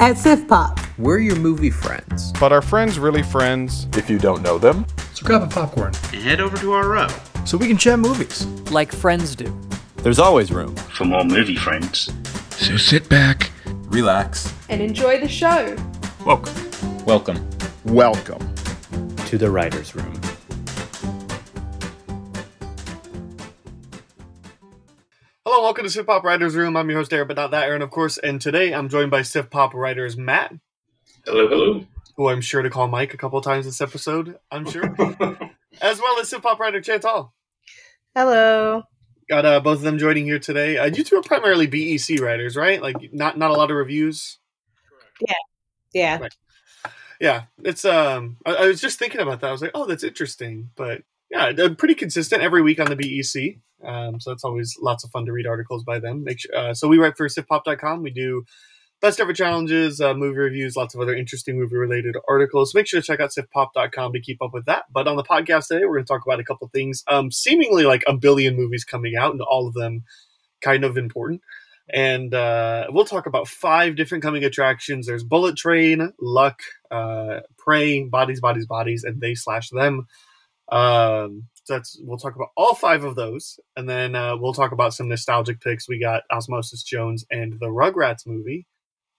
At Sif Pop, We're your movie friends. But are friends really friends? If you don't know them, So grab a popcorn and head over to our row so we can chat movies. like friends do. There's always room. for more movie friends. So sit back. relax. and enjoy the show. Welcome. Welcome Welcome. to the writer's room. Hello, welcome to Sif Pop Writers Room. I'm your host, Aaron, but not that Aaron, of course. And today I'm joined by Sif Pop writers Matt, Hello, hello. who I'm sure to call Mike a couple times this episode, I'm sure, as well as Sif Pop writer Chantal. Hello. Got uh, both of them joining here today. Uh, you two are primarily BEC writers, right? Like not not a lot of reviews. Yeah. Right. Yeah, it's um. I, I was just thinking about that. I was like, oh, that's interesting. But yeah, they're pretty consistent every week on the BEC. Um, so it's always lots of fun to read articles by them. Make sure. Uh, so we write for sifpop.com. We do best ever challenges, uh, movie reviews, lots of other interesting movie related articles. Make sure to check out sifpop.com to keep up with that. But on the podcast today, we're going to talk about a couple things. Um, seemingly like a billion movies coming out, and all of them kind of important. And uh, we'll talk about five different coming attractions. There's Bullet Train, Luck, uh, Bodies, Bodies, Bodies, and They Slash Them. Um, that's we'll talk about all five of those, and then uh, we'll talk about some nostalgic picks. We got Osmosis Jones and the Rugrats movie.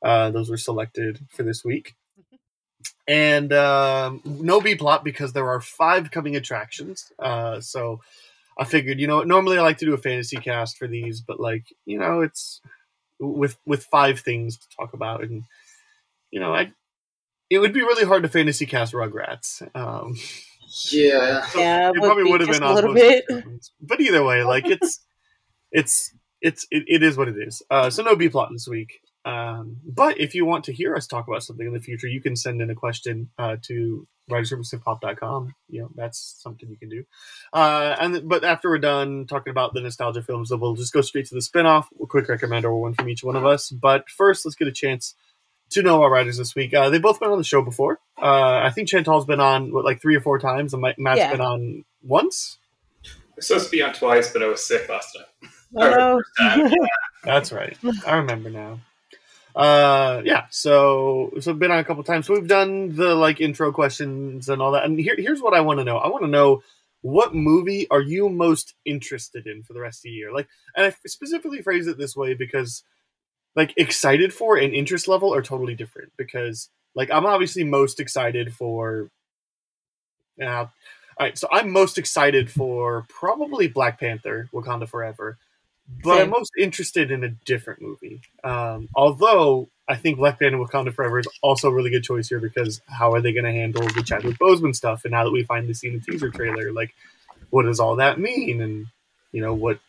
Uh, those were selected for this week. And um, no B plot because there are five coming attractions. Uh, so I figured, you know, normally I like to do a fantasy cast for these, but like, you know, it's with with five things to talk about, and you know, I it would be really hard to fantasy cast Rugrats. Um, Yeah. Yeah, it would probably would have been a little bit. But either way, like it's it's it's it, it is what it is. Uh, so no B plot this week. Um, but if you want to hear us talk about something in the future, you can send in a question uh, to writersroomsifpop.com. You know, that's something you can do. Uh, and but after we're done talking about the nostalgia films, then we'll just go straight to the spinoff. A quick recommend or one from each one of us. But first, let's get a chance to know our writers this week. Uh, they've both been on the show before. Uh, I think Chantal's been on what, like three or four times, and Mike- Matt's Yeah. been on once. I was supposed to be on twice, but I was sick last time. Oh, no. That's right. I remember now. Uh, yeah. So, so been on a couple times. So we've done the like intro questions and all that. And here, here's what I want to know. I want to know what movie are you most interested in for the rest of the year? Like, and I specifically phrase it this way because, like, excited for and interest level are totally different. Because, like, I'm obviously most excited for. Yeah. all right. So I'm most excited for probably Black Panther: Wakanda Forever but Same. I'm most interested in a different movie. Um, although I think Black Panther: Wakanda Forever is also a really good choice here because how are they going to handle the Chadwick Boseman stuff? And now that we finally seen the teaser trailer, like, what does all that mean? And you know, what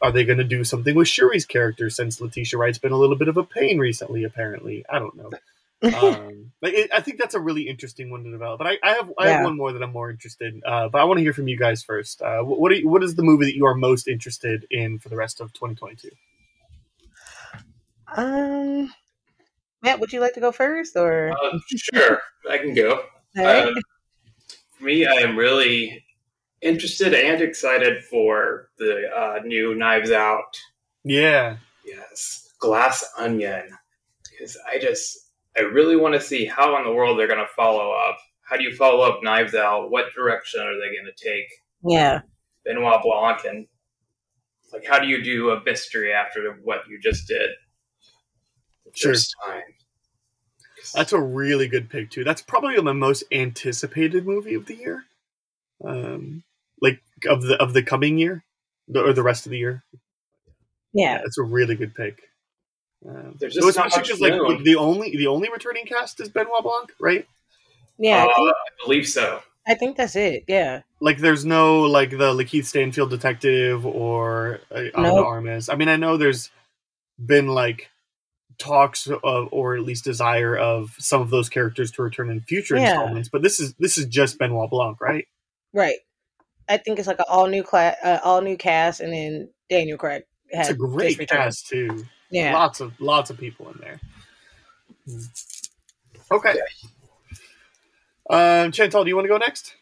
are they going to do something with Shuri's character since Letitia Wright's been a little bit of a pain recently? Apparently, I don't know. um, like, it, I think that's a really interesting one to develop. But I, I have I have one more that I'm more interested. in. Uh, but I want to hear from you guys first. Uh, what what, are you, what is the movie that you are most interested in for the rest of 2022? um, Matt, would you like to go first, or Uh, sure, I can go. All right. Um, for me, I am really interested and excited for the uh, new Knives Out. Yeah, Yes, Glass Onion. Because I just, I really want to see how in the world they're going to follow up. How do you follow up Knives Out? What direction are they going to take yeah, Benoit Blanc? And like, how do you do a mystery after what you just did? the Sure. Time. that's a really good pick too. That's probably my most anticipated movie of the year. Um, like of the of the coming year, the, or the rest of the year. yeah, That's a really good pick. Um, There's so just not much because like the only the only returning cast is Benoit Blanc, right? yeah. I, Uh, think, I believe so. I think that's it. Yeah, like there's no like the Lakeith Stanfield detective or uh, Ana Nope. Armas. I mean, I know there's been like talks of, or at least desire of some of those characters to return in future Yeah. installments, but this is this is just Benoit Blanc, right? right. I think it's like an all new class, uh, all new cast, and then Daniel Craig. It's a great just returned. cast too. Yeah, Lots of lots of people in there. Hmm. Okay. Um, Chantal, do you want to go next?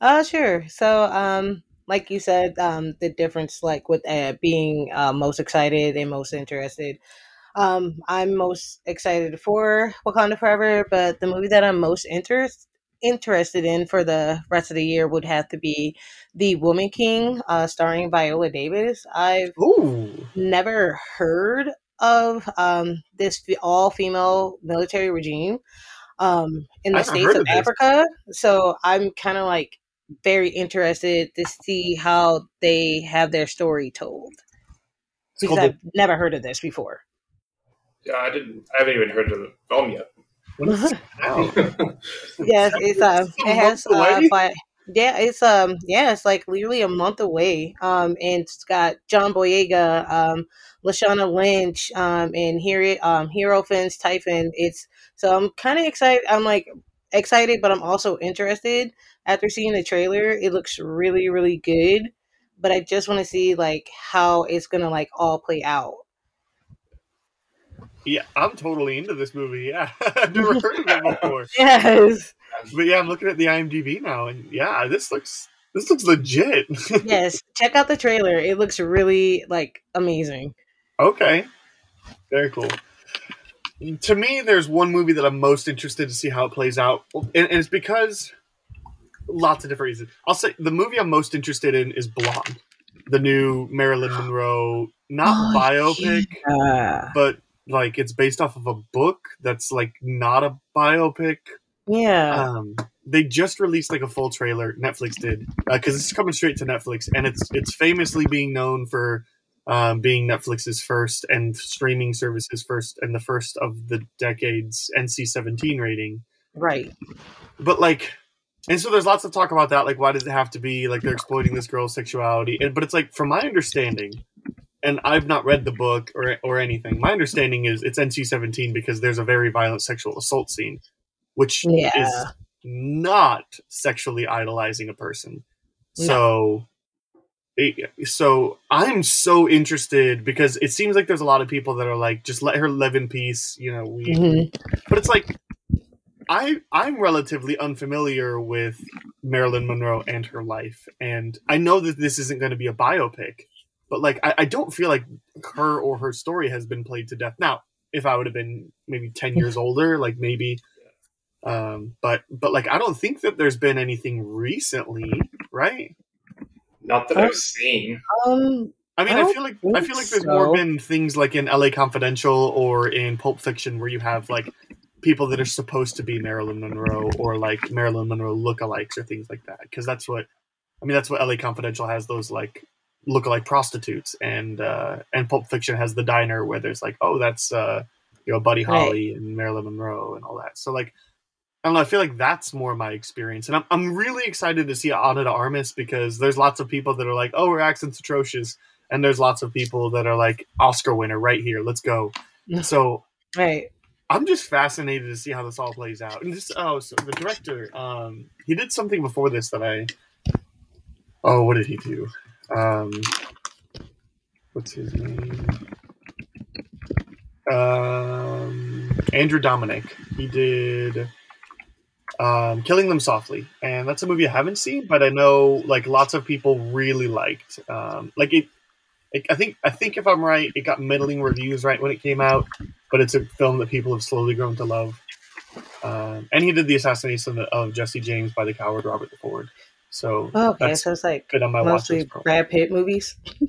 Uh sure. So um like you said, um the difference like with uh, being uh, most excited and most interested. Um, I'm most excited for Wakanda Forever, but the movie that I'm most interest interested in for the rest of the year would have to be The Woman King, uh, starring Viola Davis. I've Ooh. never heard of um, this all female military regime um, in I the haven't states of, of. Africa. So I'm kind of like very interested to see how they have their story told because I've never heard of this before. Yeah, I didn't. I haven't even heard of the film yet. The- what is this now? yes, it's uh, a it has uh, fi- yeah, it's um, yeah, it's like literally a month away. Um, and it's got John Boyega, um, Lashana Lynch, um, and here um, Hero Fiennes Tiffin. It's so I'm kind of excited. I'm like excited, but I'm also interested. After seeing the trailer, it looks really, really good. But I just want to see like how it's gonna like all play out. Yeah, I'm totally into this movie. Yeah, I've never heard of it before. Yes, But yeah, I'm looking at the IMDb now, and yeah, this looks this looks legit. yes. Check out the trailer. It looks really like amazing. okay, very cool. To me, there's one movie that I'm most interested to see how it plays out, and, and it's because lots of different reasons. I'll say the movie I'm most interested in is Blonde, the new Marilyn Monroe, not Oh, biopic, Yeah. but like it's based off of a book that's like not a biopic. Yeah. um they just released like a full trailer netflix did because it's coming straight to netflix and it's it's famously being known for um, being netflix's first and streaming services first and the first of the decade's nc-17 rating right. but like and so there's lots of talk about that like why does it have to be like they're exploiting this girl's sexuality and but it's like from my understanding and i've not read the book or or anything my understanding is it's nc-17 because there's a very violent sexual assault scene which Yeah. is not sexually idolizing a person so it, so i'm so interested because it seems like there's a lot of people that are like just let her live in peace you know we Mhm. but it's like I I'm relatively unfamiliar with Marilyn Monroe and her life, and I know that this isn't going to be a biopic, but like I, I don't feel like her or her story has been played to death. Now, if I would have been maybe ten years older, like maybe, um, but but like I don't think that there's been anything recently, right? Not that. I've seen. Um. I mean, I I, feel like I feel like there's so. more been things like in L.A. Confidential or in Pulp Fiction where you have like people that are supposed to be Marilyn Monroe or like Marilyn Monroe lookalikes or things like that. Because that's what I mean. That's what L.A. Confidential has those like lookalike prostitutes, and uh, and Pulp Fiction has the diner where there's like, oh, that's uh, you know Buddy Right. Holly and Marilyn Monroe and all that. So like. I don't know. I feel like that's more my experience, and I'm I'm really excited to see Ana de Armas because there's lots of people that are like, "Oh, her accent's atrocious," and there's lots of people that are like Oscar winner right here. Let's go. So Right. I'm just fascinated to see how this all plays out. And just oh, so the director, um, he did something before this that I. Oh, what did he do? Um, what's his name? Um, Andrew Dominik. He did um, Killing Them Softly, and that's a movie I haven't seen, but I know like lots of people really liked. Um, like it, it, I think I think if I'm right, it got middling reviews right when it came out, but it's a film that people have slowly grown to love. Um, and he did the assassination of Jesse James by the coward Robert Ford. So Okay, so it's like good on my mostly. Brad Pitt movies.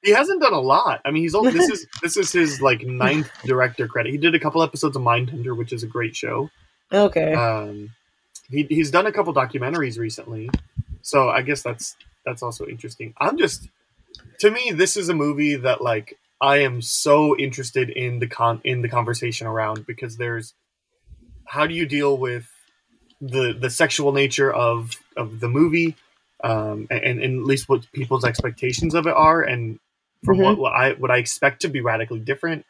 He hasn't done a lot. I mean, he's only this is this is his like ninth director credit. He did a couple episodes of Mindhunter, which is a great show. Okay. Um, he, he's done a couple documentaries recently, so I guess that's that's also interesting. I'm just to me, this is a movie that like I am so interested in the con in the conversation around because there's how do you deal with the the sexual nature of of the movie, um, and, and at least what people's expectations of it are, and from Mhm. what, what I what I expect to be radically different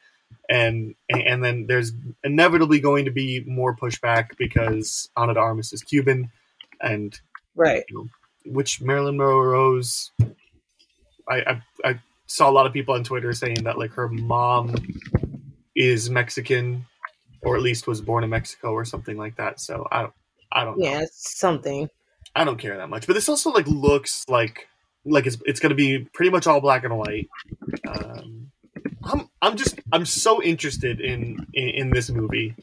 and and then there's inevitably going to be more pushback because Ana de Armas is Cuban, and right. which Marilyn Monroe's. I, I I saw a lot of people on Twitter saying that like her mom is Mexican, or at least was born in Mexico or something like that. So I don't I don't know. Yeah, it's something. I don't care that much. But this also like looks like like it's it's going to be pretty much all black and white. Um, I'm I'm just I'm so interested in in, in this movie.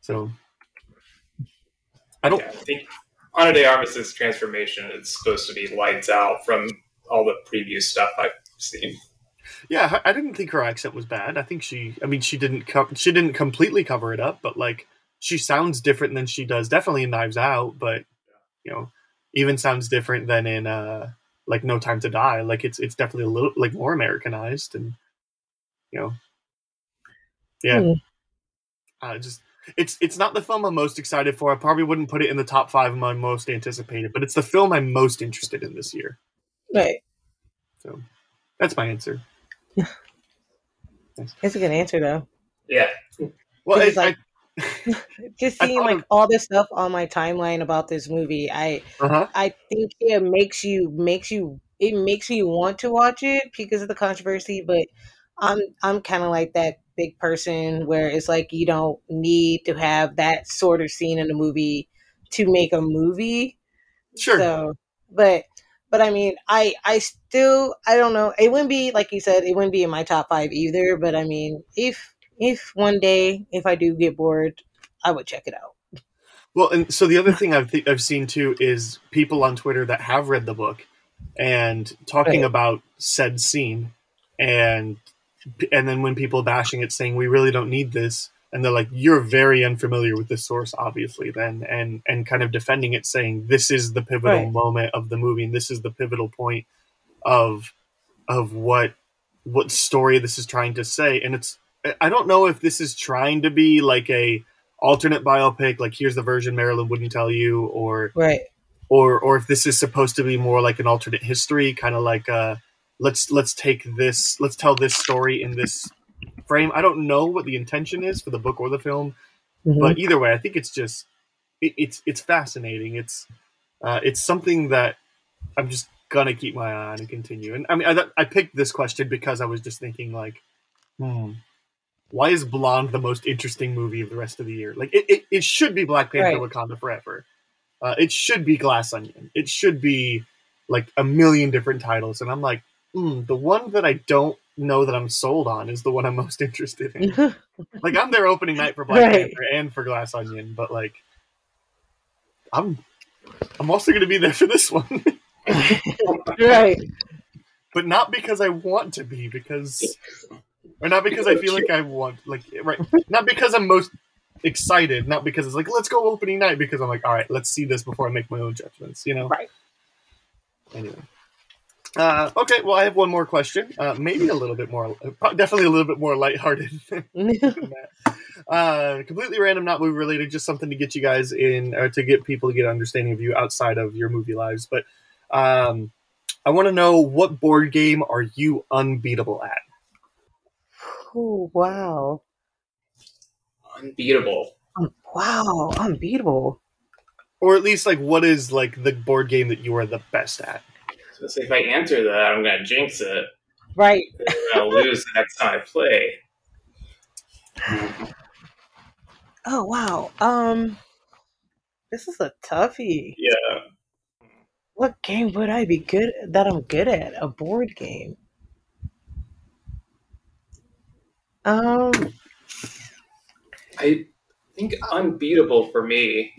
So I don't Yeah, I think Ana de Armas's transformation is supposed to be lights out from all the preview stuff I've seen. Yeah, I didn't think her accent was bad. I think she, I mean, she didn't co- she didn't completely cover it up, but like she sounds different than she does. Definitely in Knives Out, but you know, even sounds different than in uh like No Time to Die. Like it's it's definitely a little like more Americanized, and you know, yeah. Hmm. Uh, just it's it's not the film I'm most excited for. I probably wouldn't put it in the top five of my most anticipated, but it's the film I'm most interested in this year. Right. So that's my answer. That's a good answer though. Yeah, Well, Because, I, like, Just seeing like of- all this stuff on my timeline about this movie, I uh huh. I think it makes you makes you it makes you want to watch it because of the controversy, but I'm I'm kind of like that big person where it's like you don't need to have that sort of scene in a movie to make a movie. Sure. So, but but I mean, I I still I don't know. It wouldn't be like you said. It wouldn't be in my top five either. But I mean, if if one day if I do get bored, I would check it out. Well, and so the other thing I've th- I've seen too is people on Twitter that have read the book and talking Right. about said scene, and and then when people bashing it, saying we really don't need this, and they're like, you're very unfamiliar with the source, obviously, then, and and kind of defending it, saying this is the pivotal Right. moment of the movie, and this is the pivotal point of of what what story this is trying to say, and it's I don't know if this is trying to be like a alternate biopic like here's the version marilyn wouldn't tell you or Right. or or if this is supposed to be more like an alternate history kind of like uh let's let's take this let's tell this story in this frame i don't know what the intention is for the book or the film Mhm. but either way i think it's just it, it's it's fascinating it's uh it's something that i'm just gonna keep my eye on and continue and i mean i, I picked this question because i was just thinking like hmm why is blonde the most interesting movie of the rest of the year like it, it, it should be black panther Right. wakanda forever uh, it should be glass onion it should be like a million different titles and i'm like hmm, the one that i don't know that i'm sold on is the one i'm most interested in like I'm there opening night for Black Right. Panther and for Glass Onion, but like I'm I'm also gonna be there for this one. right. but not because I want to be, because or not because I feel like I want like right not because I'm most excited, not because it's like let's go opening night, because I'm like, all right, let's see this before I make my own judgments, you know? Right. Anyway. Uh, okay, well, I have one more question. Uh, maybe a little bit more, uh, definitely a little bit more lighthearted than that. Uh, completely random, not movie related, just something to get you guys in, or to get people to get an understanding of you outside of your movie lives. But um, I want to know what board game are you unbeatable at? Oh wow. unbeatable. Um, Wow, unbeatable. Or at least, like, what is like the board game that you are the best at? So say if I answer that, I'm gonna jinx it. Right. I'll lose the next time I play. Oh wow. Um this is a toughie. Yeah. What game would I be good that I'm good at? A board game. Um I think unbeatable for me,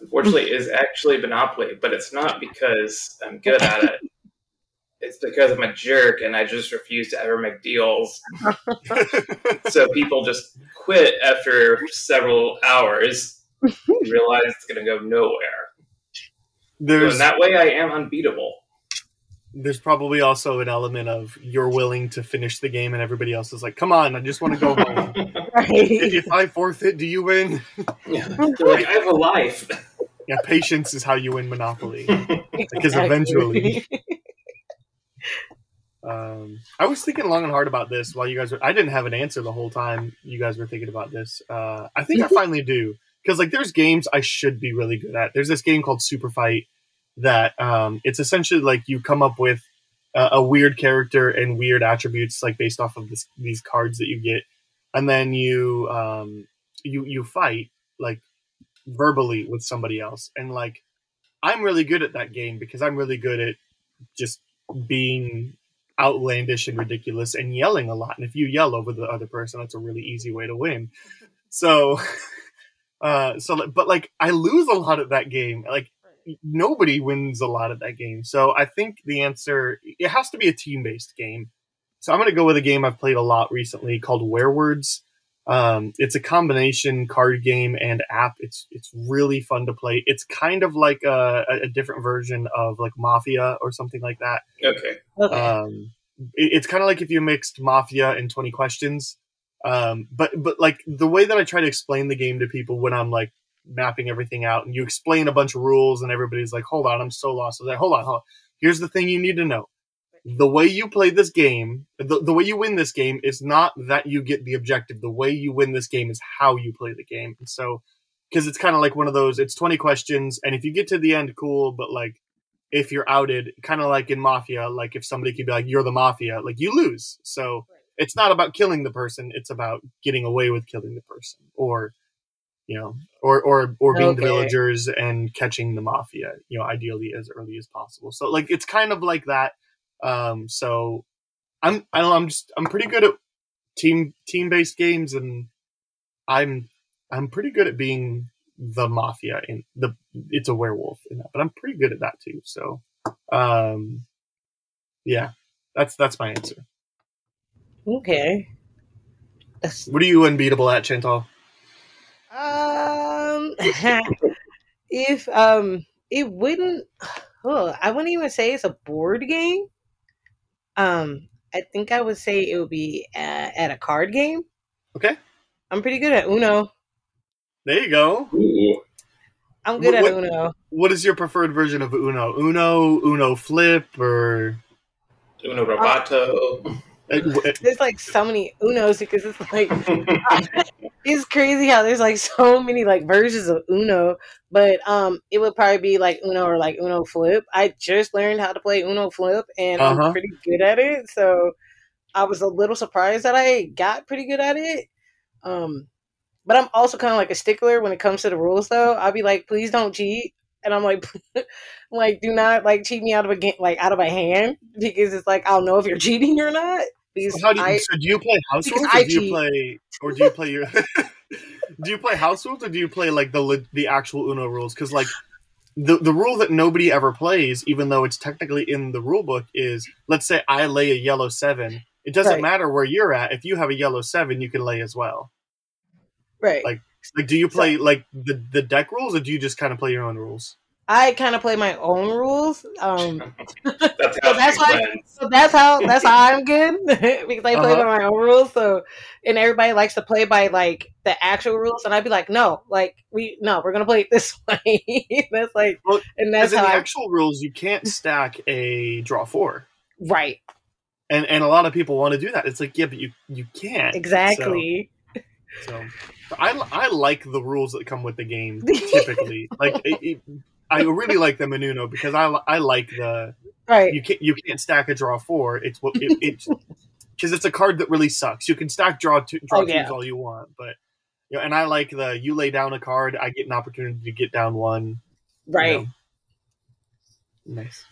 unfortunately, is actually Monopoly, but it's not because I'm good at it. It's because I'm a jerk and I just refuse to ever make deals. so people just quit after several hours and realize it's going to go nowhere. So There's in that way, I am unbeatable. There's probably also an element of you're willing to finish the game, and everybody else is like, "Come on, I just want to go home." right. if I forfeit, do you win? Yeah. Like, I have a life. Yeah, patience is how you win Monopoly. Because eventually- Um, I was thinking long and hard about this while you guys were. I didn't have an answer the whole time you guys were thinking about this. Uh, I think I finally do because like there's games I should be really good at. There's this game called Super Fight that um, it's essentially like you come up with a, a weird character and weird attributes like based off of this, these cards that you get, and then you um, you you fight like verbally with somebody else and like I'm really good at that game because I'm really good at just being outlandish and ridiculous and yelling a lot. And if you yell over the other person, that's a really easy way to win. So, uh, so, but like I lose a lot at that game. Like nobody wins a lot of that game. So I think the answer it has to be a team based game. So I'm going to go with a game I've played a lot recently called Werewords. Um, it's a combination card game and app. It's it's really fun to play. It's kind of like a, a different version of like Mafia or something like that. Okay. Okay. Um, it- it's kind of like if you mixed Mafia and Twenty Questions. Um, but but like the way that I try to explain the game to people when I'm like mapping everything out, and you explain a bunch of rules, and everybody's like, "Hold on, I'm so lost." So that hold on, hold on. Here's the thing you need to know: the way you play this game, the, the way you win this game is not that you get the objective. The way you win this game is how you play the game. And so, because it's kind of like one of those, it's 20 questions, and if you get to the end, cool, but like if you're outed, kind of like in Mafia, like if somebody could be like, you're the Mafia, like you lose. So it's not about killing the person, it's about getting away with killing the person. Or, you know, or or or being the villagers and catching the mafia, you know, ideally as early as possible. So like it's kind of like that. Um, so I'm I don't know, I'm just I'm pretty good at team team based games, and I'm I'm pretty good at being the mafia in the it's a werewolf in that, but I'm pretty good at that too. So, um, yeah, that's that's my answer. okay. What are you unbeatable at, Chantal? Um, if um, it wouldn't. Oh, I wouldn't even say it's a board game. Um, I think I would say it would be at, at a card game. Okay, I'm pretty good at Uno. there you go. Ooh. I'm good What- at Uno. What is your preferred version of Uno? Uno, Uno Flip, or Uno Roboto. uh, w- There's like so many Unos because it's like it's crazy how there's like so many like versions of Uno. But um, it would probably be like Uno or like Uno Flip. I just learned how to play Uno Flip, and Uh-huh. I'm pretty good at it. So I was a little surprised that I got pretty good at it. Um, but I'm also kind of like a stickler when it comes to the rules. Though I'll be like, please don't cheat, and I'm like, like do not like cheat me out of a game, like out of a hand, because it's like I'll know if you're cheating or not. Because how do you, I, so do you play house rules, or do you play, or do you play your, do you play house rules, or do you play like the the actual Uno rules? Because like the the rule that nobody ever plays, even though it's technically in the rule book, is let's say I lay a yellow seven. It doesn't Right. matter where you're at. If you have a yellow seven, you can lay as well. right. like- Like, do you play like the the deck rules, or do you just kind of play your own rules? I kind of play my own rules. Um, That's how that's why- plans. so that's how that's how I'm good because I play Uh-huh. by my own rules. So, and everybody likes to play by like the actual rules, and I'd be like, no, like we no, we're gonna play it this way. that's like, Well, and that's Because in how the I actual rules, you can't stack a draw four, right and and a lot of people want to do that. It's like yeah, but you you can't exactly. So, so I I like the rules that come with the game typically. like it, it, I really like the in Uno because I I like the right. you can't you can't stack a draw four. It's what it, it's because it's a card that really sucks. You can stack draw two, draw Oh, yeah. twos all you want, but you know, and I like the you lay down a card, I get an opportunity to get down one. you Right. know. Nice.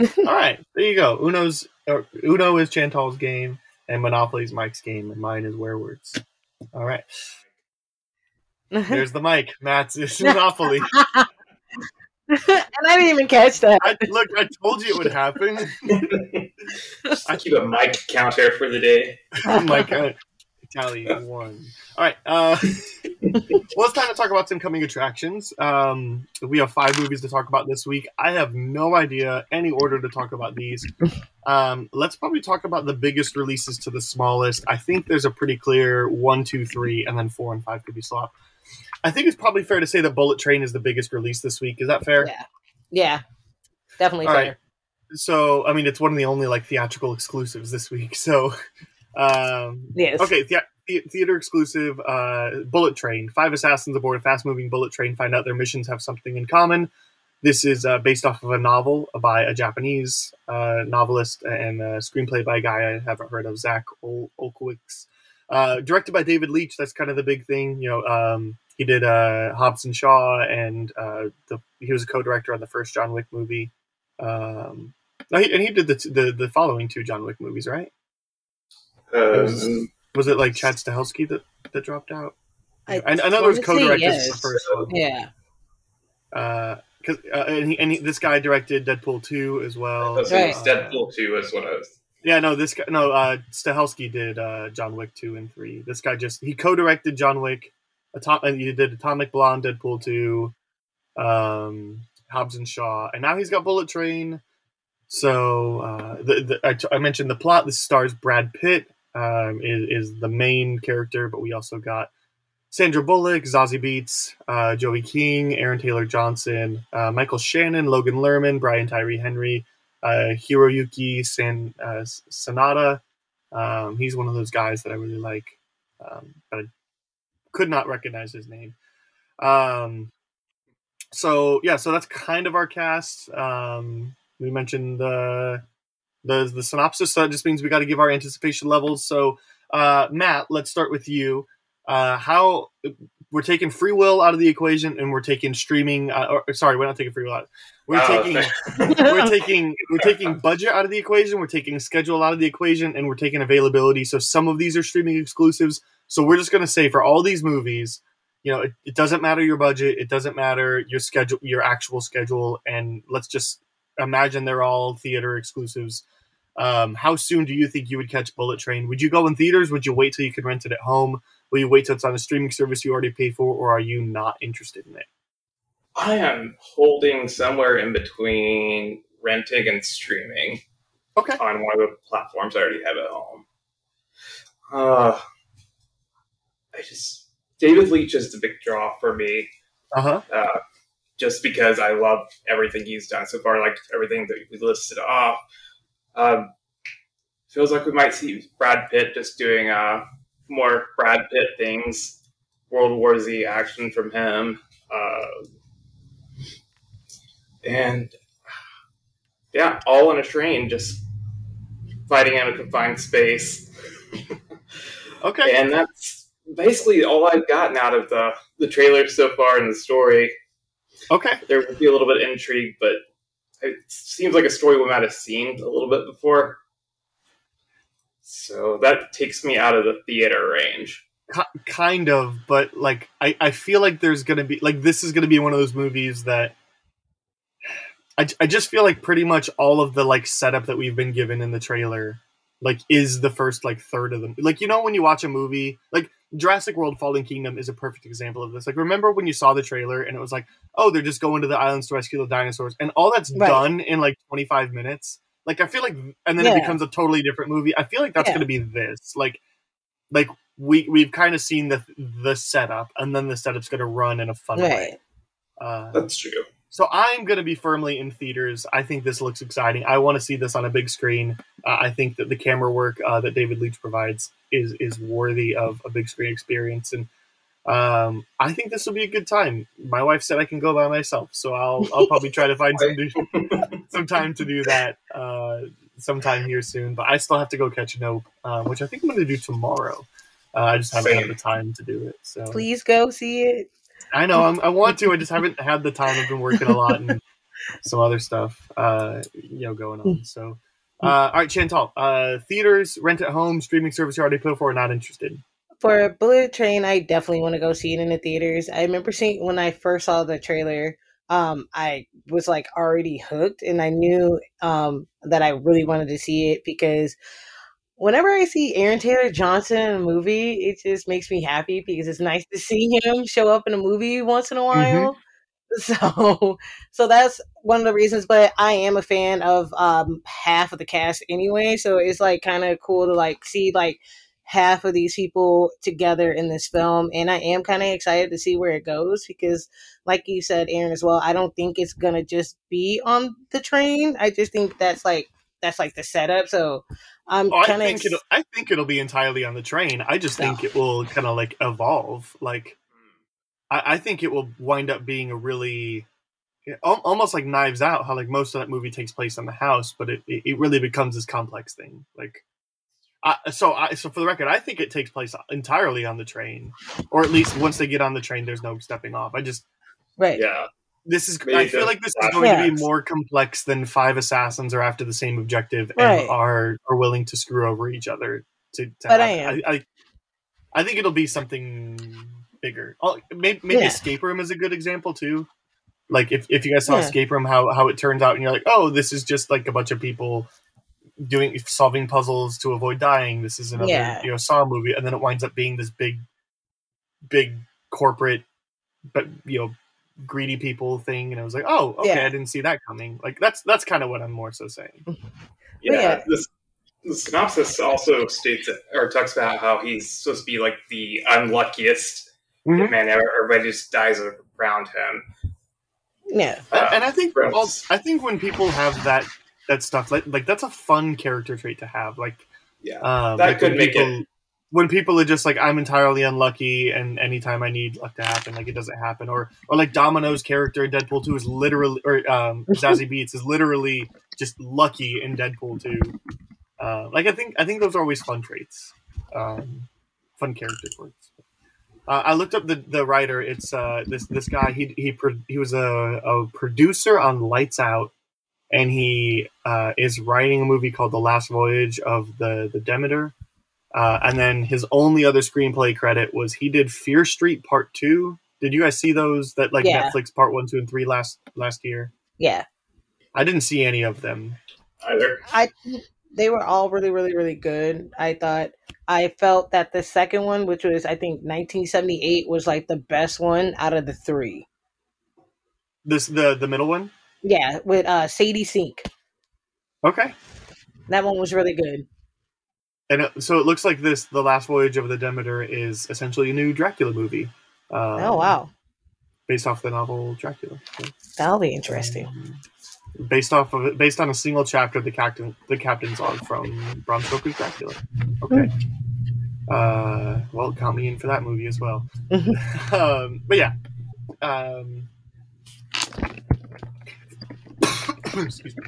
all right, there you go. Uno's or Uno is Chantal's game, and Monopoly is Mike's game, and mine is Werewords. All right, there's the mic. Matt's is Monopoly. And I didn't even catch that. I, look, I told you it would happen. I keep a mic counter for the day. oh my god. Tally one. All right. Uh, well, it's time to talk about some coming attractions. Um, we have five movies to talk about this week. I have no idea any order to talk about these. Um, let's probably talk about the biggest releases to the smallest. I think there's a pretty clear one, two, three, and then four and five could be swapped. I think it's probably fair to say that Bullet Train is the biggest release this week. Is that fair? Yeah, yeah, definitely All fair. right. So, I mean, it's one of the only like theatrical exclusives this week. So, um, Yes. Okay, the- theater exclusive uh, Bullet Train. Five assassins aboard a fast moving bullet train find out their missions have something in common. This is uh, based off of a novel by a Japanese uh, novelist and a screenplay by a guy I haven't heard of, Zach Ol- Olkewicz. Uh, directed by David Leitch. That's kind of the big thing. You know, um, he did uh, Hobbs and Shaw, and uh, the, he was a co-director on the first John Wick movie. Um, No, he, and he did the, t- the the following two John Wick movies, right? Um, Was it like Chad Stahelski that that dropped out? I, I, I know there was co-directors yes. for the first one. Yeah. Uh, cause, uh, and, he, and he, this guy directed Deadpool two as well. that's Right. Deadpool 2 is what I was. Yeah, no, this guy, no, uh, Stahelski did uh, John Wick two and three. This guy just he co-directed John Wick, Atom- and he did Atomic Blonde, Deadpool two, um, Hobbs and Shaw, and now he's got Bullet Train. So uh, the, the I, t- I mentioned the plot. This stars Brad Pitt um, is, is the main character, but we also got Sandra Bullock, Zazie Beetz, uh, Joey King, Aaron Taylor Johnson, uh, Michael Shannon, Logan Lerman, Brian Tyree Henry, uh, Hiroyuki San uh, Sanada. Um, he's one of those guys that I really like, um, but I could not recognize his name. Um, so yeah, so that's kind of our cast. Um, we mentioned the the the synopsis, so that just means we got to give our anticipation levels. So uh, Matt, let's start with you. Uh, how we're taking free will out of the equation, and we're taking streaming. Uh, or, sorry, we're not taking free will out. We're Oh, taking we're taking we're taking budget out of the equation. We're taking schedule out of the equation, and we're taking availability. So some of these are streaming exclusives. So we're just going to say for all these movies, you know, it, it doesn't matter your budget, it doesn't matter your schedule, your actual schedule, and let's just imagine they're all theater exclusives. Um, how soon do you think you would catch Bullet Train? Would you go in theaters? Would you wait till you can rent it at home? Will you wait till it's on a streaming service you already pay for, or are you not interested in it? I am holding somewhere in between renting and streaming Okay. on one of the platforms I already have at home. Uh, I just David Leitch is the big draw for me, Uh huh. uh, just because I love everything he's done so far, like everything that we listed off. Um, feels like we might see Brad Pitt just doing uh, more Brad Pitt things, World War Z action from him. Uh, and yeah, all in a train, just fighting in a confined space. Okay. And that's basically all I've gotten out of the the trailer so far in the story. Okay. There would be a little bit of intrigue, but it seems like a story we might have seen a little bit before. So that takes me out of the theater range. Ki- kind of, but like I, I feel like there's gonna be like this is gonna be one of those movies that I, I just feel like pretty much all of the like setup that we've been given in the trailer like is the first like third of them like you know when you watch a movie like Jurassic World Fallen Kingdom is a perfect example of this like remember when you saw the trailer and it was like oh they're just going to the islands to rescue the dinosaurs and all that's Right. done in like 25 minutes like I feel like and then Yeah. it becomes a totally different movie I feel like that's Yeah. gonna be this like like we we've kind of seen the the setup, and then the setup's going to run in a fun way. Uh, That's true. So I'm going to be firmly in theaters. I think this looks exciting. I want to see this on a big screen. Uh, I think that the camera work uh, that David Leitch provides is is worthy of a big screen experience, and um, I think this will be a good time. My wife said I can go by myself, so I'll I'll probably try to find some do- some time to do that uh, sometime here soon. But I still have to go catch Nope, uh, which I think I'm going to do tomorrow. Uh, I just haven't had the time to do it. So Please go see it. I know I'm, I want to. I just haven't had the time. I've been working a lot and some other stuff, uh, you know, going on. So, uh, all right, Chantal. Uh, theaters, rent at home, streaming service you already paid for. Not interested. For Bullet Train, I definitely want to go see it in the theaters. I remember seeing when I first saw the trailer, um, I was like already hooked, and I knew um, that I really wanted to see it because whenever I see Aaron Taylor Johnson in a movie, it just makes me happy because it's nice to see him show up in a movie once in a while. So, so that's one of the reasons. But I am a fan of um, half of the cast anyway, so it's like kind of cool to like see like half of these people together in this film and i am kind of excited to see where it goes because like you said aaron as well i don't think it's gonna just be on the train i just think that's like that's like the setup so i'm Oh, kind of think it'll. I think it'll be entirely on the train. I just think it will kind of like evolve. Like, hmm. I, I think it will wind up being a really. Almost like Knives Out, how like most of that movie takes place on the house, but it, it it really becomes this complex thing. Like, I, so I so for the record, I think it takes place entirely on the train, or at least once they get on the train, there's no stepping off. I just right Yeah. This is. Maybe I feel like this is Flash going to be more complex than five assassins are after the same objective Right. and are are willing to screw over each other. To, to But have- I am. I, I, I think it'll be something bigger. Oh, maybe maybe Yeah. Escape Room is a good example too. Like if, if you guys saw Yeah. Escape Room, how how it turns out, and you're like, oh, this is just like a bunch of people doing solving puzzles to avoid dying. This is another Yeah. you know Saw movie, and then it winds up being this big, big corporate, but you know greedy people thing, and I was like, oh, okay, Yeah. I didn't see that coming. Like that's that's kind of what I'm more so saying. Yeah, Yeah. This, the synopsis also states that, or talks about how he's supposed to be like the unluckiest Mhm. man ever. Everybody just dies around him. Yeah. And- and I think Gross. all, I think when people have that that stuff, like like that's a fun character trait to have. Like Yeah, um, That like could make people, when people are just like I'm entirely unlucky, and anytime I need luck to happen, like it doesn't happen, or or like Domino's character in Deadpool two is literally, or um, Zazie Beetz is literally just lucky in Deadpool two. Uh, like I think I think those are always fun traits, um, fun character traits. Uh, I looked up the, the writer. It's uh, this this guy. He he pro- he was a, a producer on Lights Out, and he uh, is writing a movie called The Last Voyage of the the Demeter. Uh, and then his only other screenplay credit was he did Fear Street Part Two. Did you guys see those? That like Yeah. Netflix Part One, Two, and Three last last year. Yeah. I didn't see any of them. either. I they were all really, really, really good. I thought I felt that the second one, which was I think 1978, was like the best one out of the three. This the the middle one. Yeah, with uh Sadie Sink. Okay. That one was really good. And it, so it looks like this, The Last Voyage of the Demeter, is essentially a new Dracula movie. Um, oh wow, Based off the novel Dracula. So, that'll be interesting. um, based off of it, based on a single chapter of the captain, the captain's log from Bram Stoker's Dracula. Okay. Uh, well, count me in for that movie as well. um, but yeah. Um, excuse me.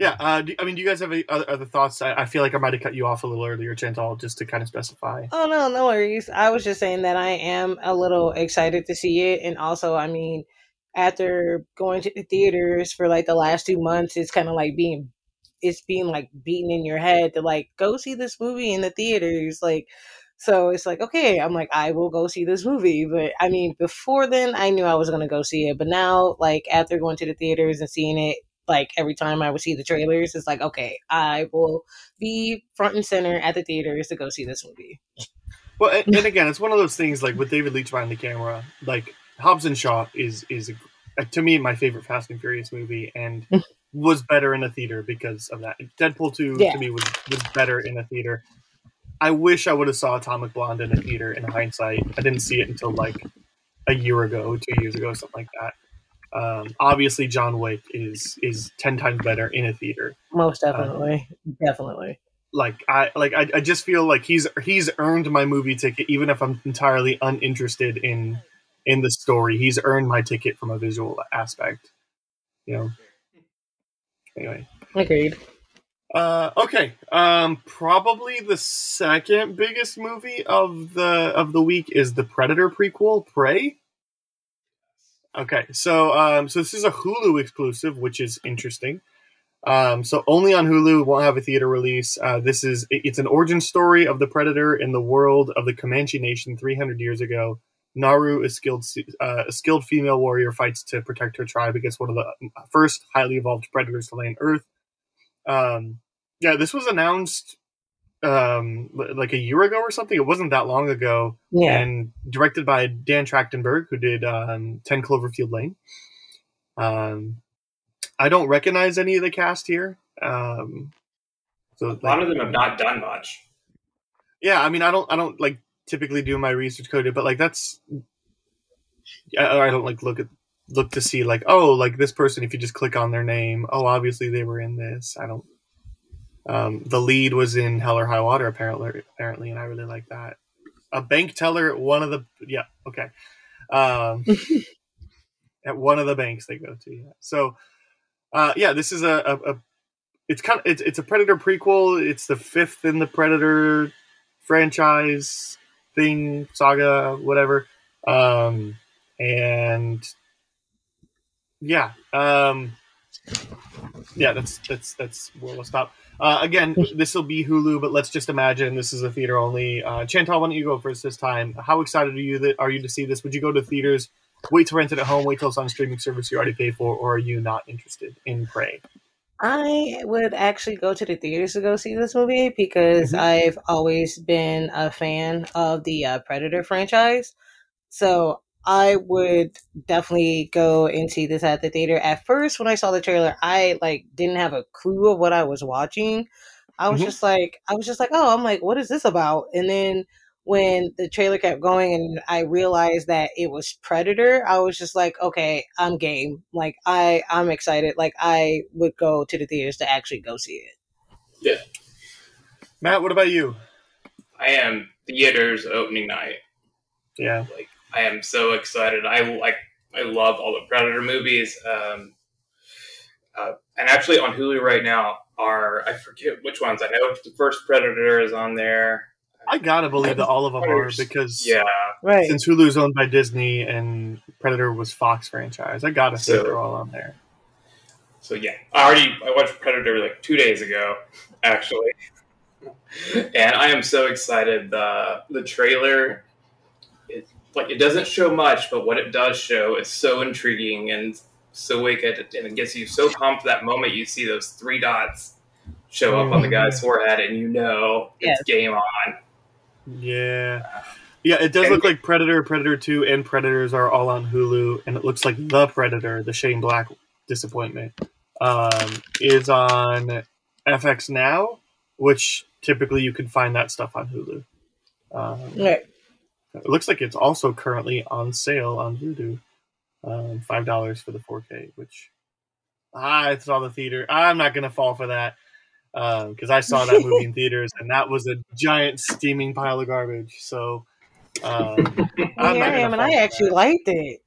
Yeah, uh, do, I mean, do you guys have any other, other thoughts? I, I feel like I might have cut you off a little earlier, Chantal, just to kind of specify. Oh no, no worries. I was just saying that I am a little excited to see it, and also, I mean, after going to the theaters for like the last two months, it's kind of like being, it's being like beaten in your head to like go see this movie in the theaters, like. So it's like, okay, I'm like, I will go see this movie. But I mean, before then, I knew I was going to go see it. But now, like, after going to the theaters and seeing it, like, every time I would see the trailers, it's like, okay, I will be front and center at the theaters to go see this movie. Well, and, and again, it's one of those things like with David Leitch behind the camera. Like Hobbs and Shaw is is a, to me my favorite Fast and Furious movie, and was better in a theater because of that. Deadpool two Yeah. to me was was better in a theater. I wish I would have saw Atomic Blonde in a theater. In hindsight, I didn't see it until like a year ago, two years ago, something like that. Um, obviously, John Wick is is ten times better in a theater. Most definitely, definitely. like I like I, I just feel like he's he's earned my movie ticket even if I'm entirely uninterested in in the story. He's earned my ticket from a visual aspect. You know. Anyway. Agreed. Uh okay. Um probably the second biggest movie of the of the week is the Predator prequel, Prey. Okay. So um so this is a Hulu exclusive, which is interesting. Um, so only on Hulu won't have a theater release. Uh, this is it- it's an origin story of the predator in the world of the Comanche Nation 300 years ago. Naru, a skilled uh, a skilled female warrior, fights to protect her tribe against one of the first highly evolved predators to land Earth. Um, yeah, this was announced um, like a year ago or something. It wasn't that long ago Yeah. and directed by Dan Trachtenberg, who did um, 10 Cloverfield Lane. Um, I don't recognize any of the cast here. Um, so A lot of them have not done much. yeah, I mean, I don't, I don't like typically do my research coded, but like that's, I, I don't like look at look to see like oh like this person if you just click on their name oh obviously they were in this I don't. Um, the lead was in Hell or High Water apparently apparently, and I really like that. A bank teller at one of the yeah okay, um, at one of the banks they go to yeah. So, uh, yeah, this is a, a, a it's kind of it's, it's a Predator prequel. It's the fifth in the Predator franchise thing saga whatever um and yeah, um, yeah, that's that's that's where we'll stop. Uh, again, this will be Hulu, but let's just imagine this is a theater only. Uh, Chantal, why don't you go first this time? How excited are you that are you to see this? Would you go to theaters? Wait to rent it at home. Wait till it's on streaming service you already pay for, or are you not interested in Prey? I would actually go to the theaters to go see this movie because Mhm. I've always been a fan of the uh, Predator franchise. So I would definitely go and see this at the theater. At first, when I saw the trailer, I like didn't have a clue of what I was watching. I was Mhm. just like, I was just like, oh, I'm like, what is this about? And then when the trailer kept going and I realized that it was Predator, I was just like, okay, I'm game. Like I I'm excited. Like I would go to the theaters to actually go see it. Yeah. Matt, what about you? I am theaters opening night. Yeah, Like I am so excited. I like I love all the Predator movies. Um, uh, and actually on Hulu right now are I forget which ones. I know the first Predator is on there. I gotta believe that all of them are because Yeah, Right. since Hulu's owned by Disney and Predator was Fox franchise, I gotta think So- they're all on there. so yeah. I already I watched Predator like two days ago, actually, and I am so excited. the The trailer, it like it doesn't show much, but what it does show is so intriguing and so wicked, and it gets you so pumped that moment you see those three dots show up on the guy's forehead, and you know it's Yes. game on. Yeah. Yeah, it does look like Predator, Predator 2, and Predators are all on Hulu, and it looks like The Predator, the Shane Black disappointment, um, is on FX Now, which typically you can find that stuff on Hulu. Um, Right. It looks like it's also currently on sale on Vudu. Um, Five dollars for the 4K, which ah, it's all the theater. I'm not gonna fall for that because I saw that movie in theaters and that was a giant steaming pile of garbage. So um, I'm not I am, and I actually that. liked it.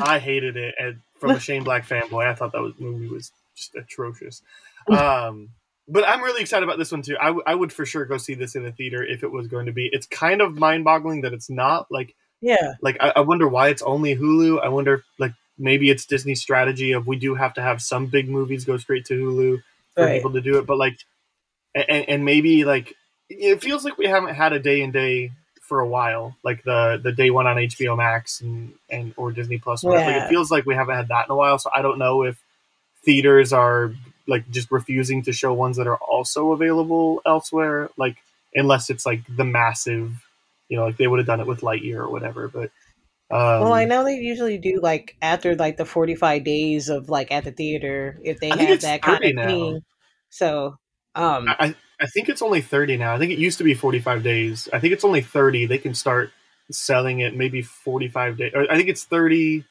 I hated it, and from a Shane Black fanboy, I thought that was, movie was just atrocious. Um, but I'm really excited about this one too. I, w- I would for sure go see this in a theater if it was going to be. It's kind of mind boggling that it's not like Yeah. like I, I wonder why it's only Hulu. I wonder like maybe it's Disney's strategy of we do have to have some big movies go straight to Hulu for Right. people to do it, but like and, and maybe like it feels like we haven't had a day and day for a while, like the the day one on HBO Max and and or Disney Plus. Like Yeah. it feels like we haven't had that in a while. So I don't know if theaters are like just refusing to show ones that are also available elsewhere, like unless it's like the massive, you know, like they would have done it with Lightyear or whatever. But um, Well, I know they usually do like after like the 45 days of like at the theater if they I have that kind of now. thing. So, um, I, I think it's only 30 now. I think it used to be 45 days. I think it's only 30. They can start selling it maybe 45 days. I think it's 30.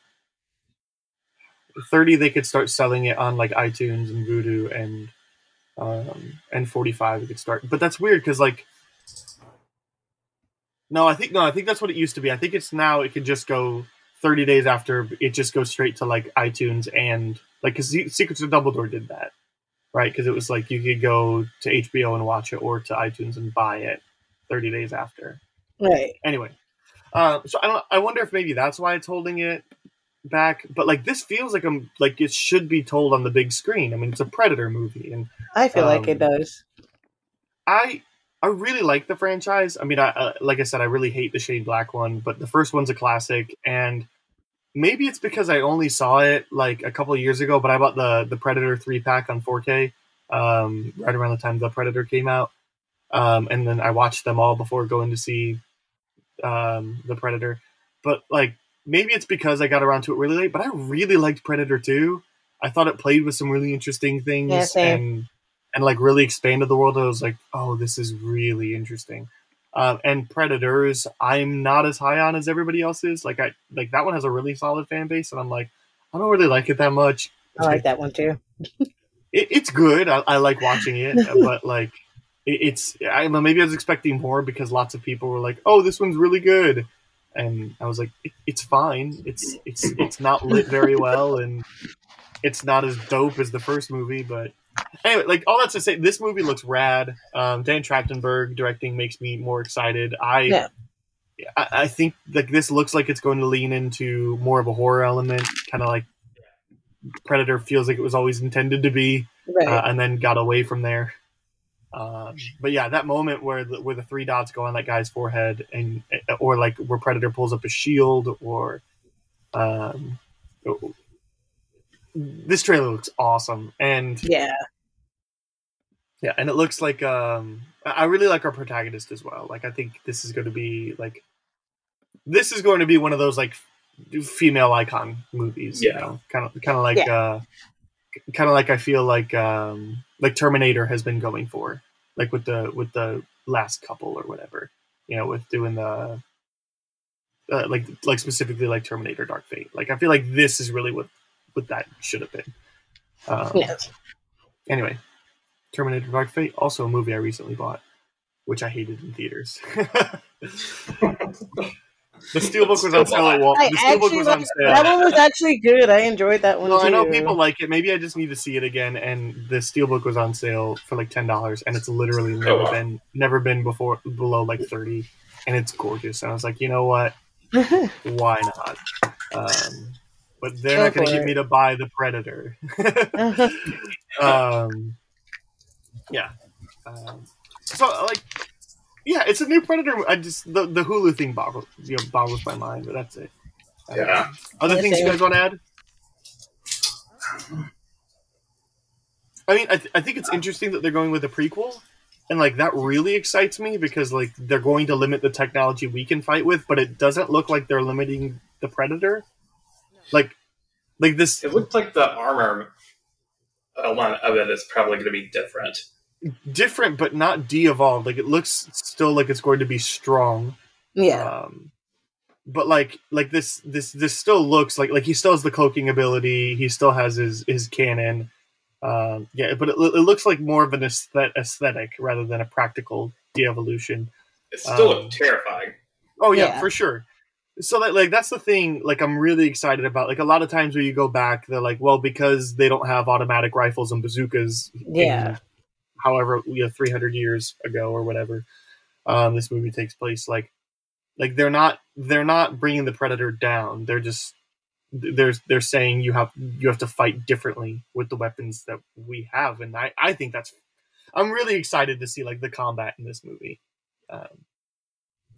30 they could start selling it on like iTunes and Vudu and um and 45 they could start. But that's weird cuz like No, I think no, I think that's what it used to be. I think it's now it could just go 30 days after it just goes straight to like iTunes and like cuz Secrets of Dumbledore did that right? Because it was like you could go to HBO and watch it, or to iTunes and buy it 30 days after. right. Anyway, uh, so I don't. I wonder if maybe that's why it's holding it back. But like this feels like I'm like it should be told on the big screen. I mean, it's a Predator movie, and I feel like it Um, does. I I really like the franchise. I mean, I uh, like I said, I really hate the Shane Black one, but the first one's a classic, and maybe it's because I only saw it like a couple of years ago. But I bought the the Predator three pack on 4K um, right around the time the Predator came out, um, and then I watched them all before going to see um, the Predator. But like maybe it's because I got around to it really late. But I really liked Predator two. I thought it played with some really interesting things Yeah, and and like really expanded the world. I was like, oh, this is really interesting. Um, and Predators, I'm not as high on as everybody else is. Like I like that one has a really solid fan base, and I'm like, I don't really like it that much. I like that one too. It, it's good. I, I like watching it, but like it, it's I don't know. Maybe I was expecting more because lots of people were like, "Oh, this one's really good," and I was like, it, "It's fine. It's it's it's not lit very well, and it's not as dope as the first movie." But anyway, like all that's to say, this movie looks rad. Um, Dan Trachtenberg directing makes me more excited. I. Yeah. I, I think like this looks like it's going to lean into more of a horror element, kind of like Predator feels like it was always intended to be, Right. uh, and then got away from there. Um, but yeah, that moment where the, where the three dots go on that guy's forehead, and or like where Predator pulls up a shield, or um, this trailer looks awesome, and yeah. yeah, and it looks like um, I really like our protagonist as well. Like I think this is going to be like this is going to be one of those like female icon movies. You know, kind of kind of like uh, kind of like I feel like um, like Terminator has been going for, like with the with the last couple or whatever. You know, with doing the uh, like like specifically like Terminator Dark Fate. Like I feel like this is really what what that should have been. Um, Yes. Anyway, Terminator Dark Fate, also a movie I recently bought, which I hated in theaters. the Steelbook was on sale at Wal- I The Steelbook was on sale. that one was actually good. I enjoyed that one Well, too. I know people like it. Maybe I just need to see it again. And the Steelbook was on sale for like ten dollars, and it's literally never wow. been never been before below like thirty, and it's gorgeous. And I was like, you know what? Why not? Um, but they're Go not going to get me to buy the Predator. um, yeah. Um, so like, yeah, it's a new Predator. I just the, the Hulu thing boggles you know boggles my mind, but that's it. Yeah. Other Yeah, things you guys want to add? I mean, I, th- I think it's interesting that they're going with a prequel, and like that really excites me because like they're going to limit the technology we can fight with, but it doesn't look like they're limiting the Predator. Like, like this It looked like the armor uh, element of it is probably going to be different. Different, but not de-evolved. Like it looks still like it's going to be strong. yeah. Um, but like like this this this still looks like like he still has the cloaking ability. He still has his his cannon. Um, yeah, but it, it looks like more of an aesthet- aesthetic rather than a practical de-evolution. It still Um, looked terrifying. Oh yeah, Yeah. for sure. So that like that's the thing. Like I'm really excited about. Like a lot of times when you go back, they're like, well, because they don't have automatic rifles and bazookas. Yeah. However, you know, 300 years ago or whatever, um, this movie takes place. Like, like they're not they're not bringing the predator down. They're just they're they're saying you have you have to fight differently with the weapons that we have, and I I think that's I'm really excited to see like the combat in this movie. Um,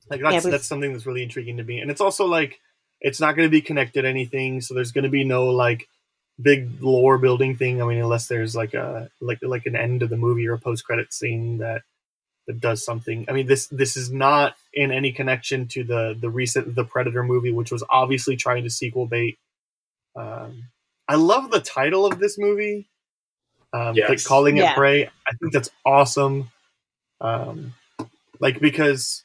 like that's Yeah, but- that's something that's really intriguing to me, and it's also like it's not going to be connected to anything, so there's going to be no like big lore building thing. I mean, unless there's like a like like an end to the movie or a post credit scene that that does something. I mean, this this is not in any connection to the the recent The Predator movie, which was obviously trying to sequel bait. Um, I love the title of this movie. Um, Yes. like calling it Yeah. prey. I think that's awesome. Um, like because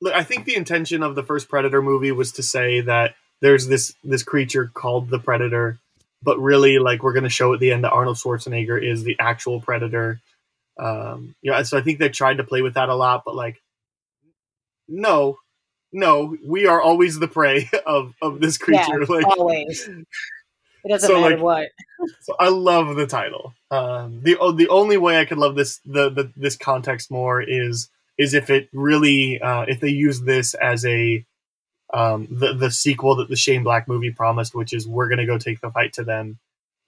look, I think the intention of the first Predator movie was to say that there's this this creature called the Predator, but really like we're going to show at the end that Arnold Schwarzenegger is the actual Predator. Um, you know, so I think they tried to play with that a lot, but like, no, no, we are always the prey of of this Yeah, creature. like, always. It doesn't So, matter like, what. so I love the title. Um, the the only way I could love this the, the this context more is is if it really uh, if they use this as a um, the the sequel that the Shane Black movie promised, which is we're gonna go take the fight to them,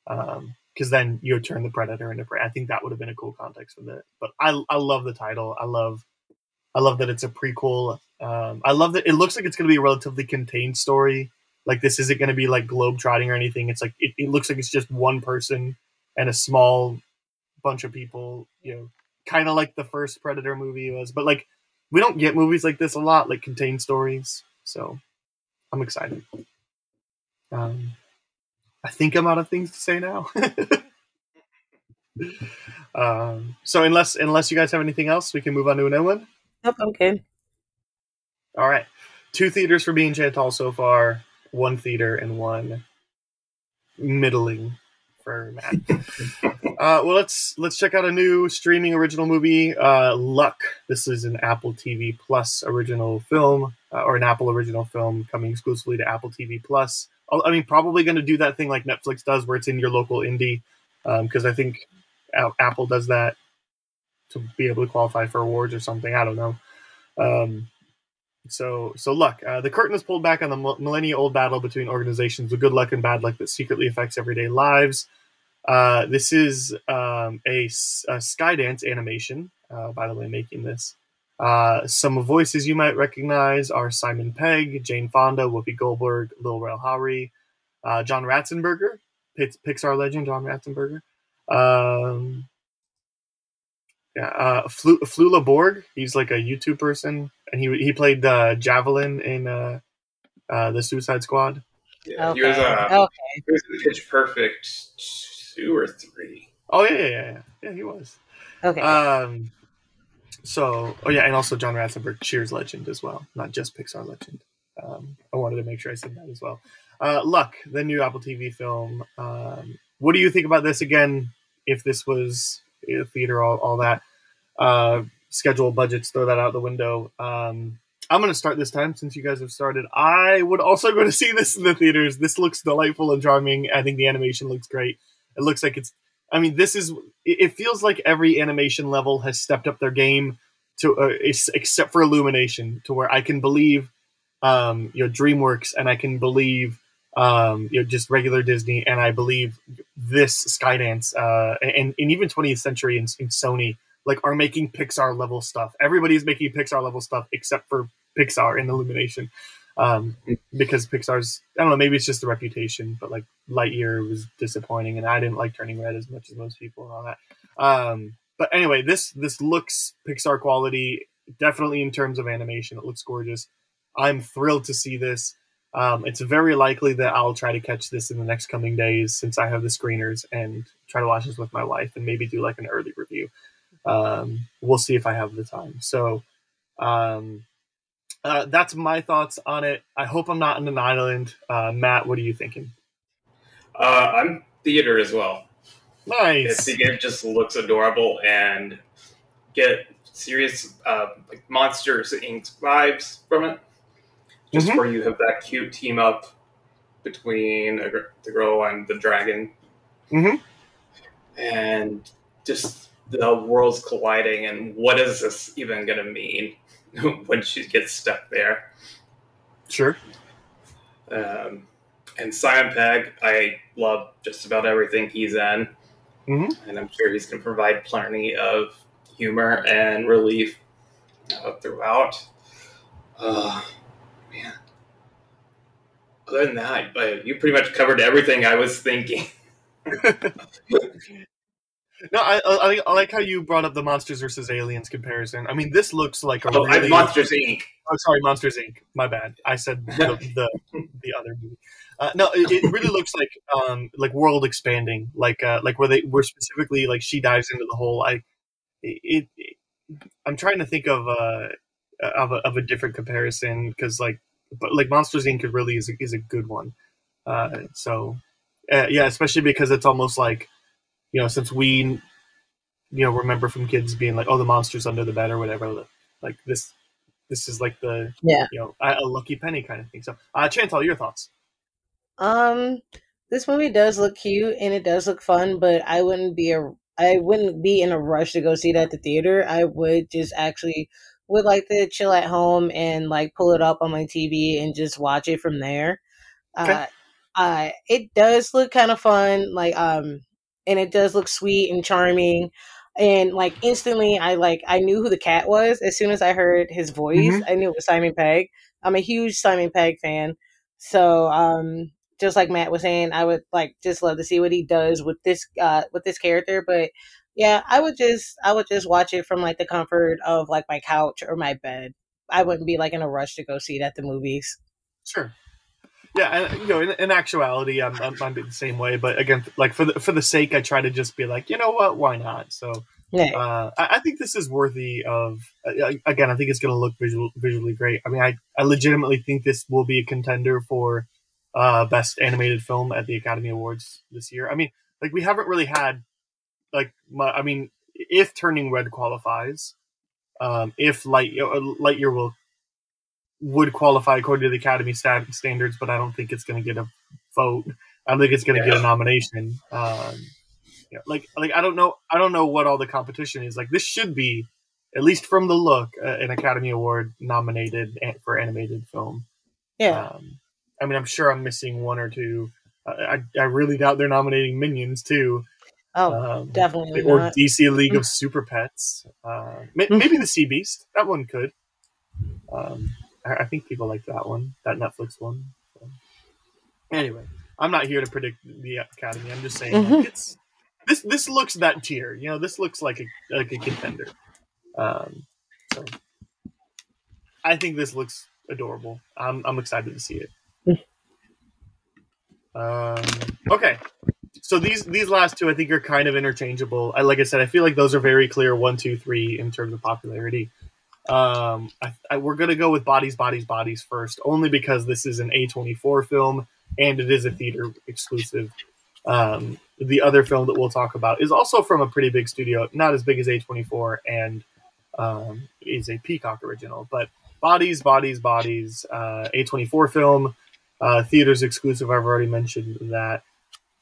because then you turn the predator into prey. I think that would have been a cool context for it. But I I love the title. I love I love that it's a prequel. Um, I love that it looks like it's gonna be a relatively contained story like this isn't to be like globe trotting or anything it's like it, it looks like it's just one person and a small bunch of people you know kind of like the first predator movie was but like we don't get movies like this a lot like contained stories so i'm excited. Um i think i'm out of things to say now. Um so unless unless you guys have anything else we can move on to another one? Nope, I'm good. all right. Two theaters for being chantal so far one theater and one middling for Matt. uh, well, let's let's check out a new streaming original movie, uh, Luck. This is an Apple TV Plus original film, uh, or an Apple original film coming exclusively to Apple TV Plus. I mean, probably going to do that thing like Netflix does, where it's in your local indie, because I think Apple does that to be able to qualify for awards or something. I don't know. Um, so so luck. Uh, the curtain is pulled back on the millennia-old battle between organizations with good luck and bad luck that secretly affects everyday lives. Uh, this is um, a, a Skydance animation, uh, by the way, making this. Uh, some voices you might recognize are Simon Pegg, Jane Fonda, Whoopi Goldberg, Lil Rel Howery, uh, John Ratzenberger, Pixar legend John Ratzenberger. Um, yeah, uh, Flu- Flula Borg. He's like a YouTube person, and he he played uh, Javelin in uh, uh, the Suicide Squad. Yeah, Okay. he was uh, Okay. he was in Pitch Perfect two or three. Oh yeah, yeah, yeah, yeah. Yeah, he was. Okay. Um, so, oh yeah, and also John Ratzenberg, Cheers legend as well, not just Pixar legend. Um, I wanted to make sure I said that as well. Uh, Luck, the new Apple TV film. Um, what do you think about this again? If this was a theater, all, all that uh, schedule budgets, throw that out the window. Um, I'm going to start this time since you guys have started. I would also go to see this in the theaters. This looks delightful and charming. I think the animation looks great. It looks like it's. I mean, this is. It feels like every animation level has stepped up their game to, uh, except for Illumination, to where I can believe, um, know, DreamWorks, and I can believe, um, you know, just regular Disney, and I believe this Skydance, uh, and, and even 20th Century and, and Sony, like, are making Pixar level stuff. Everybody's making Pixar level stuff except for Pixar and Illumination. Um, because Pixar's, I don't know, maybe it's just the reputation, but like Lightyear was disappointing, and I didn't like Turning Red as much as most people and all that. Um, but anyway, this this looks Pixar quality, definitely in terms of animation. It looks gorgeous. I'm thrilled to see this. Um, it's very likely that I'll try to catch this in the next coming days since I have the screeners and try to watch this with my wife and maybe do like an early review. Um, we'll see if I have the time. So, um, uh, that's my thoughts on it. I hope I'm not in an island. Uh, Matt, what are you thinking? Uh, I'm theater as well. Nice. think it just looks adorable and get serious uh, like Monsters Inc. vibes from it. Just Mhm. where you have that cute team up between a, the girl and the dragon, Mhm. and just the worlds colliding. And what is this even going to mean when she gets stuck there? Sure. Um, and Simon Pegg, I love just about everything he's in, Mhm. and I'm sure he's going to provide plenty of humor and relief uh, throughout. Uh, man, other than that, you pretty much covered everything I was thinking. No, I, I, I like- I like how you brought up the Monsters versus Aliens comparison. I mean, this looks like a Oh, really. Monsters Inc. Oh, sorry, Monsters Inc. My bad. I said the the, the other movie. Uh, no, it, it really looks like um like world expanding, like uh like where they were specifically like she dives into the hole. I it, it I'm trying to think of uh of a, of a different comparison because like but like Monsters Inc. really is a, is a good one. Uh, so uh, yeah, especially because it's almost like you know since we you know remember from kids being like oh the monsters under the bed or whatever like this this is like the Yeah. you know a, lucky penny kind of thing. So uh, Chantal, your thoughts? Um, this movie does look cute and it does look fun, but I wouldn't be a I wouldn't be in a rush to go see it at the theater. I would just actually would like to chill at home and like pull it up on my TV and just watch it from there. Okay. Uh, uh, it does look kind of fun, like um, and it does look sweet and charming. And like instantly, I like I knew who the cat was as soon as I heard his voice. I knew it was Simon Pegg. I'm a huge Simon Pegg fan, so um, just like Matt was saying, I would like just love to see what he does with this uh with this character. But yeah, I would just I would just watch it from like the comfort of like my couch or my bed. I wouldn't be like in a rush to go see it at the movies. Sure. Yeah, and you know, in, in actuality, I'm, I'm I'm the same way. But again, like for the for the sake, I try to just be like, you know what, why not? So Yeah. uh, I, I think this is worthy of. Uh, again, I think it's going to look visual, visually great. I mean, I I legitimately think this will be a contender for uh, best animated film at the Academy Awards this year. I mean, like we haven't really had like my, I mean, if Turning Red qualifies, um, if Light uh, Lightyear will would qualify according to the Academy stat- standards, but I don't think it's going to get a vote. I don't think it's going to get a nomination. Um, know, like like I don't know I don't know what all the competition is. Like this should be at least from the look, uh, an Academy Award nominated for animated film. Yeah. Um, I mean, I'm sure I'm missing one or two. Uh, I I really doubt they're nominating Minions too. oh, Um, definitely or not. DC League of Super Pets. Uh, may- maybe the Sea Beast. That one could. Um, I, think people like that one, that Netflix one. So. Anyway, I'm not here to predict the Academy. I'm just saying like, Mhm. it's this. This looks that tier. You know, this looks like a like a contender. Um, so I think this looks adorable. I'm I'm excited to see it. Um, okay, so these these last two I think are kind of interchangeable. I like I said, I feel like those are very clear one, two, three in terms of popularity. Um, I, I, we're gonna go with bodies, bodies, bodies first, only because this is an A24 film and it is a theater exclusive. Um, the other film that we'll talk about is also from a pretty big studio, not as big as A24, and um, is a Peacock original, but Bodies, Bodies, Bodies, uh, A24 film, uh, theaters exclusive. I've already mentioned that.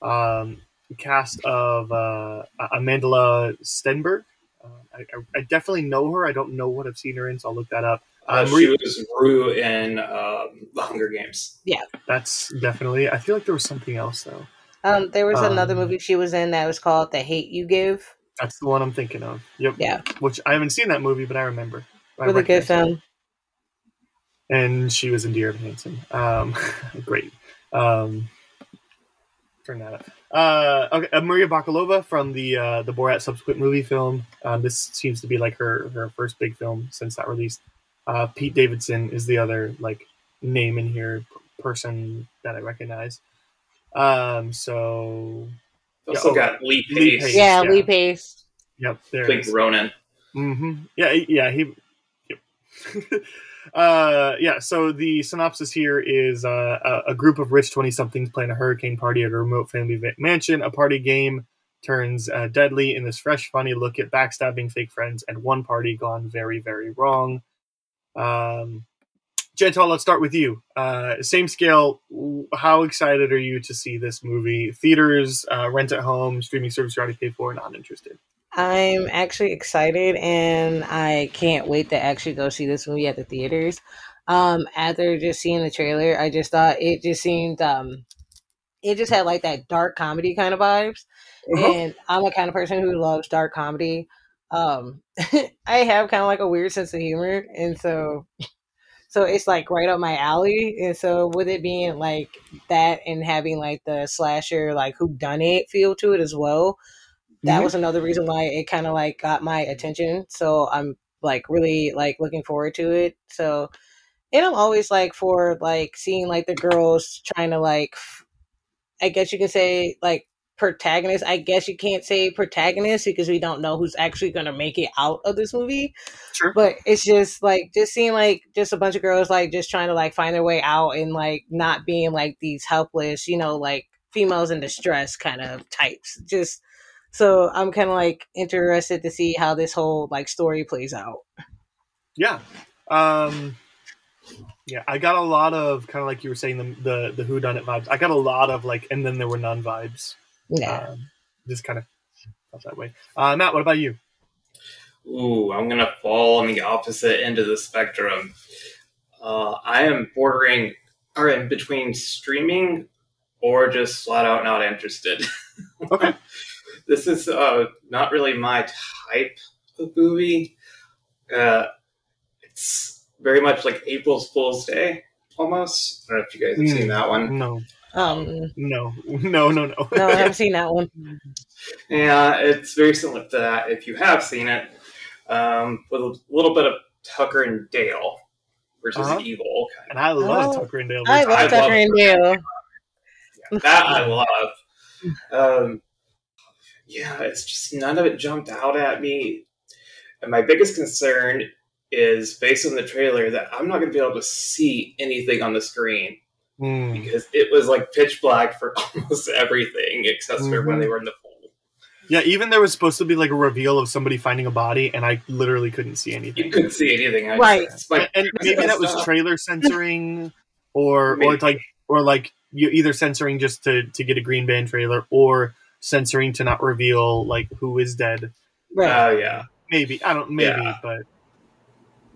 Um, cast of uh, Stenberg. Uh, I, I- I definitely know her. I don't know what I've seen her in, so I'll look that up. Uh, Uh, she was Rue in um, The Hunger Games. Yeah, that's definitely. I feel like there was something else though. Um, there was another um, movie she was in that was called The Hate You Give. That's the one I'm thinking of. Yep. Yeah. Which I haven't seen that movie, but I remember. I Really good recognize her. film. and she was in Dear Evan Hansen. Um, great. Um, turn that up. Uh, okay, uh, Maria Bakalova from the uh, the Borat subsequent movie film. Um, this seems to be like her her first big film since that release. Uh, Pete Davidson is the other like name in here, p- person that I recognize. Um, so Also Yeah, oh, got Lee Lee Pace, Pace. Yeah, yeah. Lee Pace. yep, there it Big is. Ronan. hmm Yeah, yeah, he. Yep. uh, yeah. So the synopsis here is uh, a, a group of rich twenty-somethings plan a hurricane party at a remote family mansion. A party game turns uh, deadly in this fresh, funny look at backstabbing fake friends and one party gone very, very wrong. Um, Chantal, let's start with you. Uh, same scale. How excited are you to see this movie? Theaters, uh, rent at home, streaming service you already paid for. Not interested. I'm actually excited and I can't wait to actually go see this movie at the theaters. Um, after just seeing the trailer, I just thought it just seemed um it just had like that dark comedy kind of vibes. And I'm a kind of person who loves dark comedy. Um I have kind of like a weird sense of humor and so so it's like right up my alley. And so with it being like that and having like the slasher like who done it feel to it as well, that Mhm. was another reason why it kind of like got my attention. So I'm like really like looking forward to it. So and I'm always like for like seeing like the girls trying to like I guess you can say like protagonist. I guess you can't say protagonist because we don't know who's actually going to make it out of this movie. Sure. But it's just like just seeing like just a bunch of girls like just trying to like find their way out and like not being like these helpless, you know, like females in distress kind of types. Just so I'm kind of like interested to see how this whole like story plays out. Yeah. Um yeah, I got a lot of kind of like you were saying the the the who done it vibes. I got a lot of like and then there were none vibes. Yeah. Um, just kind of felt that way. Uh, Matt, what about you? Ooh, I'm gonna fall on the opposite end of the spectrum. Uh, I am bordering, or in between streaming or just flat out not interested. Okay. this is uh, not really my type of movie. Uh, it's very much like April's Fool's Day, almost. I don't know if you guys have Mm. seen that one. No, Um no, no, no, no. no, I haven't seen that one. Yeah, it's very similar to that. If you have seen it, um, with a little bit of Tucker and Dale versus Uh-huh. evil. and I love Oh, Tucker and Dale. I I love love Tucker and Dale. That I love. Um, yeah, it's just none of it jumped out at me. And my biggest concern is based on the trailer that I'm not going to be able to see anything on the screen Mm. because it was like pitch black for almost everything except for Mhm. when they were in the pool. Yeah, even there was supposed to be like a reveal of somebody finding a body, and I literally couldn't see anything. You couldn't see anything. I Right. It's like, and maybe that was trailer censoring, or or Maybe. it's like or like you either censoring just to to get a Green Band trailer, or censoring to not reveal like who is dead. Right. Oh yeah. maybe I don't maybe, Yeah. but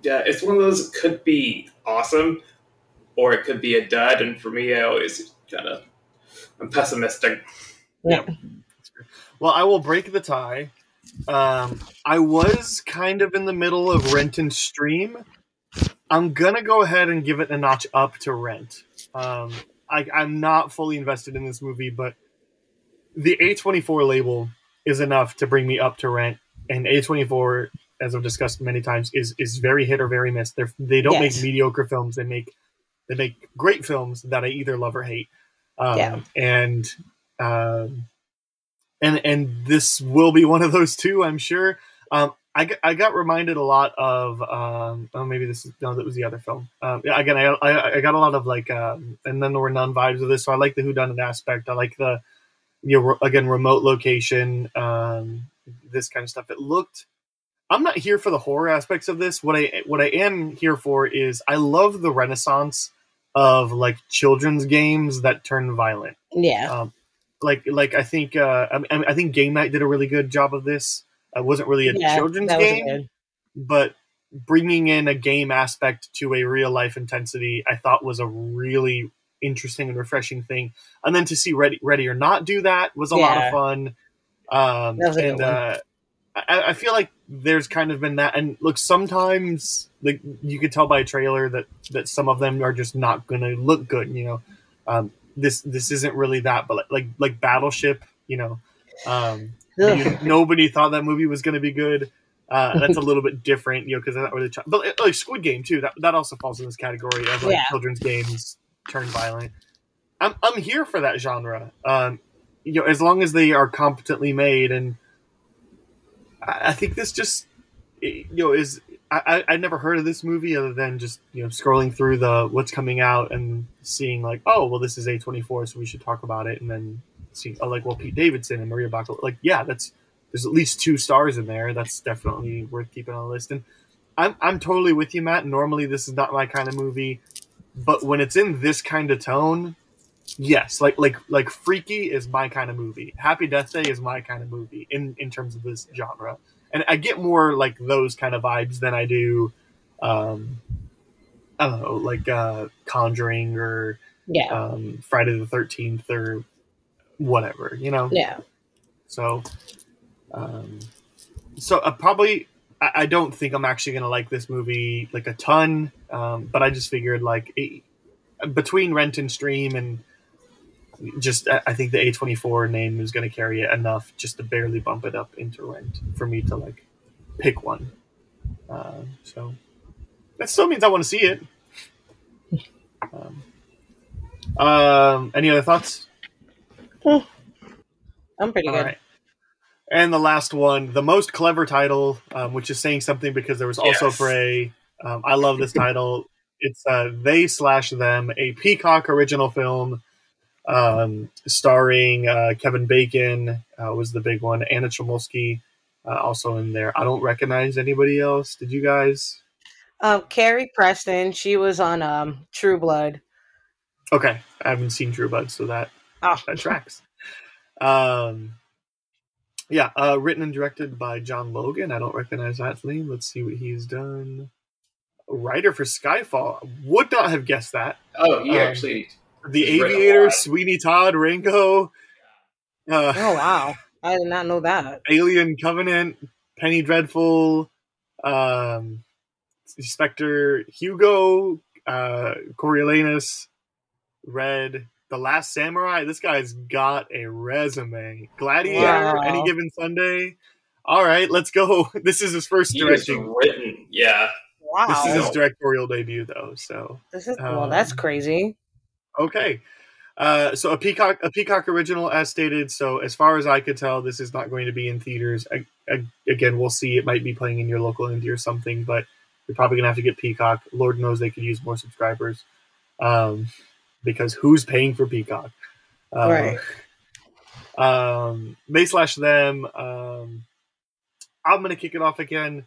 Yeah, it's one of those could be awesome, or it could be a dud. And for me, I always kind of I'm pessimistic. Yeah. well, I will break the tie. Um, I was kind of in the middle of Rent and Stream. I'm gonna go ahead and give it a notch up to Rent. Um, I, I'm not fully invested in this movie, but the A24 label is enough to bring me up to Rent, and A24, as I've discussed many times, is is very hit or very miss. They're, they don't Yes. make mediocre films; they make they make great films that I either love or hate. Um, Yeah. and um, and and this will be one of those two, I'm sure. Um, I, got- I got reminded a lot of um, oh maybe this is no that was the other film. Um, again, I, I I got a lot of like um, and then there were none vibes of this, so I like the whodunit aspect. I like the you know again remote location, um, this kind of stuff. It looked. I'm not here for the horror aspects of this. What I what I am here for is I love the renaissance of like children's games that turn violent Yeah. um, like like I think uh, I, I I think Game Night did a really good job of this. It wasn't really a yeah, children's game, good. but bringing in a game aspect to a real life intensity, I thought was a really interesting and refreshing thing. And then to see Ready Ready or Not do that was a lot of fun. Um, was a and uh, I, I feel like there's kind of been that. And look, sometimes like you could tell by a trailer that that some of them are just not going to look good. You know, um, this this isn't really that, but like like, like Battleship, you know. Um, you- nobody thought that movie was going to be good. Uh, that's a little bit different, you know, because that really. Ch- but uh, like Squid Game too, that that also falls in this category of like Yeah. children's games turn violent. I'm I'm here for that genre. Um, you know, as long as they are competently made, and I, I think this just you know is I I never heard of this movie other than just you know scrolling through the what's coming out and seeing like oh well this is A24 so we should talk about it. And then seeing oh like well Pete Davidson and Maria Bacala like yeah that's there's at least two stars in there. That's definitely worth keeping on the list. And I'm I'm totally with you Matt. Normally this is not my kind of movie but when it's in this kind of tone yes like like like freaky is my kind of movie happy death day is my kind of movie in in terms of this genre and i get more like those kind of vibes than i do um i don't know like uh conjuring or Yeah. um friday the 13th or whatever you know Yeah. so, um, so uh, probably I, I don't think I'm actually gonna like this movie like a ton. Um, but I just figured like it, between Rent and Stream and just I I think the A24 name is gonna carry it enough just to barely bump it up into Rent for me to like pick one. Uh, so that still means I want to see it. Um, um, any other thoughts? I'm pretty All good. right. And the last one, the most clever title, um, which is saying something because there was also Yes. for a. Um, I love this title. It's uh, they slash them, a Peacock original film, um, starring uh, Kevin Bacon uh, was the big one. Anna Chlumsky uh, also in there. I don't recognize anybody else. Did you guys? Um, Carrie Preston, she was on um True Blood. Okay, I haven't seen True Blood, so that Oh, that tracks. Um, yeah, uh, written and directed by John Logan. I don't recognize that name. Let's see what he's done. Writer for Skyfall. Would not have guessed that. Oh, he Um, actually The He's written a Aviator. Sweeney Todd, Rango, uh, oh wow, I did not know that. Alien Covenant, Penny Dreadful, um, Spectre, Hugo, uh, Coriolanus, Red, The Last Samurai. This guy's got a resume. Gladiator, Wow. Any Given Sunday. All right, let's go. This is his first he directing. written. Yeah, Wow, This is his directorial debut, though. So this is um, well, that's um, crazy. Okay. Uh, so a peacock, a peacock original, as stated. So as far as I could tell, this is not going to be in theaters. I, I, again, we'll see. It might be playing in your local indie or something, but you're probably gonna have to get Peacock. Lord knows they could use more subscribers, um, because who's paying for Peacock? Uh, Right. Um, May slash them. Um, I'm gonna kick it off again.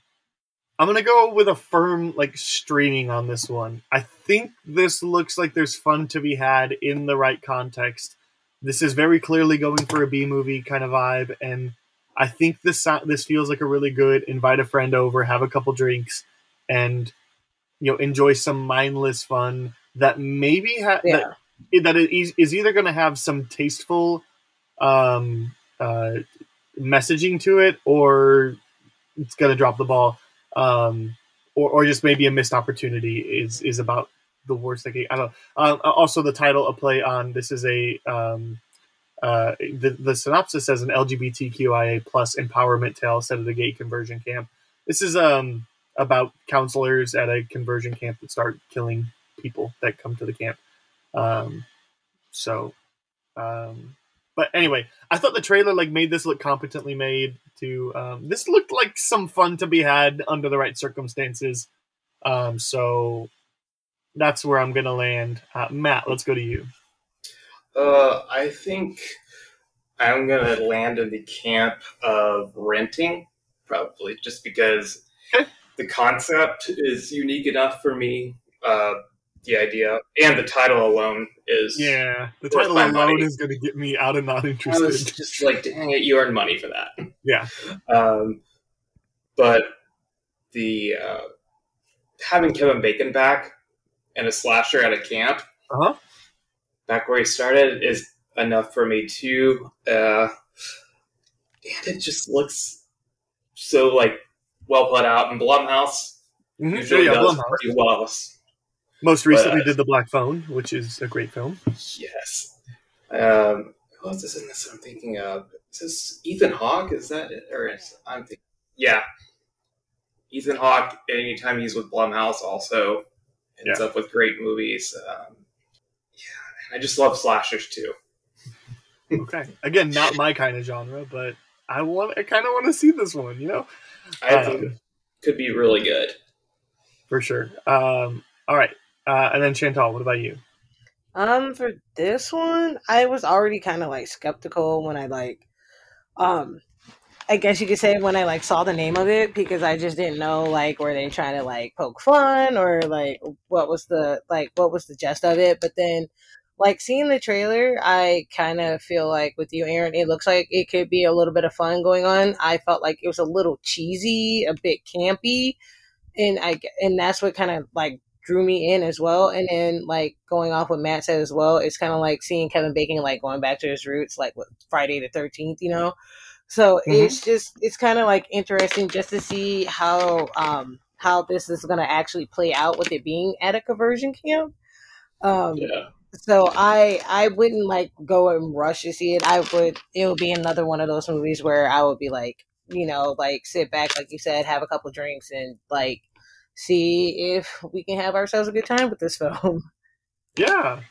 I'm gonna go with a firm like streaming on this one. I think this looks like there's fun to be had in the right context. This is very clearly going for a B movie kind of vibe, and I think this this feels like a really good invite a friend over, have a couple drinks, and you know enjoy some mindless fun that maybe ha- Yeah. that that is either going to have some tasteful um, uh, messaging to it, or it's going to drop the ball, um, or or just maybe a missed opportunity is is about the worst thing. I don't. Uh, also, the title a play on this is a um, uh, the the synopsis says an LGBTQIA plus empowerment tale set at a gay conversion camp. This is um about counselors at a conversion camp that start killing people that come to the camp. Um, so, um, but anyway, I thought the trailer like made this look competently made. To um, this looked like some fun to be had under the right circumstances. Um, so that's where I'm gonna land. Uh, Matt, let's go to you. Uh, I think I'm gonna land in the camp of renting, probably just because the concept is unique enough for me. Uh, the idea and the title alone is Yeah, the title alone money. is gonna get me out of not I was just like, dang it, you earned money for that. Yeah. Um, but the uh, having Kevin Bacon back and a slasher at a camp, Uh huh. back where he started, is enough for me too. Uh, and it just looks so like well put out. And Blumhouse usually Yeah, does Blumhouse. pretty well. Most recently but- did the Black Phone, which is a great film. Yes. Um, who else is in this? I'm thinking of. Is this Ethan Hawke? Is that it? Or is, I'm thinking. Yeah. Ethan Hawke. Anytime he's with Blumhouse, also ends up with great movies. Um, yeah, I just love slashers too. Okay. Again, not my kind of genre, but I want. I kind of want to see this one. You know, I Um, think could be really good. for sure. Um. All right. Uh, and then Chantal, what about you? Um, for this one, I was already kind of like skeptical when I like, um, I guess you could say when I like saw the name of it because I just didn't know like were they trying to like poke fun or like what was the like what was the gist of it. But then, like seeing the trailer, I kind of feel like with you, Aaron, it looks like it could be a little bit of fun going on. I felt like it was a little cheesy, a bit campy, and I and that's what kind of like drew me in as well. And then like going off what Matt said as well, it's kind of like seeing Kevin Bacon like going back to his roots, like with Friday the Thirteenth, you know. So Mhm. it's just it's kind of like interesting just to see how um how this is going to actually play out with it being at a conversion camp. Um, Yeah. so I I wouldn't like go and rush to see it. I would it would be another one of those movies where I would be like, you know, like sit back, like you said, have a couple drinks and like see if we can have ourselves a good time with this film. Yeah.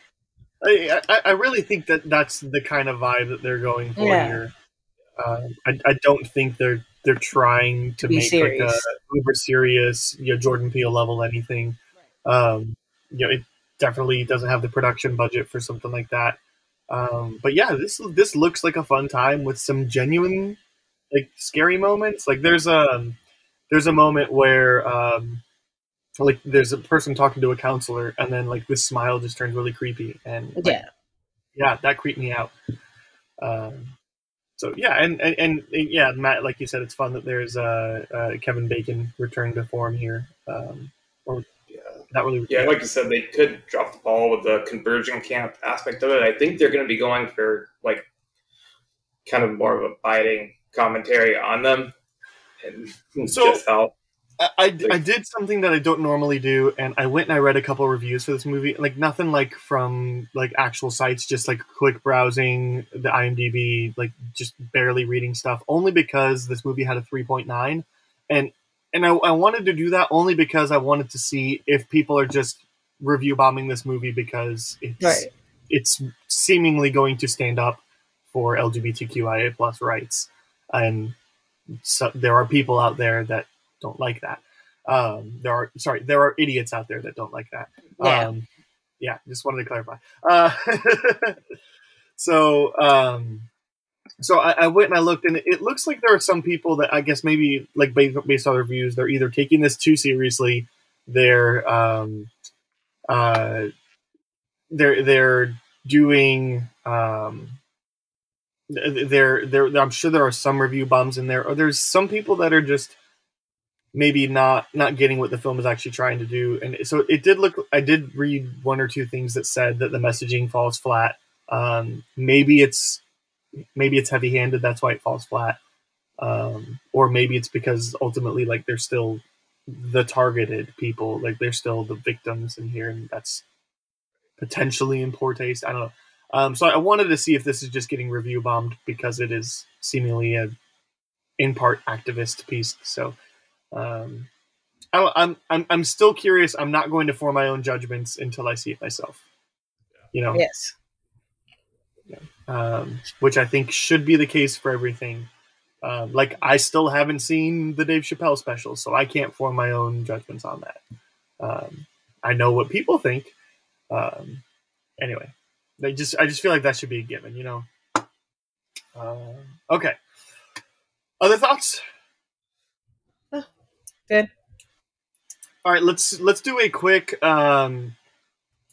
I, I, I really think that that's the kind of vibe that they're going for Yeah. here. Um, I, I don't think they're they're trying to Be make like a serious. uber serious, you know, Jordan Peele level anything. Um, you know, it definitely doesn't have the production budget for something like that. Um, but yeah, this this looks like a fun time with some genuine, like scary moments. Like there's a there's a moment where um, like there's a person talking to a counselor, and then like this smile just turns really creepy, and like, Yeah. yeah, that creeped me out. Um, so yeah, and, and and yeah, Matt, like you said, it's fun that there's uh, uh, Kevin Bacon returned to form here. Um, or Yeah. not really. Yeah, like you said, they could drop the ball with the conversion camp aspect of it. I think they're going to be going for like kind of more of a biting commentary on them and So- just how I, I, I did something that I don't normally do, and I went and I read a couple reviews for this movie. Like nothing like from like actual sites, just like quick browsing the IMDb, like just barely reading stuff. Only because this movie had a three point nine, and and I, I wanted to do that only because I wanted to see if people are just review bombing this movie because it's Right. it's seemingly going to stand up for LGBTQIA plus rights, and so there are people out there that don't like that. Um, there are sorry, there are idiots out there that don't like that. Yeah. Um, yeah, just wanted to clarify. Uh, so, um, so I, I went and I looked, and it looks like there are some people that I guess maybe like based, based on reviews, they're either taking this too seriously, they're um, uh, they're they're doing um, there, there, I'm sure there are some review bombs in there, or there's some people that are just maybe not not getting what the film is actually trying to do. And so it did look. I did read one or two things that said that the messaging falls flat. Um, maybe it's maybe it's heavy handed. That's why it falls flat. Um, or maybe it's because ultimately, like they're still the targeted people, like they're still the victims in here, and that's potentially in poor taste. I don't know. Um, so I wanted to see if this is just getting review bombed because it is seemingly a in part activist piece. So um, I, I'm I'm I'm still curious. I'm not going to form my own judgments until I see it myself. You know, Yes. um, which I think should be the case for everything. Um, like I still haven't seen the Dave Chappelle special, so I can't form my own judgments on that. Um, I know what people think. Um, anyway, they just I just feel like that should be a given, you know. Um okay. Other thoughts? Good. All right, let's let's do a quick. Um,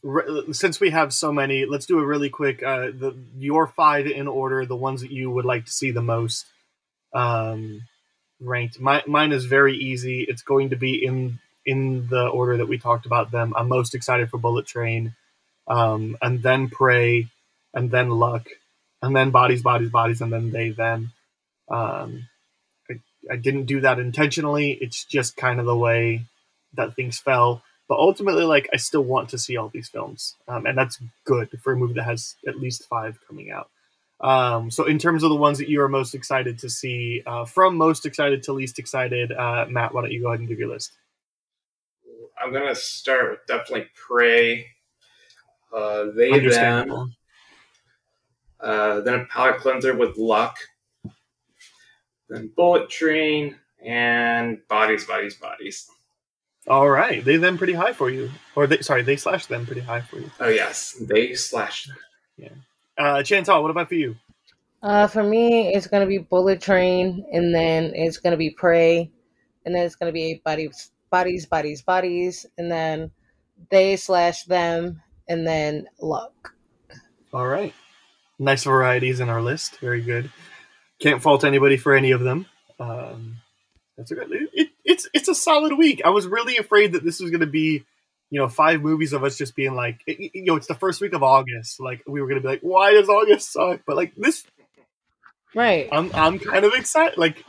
re- since we have so many, let's do a really quick. Uh, the your five in order, the ones that you would like to see the most um, ranked. My, mine is very easy. It's going to be in in the order that we talked about them. I'm most excited for Bullet Train, um, and then Prey, and then Luck, and then Bodies, Bodies, Bodies, and then They Them. Um, I, didn't do that intentionally. It's just kind of the way that things fell. But ultimately, like I still want to see all these films, um, and that's good for a movie that has at least five coming out. Um, so, in terms of the ones that you are most excited to see, uh, from most excited to least excited, uh, Matt, why don't you go ahead and give your list? I'm gonna start with definitely Prey. Uh, they them. Uh, then a palate cleanser with Luck. Then Bullet Train and Bodies, Bodies, Bodies. All right, they them pretty high for you, or they sorry, they slashed them pretty high for you. Oh yes, they slashed. Yeah, uh, Chantal, what about for you? Uh, for me, it's gonna be Bullet Train, and then it's gonna be Prey, and then it's gonna be Bodies, Bodies, Bodies, Bodies, and then they slash them, and then Luck. All right, nice varieties in our list. Very good. Can't fault anybody for any of them. Um, that's a good. It, it, it's it's a solid week. I was really afraid that this was going to be, you know, five movies of us just being like, it- you know, it's the first week of August. Like we were going to be like, why does August suck? But like this, Right. I'm I'm kind of excited. Like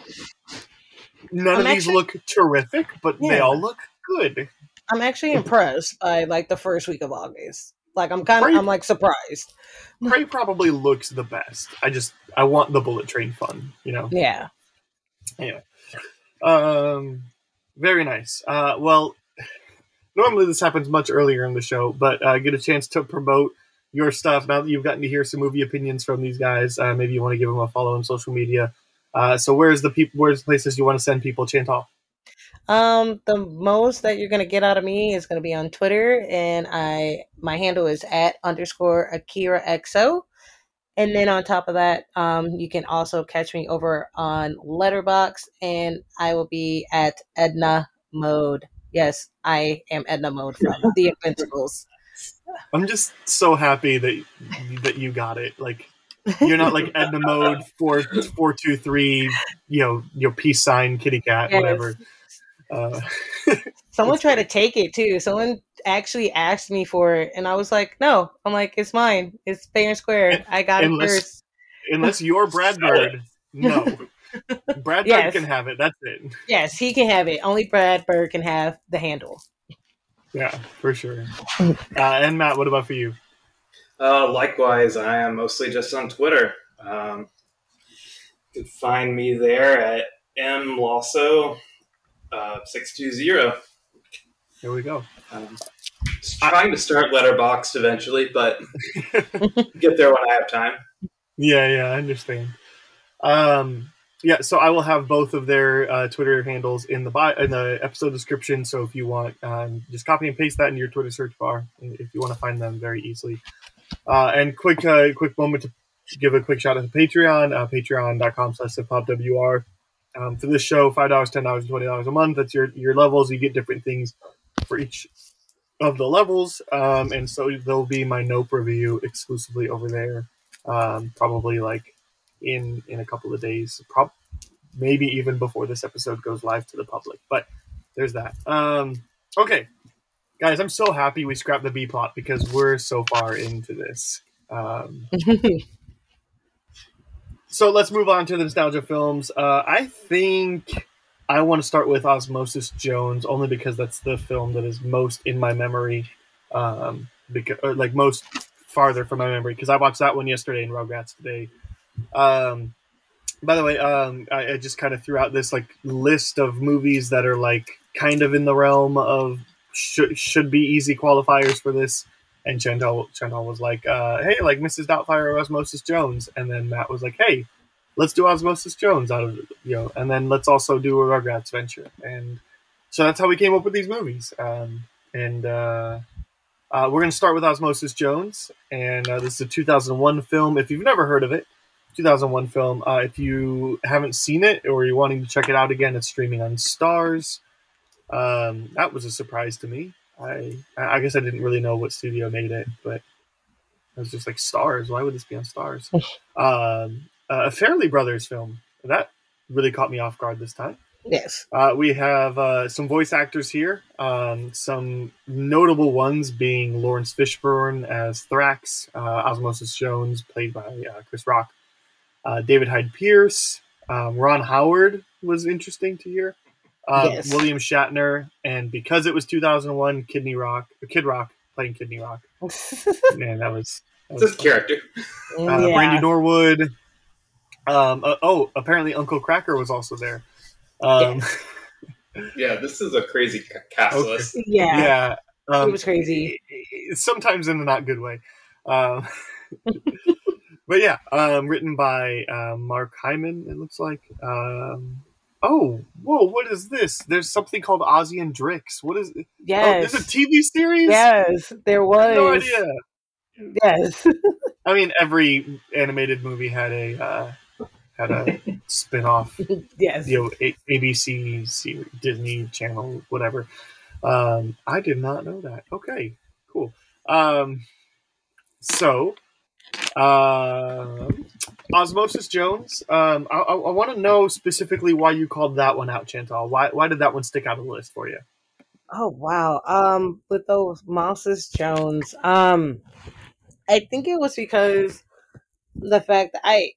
none I'm of these look terrific, but they all look good. I'm actually impressed by like the first week of August. Like I'm kind of I'm like surprised. Prey probably looks the best. I just I want the bullet train fun, you know. Yeah. Anyway, um, very nice. Uh, well, normally this happens much earlier in the show, but uh, get a chance to promote your stuff now that you've gotten to hear some movie opinions from these guys. Uh, maybe you want to give them a follow on social media. Uh, so where's the people? Where's the places you want to send people? Chantal. Um, the most that you're gonna get out of me is gonna be on Twitter, and I my handle is at underscore Akira XO. And then on top of that, um, you can also catch me over on Letterboxd, and I will be at Edna Mode. Yes, I am Edna Mode from The Invincibles. I'm just so happy that that you got it. Like you're not like Edna mode four four two three. You know your peace sign kitty cat Yes. whatever. Uh, Someone tried to take it too. Someone actually asked me for it, and I was like, "No." I'm like, "It's mine. It's fair and square. I got it Unless- first. unless you're Brad Bird, no. Brad Bird Yes. can have it. That's it. Yes, he can have it. Only Brad Bird can have the handle. Yeah, for sure. Uh, and Matt, what about for you? Uh, likewise, I am mostly just on Twitter. Um, you can find me there at m mlosso uh, six two zero. Here we go. Um, trying to start Letterboxd eventually, but get there when I have time. Yeah, yeah, I understand. Um, yeah, so I will have both of their uh, Twitter handles in the bio, in the episode description. So if you want, um, just copy and paste that in your Twitter search bar if you want to find them very easily. Uh, and quick, uh, quick moment to give a quick shout out to Patreon, uh, patreon.com slash SipHopWR. Um, for this show, $5, $10, $20 a month. That's your, your levels. You get different things for each of the levels. Um, and so there'll be my Nope review exclusively over there. Um, probably like in in a couple of days, prob maybe even before this episode goes live to the public. But there's that. Um, okay, guys, I'm so happy we scrapped the B plot because we're so far into this. Um, so let's move on to the nostalgia films. Uh, I think I want to start with Osmosis Jones only because that's the film that is most in my memory, um, because or like most farther from my memory because I watched that one yesterday and Rugrats today. Um, by the way, um, I, I just kind of threw out this like list of movies that are like kind of in the realm of should should be easy qualifiers for this. And Chantal Chantal was like, uh, "Hey, like Mrs. Doubtfire or Osmosis Jones," and then Matt was like, "Hey, let's do Osmosis Jones out of you know, and then let's also do a Rugrats venture." And so that's how we came up with these movies. Um, and uh, uh, we're going to start with Osmosis Jones, and uh, this is a 2001 film. If you've never heard of it, 2001 film. Uh, if you haven't seen it or you're wanting to check it out again, it's streaming on Starz. Um, that was a surprise to me. I I guess I didn't really know what studio made it, but I was just like Starz. Why would this be on Starz? um, a Farrelly Brothers film that really caught me off guard this time. Yes. Uh, we have uh, some voice actors here. Um, some notable ones being Laurence Fishburne as Thrax, uh, Osmosis Jones, played by uh, Chris Rock, uh, David Hyde Pierce, um, Ron Howard was interesting to hear, uh, Yes. William Shatner, and because it was 2001, Kidney Rock, Kid Rock playing Kidney Rock. Man, that was. That It's was his character. uh, yeah. Brandy Norwood. Um, uh, oh, apparently Uncle Kracker was also there. Um, Yeah, this is a crazy ca- cast Okay. list. yeah. yeah, um, it was crazy. sometimes in a not good way. Um, but yeah, um, written by um, Marc Hyman. It looks like. Um, oh, whoa! What is this? There's something called Ozzy and Drix. What is? it? Oh, Yes. there's a TV series. yes, there was. no idea. Yes. I mean, every animated movie had a uh, had a spin-off yes. you know, A- ABC, series, Disney Channel, whatever. Um, I did not know that. Okay, cool. Um, so, um Osmosis Jones. Um, I, I, want to know specifically why you called that one out, Chantal. Why why did that one stick out on the list for you? Oh wow. Um with those Mouses Jones, um I think it was because the fact that I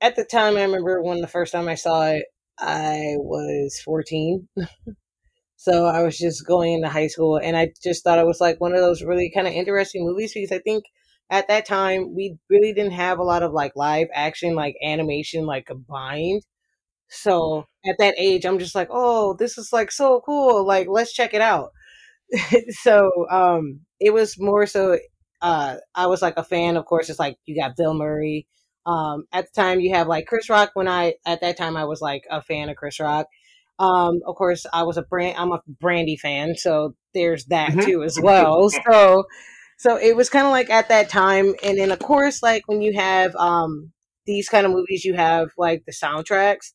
at the time I remember when the first time I saw it, I was 14. so I was just going into high school and I just thought it was like one of those really kind of interesting movies because I think at that time we really didn't have a lot of like live action like animation like combined. So at that age, I'm just like, oh, this is like so cool. Like, let's check it out. so um, it was more so. Uh, I was like a fan. Of course, it's like you got Bill Murray. Um, at the time, you have like Chris Rock. When I at that time, I was like a fan of Chris Rock. Um, of course, I was a brand. I'm a Brandy fan, so there's that Mhm. too as well. so, so it was kind of like at that time, and then of course, like when you have um these kind of movies, you have like the soundtracks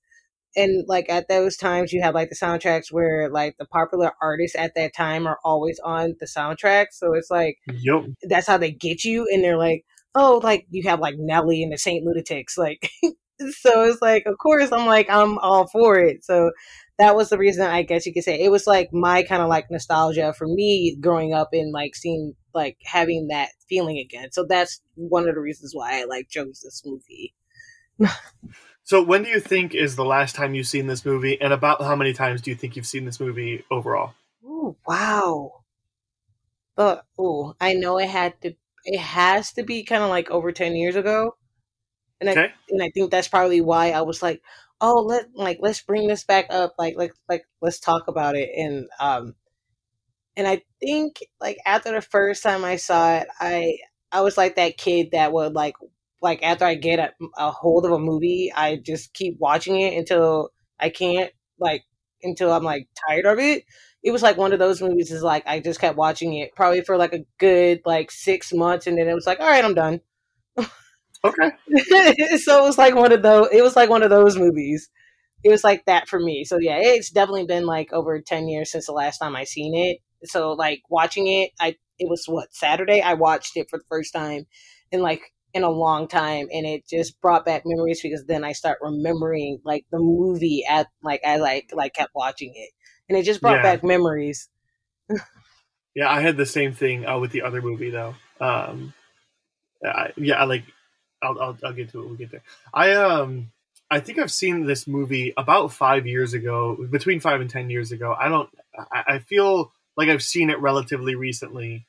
and like at those times you have like the soundtracks where like the popular artists at that time are always on the soundtrack so it's like Yup. that's how they get you and they're like oh like you have like nelly and the saint lunatics like so it's like of course i'm like i'm all for it so that was the reason i guess you could say it was like my kind of like nostalgia for me growing up and like seeing like having that feeling again so that's one of the reasons why i like chose this movie So, when do you think is the last time you've seen this movie, and about how many times do you think you've seen this movie overall? Ooh, wow. But oh, I know it had to. It has to be kind of like over ten years ago, and I and I think that's probably why I was like, oh, let like let's bring this back up, like like like let's talk about it, and um, and I think like after the first time I saw it, I I was like that kid that would like like after I get a, a hold of a movie, I just keep watching it until I can't like until I'm like tired of it. It was like one of those movies is like I just kept watching it probably for like a good like six months and then it was like all right I'm done Okay. so it was like one of those it was like one of those movies it was like that for me so yeah it's definitely been like over 10 years since the last time I seen it so like watching it I it was what Saturday I watched it for the first time in like in a long time and it just brought back memories because then I start remembering like the movie at like I like kept watching it and it just brought Yeah. back memories. Yeah, I had the same thing uh, with the other movie though. Um, I, yeah, I like. I'll, I'll I'll get to it. We'll get there. I um I think I've seen this movie about five years ago, between five and ten years ago. I don't. I, I feel like I've seen it relatively recently.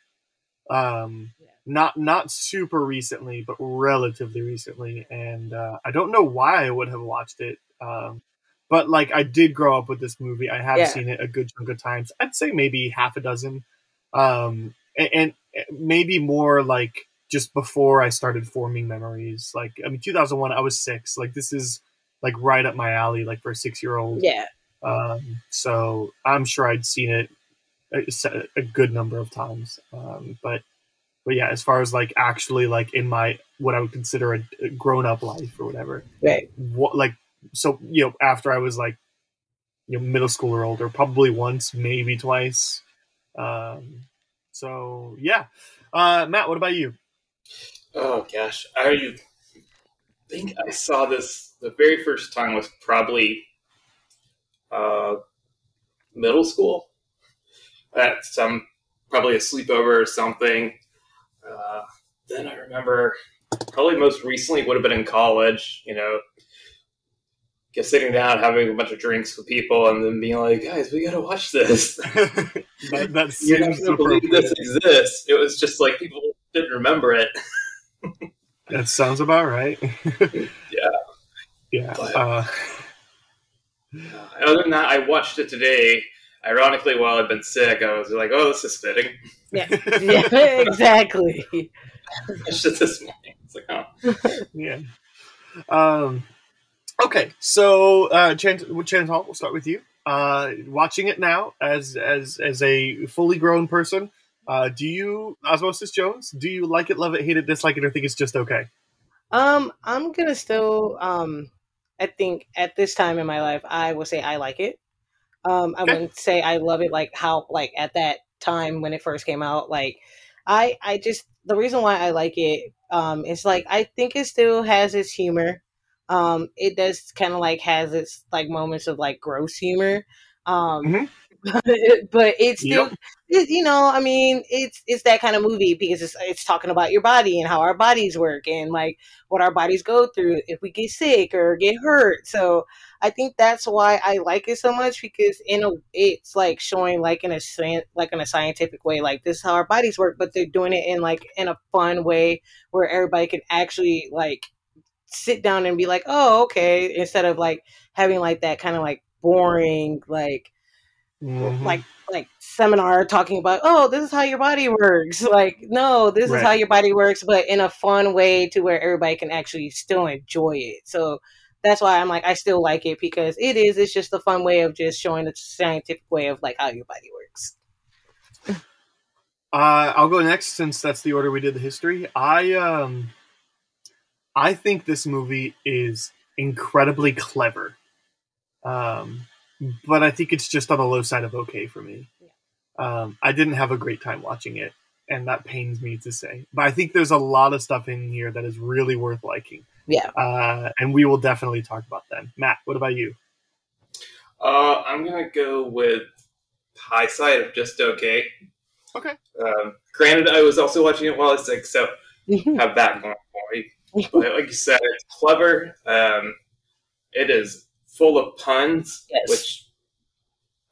Um, not not super recently, but relatively recently, and uh, I don't know why I would have watched it. Um, but like I did grow up with this movie. I have Yeah. seen it a good chunk of times. I'd say maybe half a dozen, um, and, and maybe more like just before I started forming memories. Like I mean, 2001, I was six. Like this is like right up my alley. Like for a six year old. Yeah. Um, so I'm sure I'd seen it a, a good number of times. Um, but but yeah, as far as like actually like in my what I would consider a, a grown up life or whatever, Right. what like so you know after I was like you know middle school or older, probably once, maybe twice. Um, so yeah, uh, Matt, what about you? Oh gosh, I think I saw this the very first time was probably uh, middle school at some probably a sleepover or something. Uh, then I remember probably most recently would have been in college. You know, just sitting down having a bunch of drinks with people and then being like, "Guys, we gotta watch this." that, that You're not gonna believe this exists. It was just like people didn't remember it. That sounds about right. Yeah. Yeah. But- Uh, Other than that, I watched it today. Ironically, while I've been sick, I was like, "Oh, this is fitting." Yeah. yeah. Exactly. It's just this morning. It's like, oh, yeah. Um, okay, so uh, Chan, Chan Hall, we'll start with you. Uh, watching it now as as as a fully grown person, uh, do you Osmosis Jones? Do you like it, love it, hate it, dislike it, or think it's just okay? Um, I'm gonna still um I think at this time in my life I will say I like it. Um I Okay. wouldn't say I love it like how like at that time when it first came out. Like I I just the reason why I like it um is like I think it still has its humor. Um it does kind of like has its like moments of like gross humor. Um Mhm. but it's still Yep. it, you know, I mean, it's it's that kind of movie because it's it's talking about your body and how our bodies work and like what our bodies go through if we get sick or get hurt. So I think that's why I like it so much because in a it's like showing like in a like in a scientific way like this is how our bodies work, but they're doing it in like in a fun way where everybody can actually like sit down and be like, oh okay, instead of like having like that kind of like boring like Mhm. like like seminar talking about oh this is how your body works like no this Right. is how your body works but in a fun way to where everybody can actually still enjoy it so that's why i'm like i still like it because it is it's just a fun way of just showing the scientific way of like how your body works Uh, I'll go next since that's the order we did the history. I um, I think this movie is incredibly clever, um, but I think it's just on the low side of okay for me. Um, I didn't have a great time watching it, and that pains me to say. But I think there's a lot of stuff in here that is really worth liking. Yeah. uh, and we will definitely talk about them. Matt, what about you? uh, I'm gonna go with high side of just okay. Okay. Um, granted, I was also watching it while I was sick, so have that going for me. But like you said, it's clever. Um, it is full of puns, Yes. which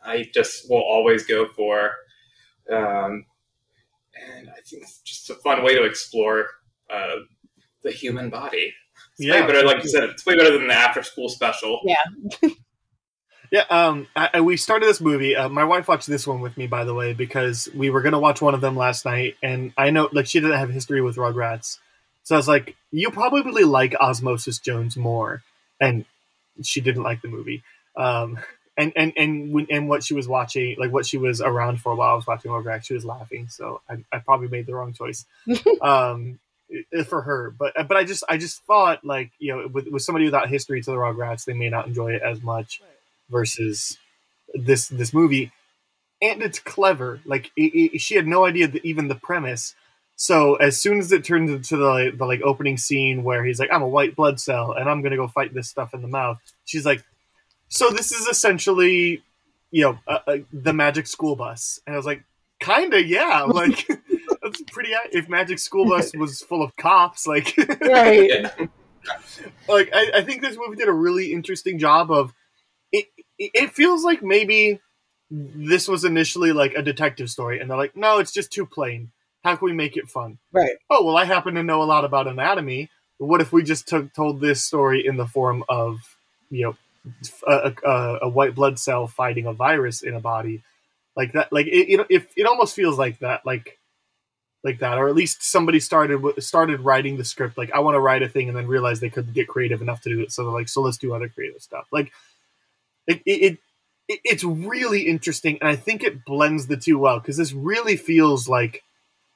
I just will always go for. Um, and I think it's just a fun way to explore uh, the human body. It's Yeah. way better, like you said, it's way better than the after school special. Yeah. Yeah, um, I, I- we started this movie. Uh, my wife watched this one with me, by the way, because we were gonna watch one of them last night, and I know like she didn't have history with Rugrats, so I was like, "You probably like Osmosis Jones more," and she didn't like the movie. Um, and and and when, and what she was watching, like what she was around for a while I was watching Rugrats, she was laughing. So I, I probably made the wrong choice. um, for her, but but I just I just thought like you know with, with somebody without history to the Rugrats, they may not enjoy it as much versus this this movie and it's clever like it, it, she had no idea that even the premise So as soon as it turns into the, the like opening scene where he's like, "I'm a white blood cell and I'm gonna go fight this stuff in the mouth," she's like, "So this is essentially, you know, uh, uh, the Magic School Bus," and I was like, "Kinda, yeah." Like that's pretty. If Magic School Bus was full of cops, like, Right. Like I, I think this movie did a really interesting job of it. It it feels like maybe this was initially like a detective story, and they're like, "No, it's just too plain. How can we make it fun?" Right. oh well i happen to know a lot about anatomy what if we just took, told this story in the form of you know a, a, a white blood cell fighting a virus in a body like that like it, it, it, it almost feels like that like like that or at least somebody started started writing the script like i want to write a thing and then realized they couldn't get creative enough to do it so they're like so let's do other creative stuff like it, it, it it- it's really interesting and i think it blends the two well because this really feels like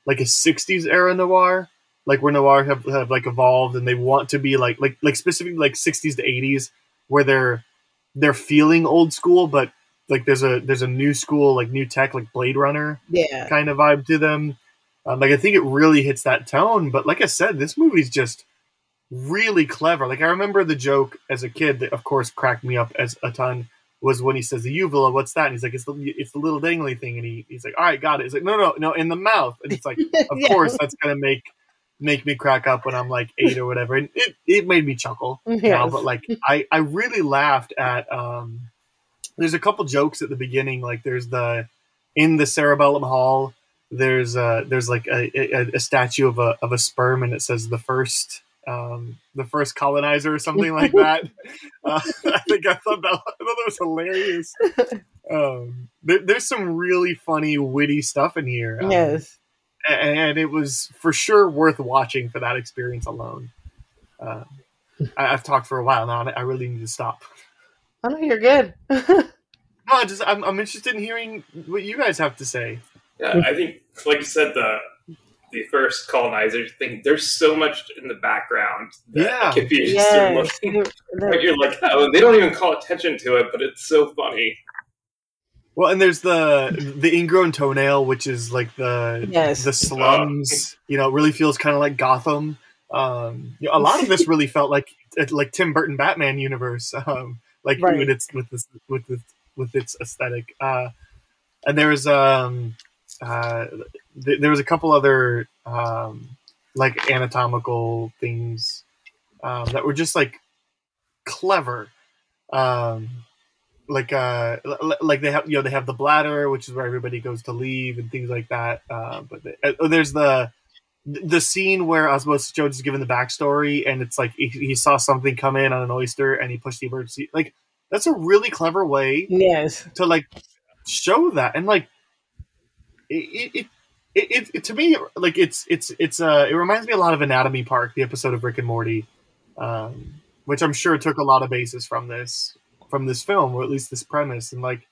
like a 60s era noir like where noir have, have like evolved and they want to be like like like specifically like 60s to 80s where they're they're feeling old school but like there's a there's a new school like new tech like blade runner Yeah. kind of vibe to them. Um, like i think it really hits that tone but like i said this movie's just really clever. Like i remember the joke as a kid that of course cracked me up as a ton was when he says the uvula what's that? And he's like it's the it's the little dangly thing. And he, he's like all right got it. He's like no no no in the mouth. And it's like of Yeah. course that's gonna make make me crack up when i'm like eight or whatever. And it, it made me chuckle now, but like I, I really laughed at um there's a couple jokes at the beginning like there's the in the cerebellum hall there's uh there's like a, a, a statue of a of a sperm and it says the first um the first colonizer or something like that uh, i think i thought that i thought that was hilarious um there, there's some really funny witty stuff in here um, Yes. and it was for sure worth watching for that experience alone. Uh, I, I've talked for a while now, and I really need to stop. I know you're good. No, I just I'm, I'm interested in hearing what you guys have to say. Yeah, I think, like you said, the the first colonizer thing. There's so much in the background that Yeah. if you just yes. looking, They're- like, they're- you're like, oh, they don't even call attention to it, but it's so funny. Well, and there's the the ingrown toenail, which is like the Yes. the slums. You know, it really feels kind of like Gotham. Um, you know, a lot of this really felt like like Tim Burton Batman universe. Um, like Right. with its with this with this with its aesthetic. Uh, and there was um uh th- there was a couple other um like anatomical things um, that were just like clever. Um, like uh l- like they have you know they have the bladder which is where everybody goes to leave and things like that uh, but they, uh, there's the the scene where Osmosis Jones is given the backstory and it's like he, he saw something come in on an oyster and he pushed the emergency like that's a really clever way yes. to like show that and like it it, it, it, it to me like it's it's it's uh it reminds me a lot of Anatomy Park the episode of Rick and Morty um which I'm sure took a lot of basis from this from this film or at least this premise. And like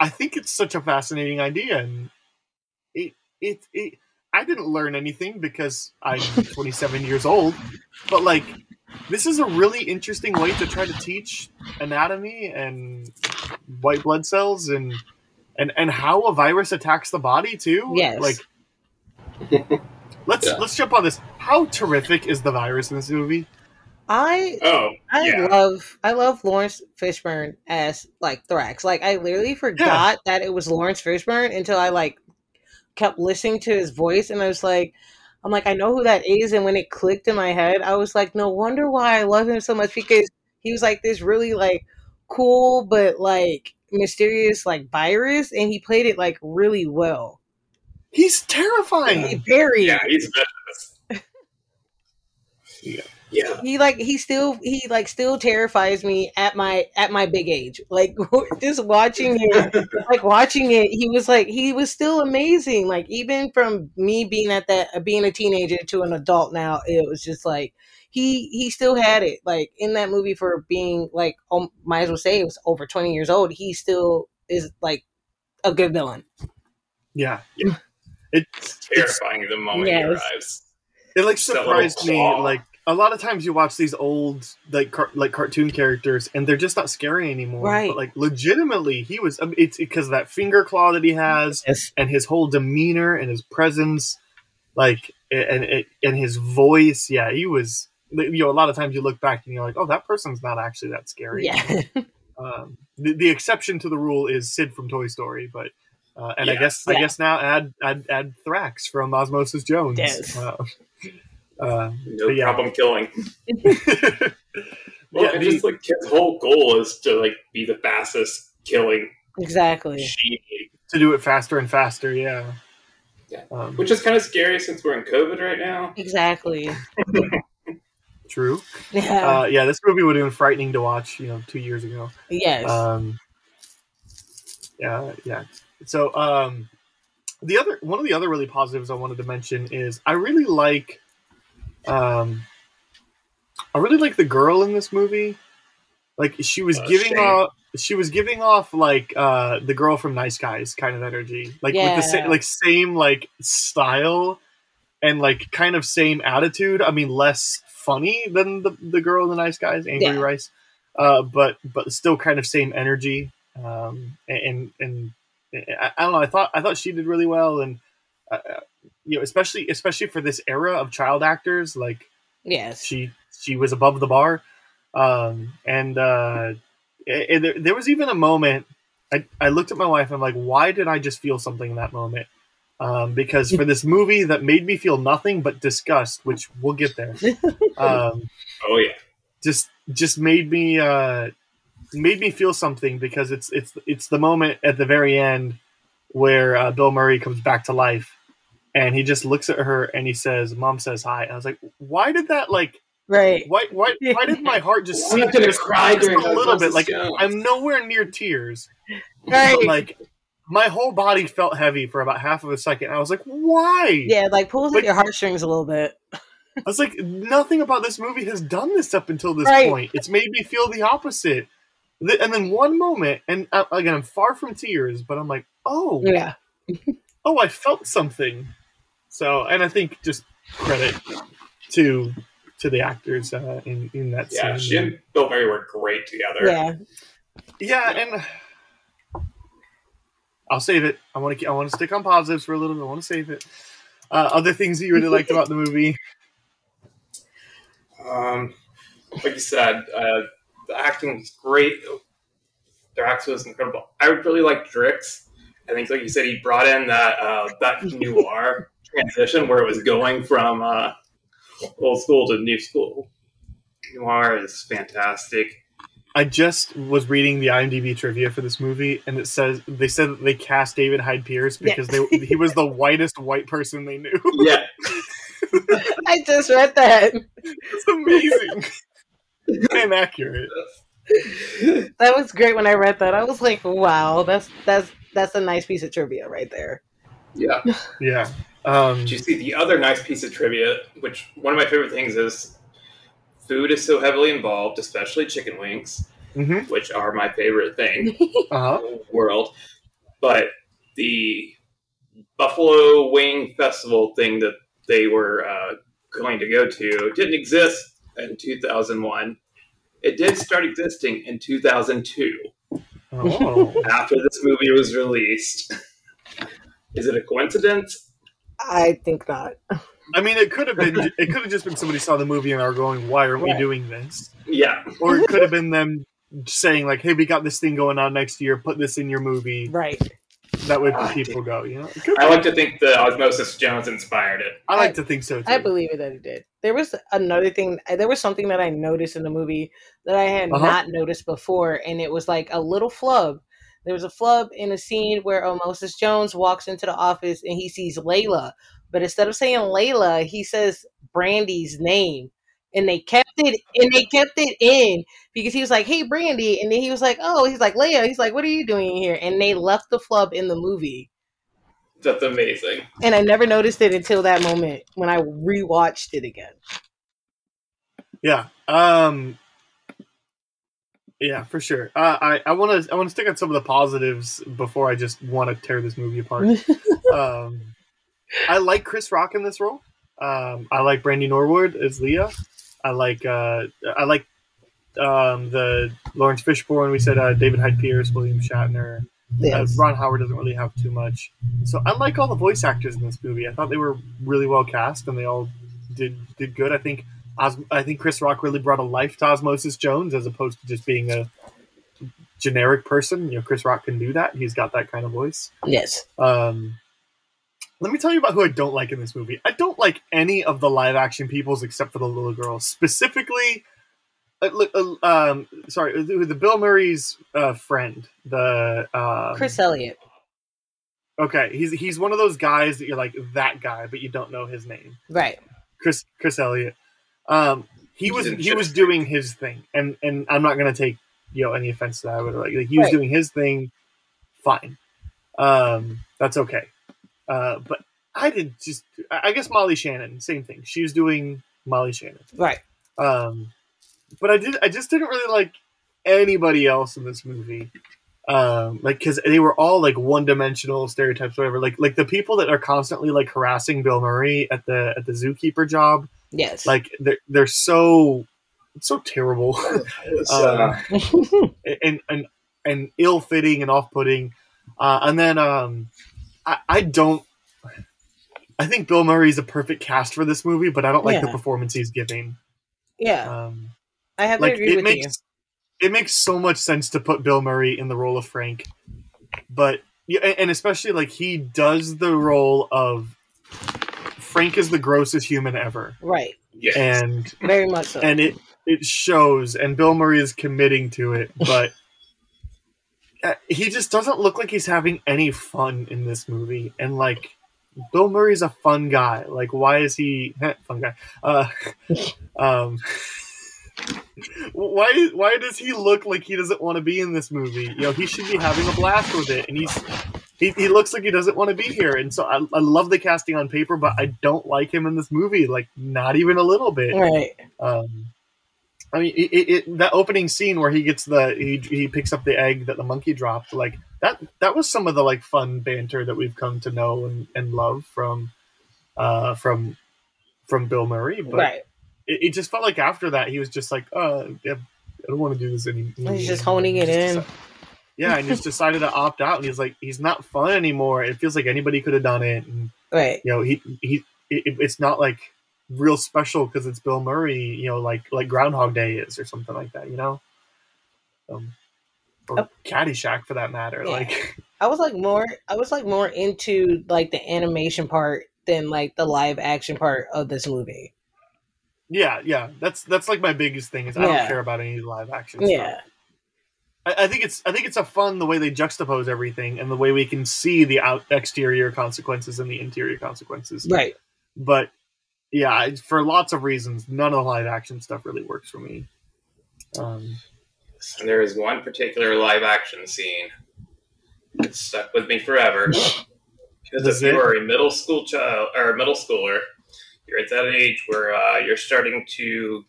I think it's such a fascinating idea and it it, it I didn't learn anything because I'm 27 years old but like this is a really interesting way to try to teach anatomy and white blood cells and and and how a virus attacks the body too. Yes. Like let's Yeah. let's jump on this. How terrific is the virus in this movie? I Oh, I yeah. love I love Laurence Fishburne as like Thrax. Like I literally forgot that it was Laurence Fishburne until I like kept listening to his voice and I was like I'm like I know who that is and when it clicked in my head I was like no wonder why I love him so much because he was like this really like cool but like mysterious like virus and he played it like really well. He's terrifying. Very yeah, he's vicious. Yeah. Yeah. he like he still he like still terrifies me at my at my big age like just watching it like watching it he was like he was still amazing like even from me being at that being a teenager to an adult now it was just like he he still had it like in that movie for being like um, might as well say it was over 20 years old he still is like a good villain Yeah. Yeah. It, it's Terrifying the moment he arrives. it like That little surprised me claw. like a lot of times you watch these old like car- like cartoon characters and they're just not scary anymore Right. but like legitimately he was I mean, it's because of that finger claw that he has yes and his whole demeanor and his presence like and and, and his voice. Yeah, he was. You know, a lot of times you look back and you're like, oh, that person's not actually that scary. Yeah. Um, the, the exception to the rule is Sid from Toy Story, but uh, and I Yes. guess I guess now add add add Thrax from Osmosis Jones. Yes. Uh, uh, No yeah. problem killing. yeah, Well, and the- just like his whole goal is to like be the fastest killing exactly. machine, to do it faster and faster. Yeah. Yeah. Um, which is kind of scary since we're in COVID right now. Exactly. true. Yeah. Uh, yeah, this movie would have been frightening to watch. You know, two years ago. yes. Um, yeah, yeah. So, um, the other one of the other really positives I wanted to mention is I really like, um, I really like the girl in this movie. Like she was Uh, giving Shane. off, she was giving off like uh the girl from Nice Guys kind of energy, like with the same like same like style and like kind of same attitude. I mean, less funny than the the girl in the Nice Guys, Angourie Yeah. Rice, uh, but but still kind of same energy. Um, and and I, I don't know. I thought I thought she did really well, and uh, uh, you know, especially especially for this era of child actors, like yes. she she was above the bar um and uh there, there was even a moment I, I looked at my wife and i'm like why did i just feel something in that moment um because for this movie that made me feel nothing but disgust which we'll get there um Oh yeah, just just made me uh made me feel something because it's it's it's the moment at the very end where uh, bill murray comes back to life and he just looks at her and he says mom says hi and i was like why did that like right. why why why did my heart just I'm sink not gonna just, cry just a little bit like Jones. i'm nowhere near tears Right. but, like my whole body felt heavy for about half of a second i was like why yeah, like pulls Like- at your heartstrings a little bit. i was like nothing about this movie has done this up until this Right. point it's made me feel the opposite Th- and then one moment and uh, again i'm far from tears but i'm like oh Yeah. oh i felt something so and i think just credit to to the actors uh, in in that yeah. scene She and Bill Murray were great together. Yeah. Yeah, and I'll save it. I want to. I want to stick on positives for a little bit. I want to save it. Uh, other things that you really liked about the movie? Um, like you said, uh, the acting was great. Their acting was incredible. I really liked Drix. I think, like you said, he brought in that uh, that noir transition where it was going from uh, old school to new school. Noir is fantastic. I just was reading the IMDb trivia for this movie, and it says they said that they cast David Hyde Pierce because they he was the whitest white person they knew. Yeah, I just read that. It's amazing and accurate. That was great when I read that. I was like, wow, that's that's that's a nice piece of trivia right there. yeah. Yeah. Um, Did you see the other nice piece of trivia? Which one of my favorite things is food is so heavily involved, especially chicken wings, mhm. which are my favorite thing. Uh-huh. world. But the Buffalo Wing Festival thing that they were uh, going to go to didn't exist in 2001. It did start existing in 2002 Oh. after this movie was released. Is it a coincidence? I think not. I mean, it could have been. It could have just been somebody saw the movie and are going, "Why aren't we Right. doing this?" Yeah. Or it could have been them saying, "Like, hey, we got this thing going on next year. Put this in your movie." Right. That way, Ah, people go. You know, I like to think the Osmosis Jones inspired it. I like to think so too. I believe it that it did. There was another thing. There was something that I noticed in the movie that I had Uh-huh. not noticed before, and it was like a little flub. There was a flub in a scene where Moses Jones walks into the office and he sees Layla, but instead of saying Layla, he says Brandy's name, and they kept it and they kept it in because he was like, "Hey, Brandy," and then he was like, "Oh," he's like, "Leia," he's like, "What are you doing here?" And they left the flub in the movie. That's amazing. And I never noticed it until that moment when I rewatched it again. Yeah. Um. Yeah, for sure. Uh, I I want to I want to stick on some of the positives before I just want to tear this movie apart. um, I like Chris Rock in this role. Um, I like Brandy Norwood as Leah. I like uh, I like um, the Laurence Fishburne. We said uh, David Hyde Pierce, William Shatner. Yes. Uh, Ron Howard doesn't really have too much. So unlike all the voice actors in this movie, I thought they were really well cast and they all did did good. I think Os- I think Chris Rock really brought a life to Osmosis Jones as opposed to just being a generic person. You know, Chris Rock can do that. He's got that kind of voice. Yes. Um, let me tell you about who I don't like in this movie. I don't like any of the live action peoples except for the little girl. Specifically, uh, uh, um, sorry, the, the Bill Murray's uh, friend, the um, Chris Elliott. Okay, he's he's one of those guys that you're like that guy, but you don't know his name. Right. Chris Chris Elliott. Um, he He's was he was doing his thing, and and I'm not gonna take you know any offense to that, but like he was Right. doing his thing, fine. Um, that's okay. Uh, but I didn't just I I guess Molly Shannon, same thing. She was doing Molly Shannon. Right. Um, but I did I just didn't really like anybody else in this movie. Um, like because they were all like one dimensional stereotypes, whatever. Like like the people that are constantly like harassing Bill Murray at the at the zookeeper job Yes. like they're they're so so terrible Um, uh, and and and ill fitting and off putting. Uh, and then um, I I don't. I think Bill Murray is a perfect cast for this movie, but I don't like the performance he's giving. yeah. Um, I have to like agree it with makes it makes so much sense to put Bill Murray in the role of Frank, but yeah, and and especially like he does the role of Frank is the grossest human ever. Right. yes. and Very much so. and it it shows and bill murray is committing to it but uh, he just doesn't look like he's having any fun in this movie. And like bill murray's a fun guy. Like why is he fun guy? Uh um why why does he look like he doesn't want to be in this movie? You know he should be having a blast with it. And he's he, he looks like he doesn't want to be here. And so I, I love the casting on paper but i don't like him in this movie like not even a little bit. Right. um, I mean, it, it, that opening scene where he gets the he, he picks up the egg that the monkey dropped, like that that was some of the like fun banter that we've come to know and, and love from uh from from Bill Murray. But right. it, it just felt like after that he was just like, uh, I don't want to do this anymore. He's just honing it in. Yeah, and just decided to opt out, and he's like, he's not fun anymore. It feels like anybody could have done it, and Right. you know he he it, it's not like real special because it's Bill Murray, you know, like like Groundhog Day is or something like that, you know, um, or Oh. Caddyshack for that matter. Yeah. Like, I was like more I was like more into like the animation part than like the live action part of this movie. yeah, yeah, that's that's like my biggest thing is I Yeah. don't care about any live action. Yeah. stuff. I, I think it's I think it's a fun the way they juxtapose everything and the way we can see the out exterior consequences and the interior consequences. Right. But yeah, for lots of reasons, none of the live action stuff really works for me. Um, And there is one particular live action scene that stuck with me forever. Because if you are a middle school child or a middle schooler, you're at that age where uh, you're starting to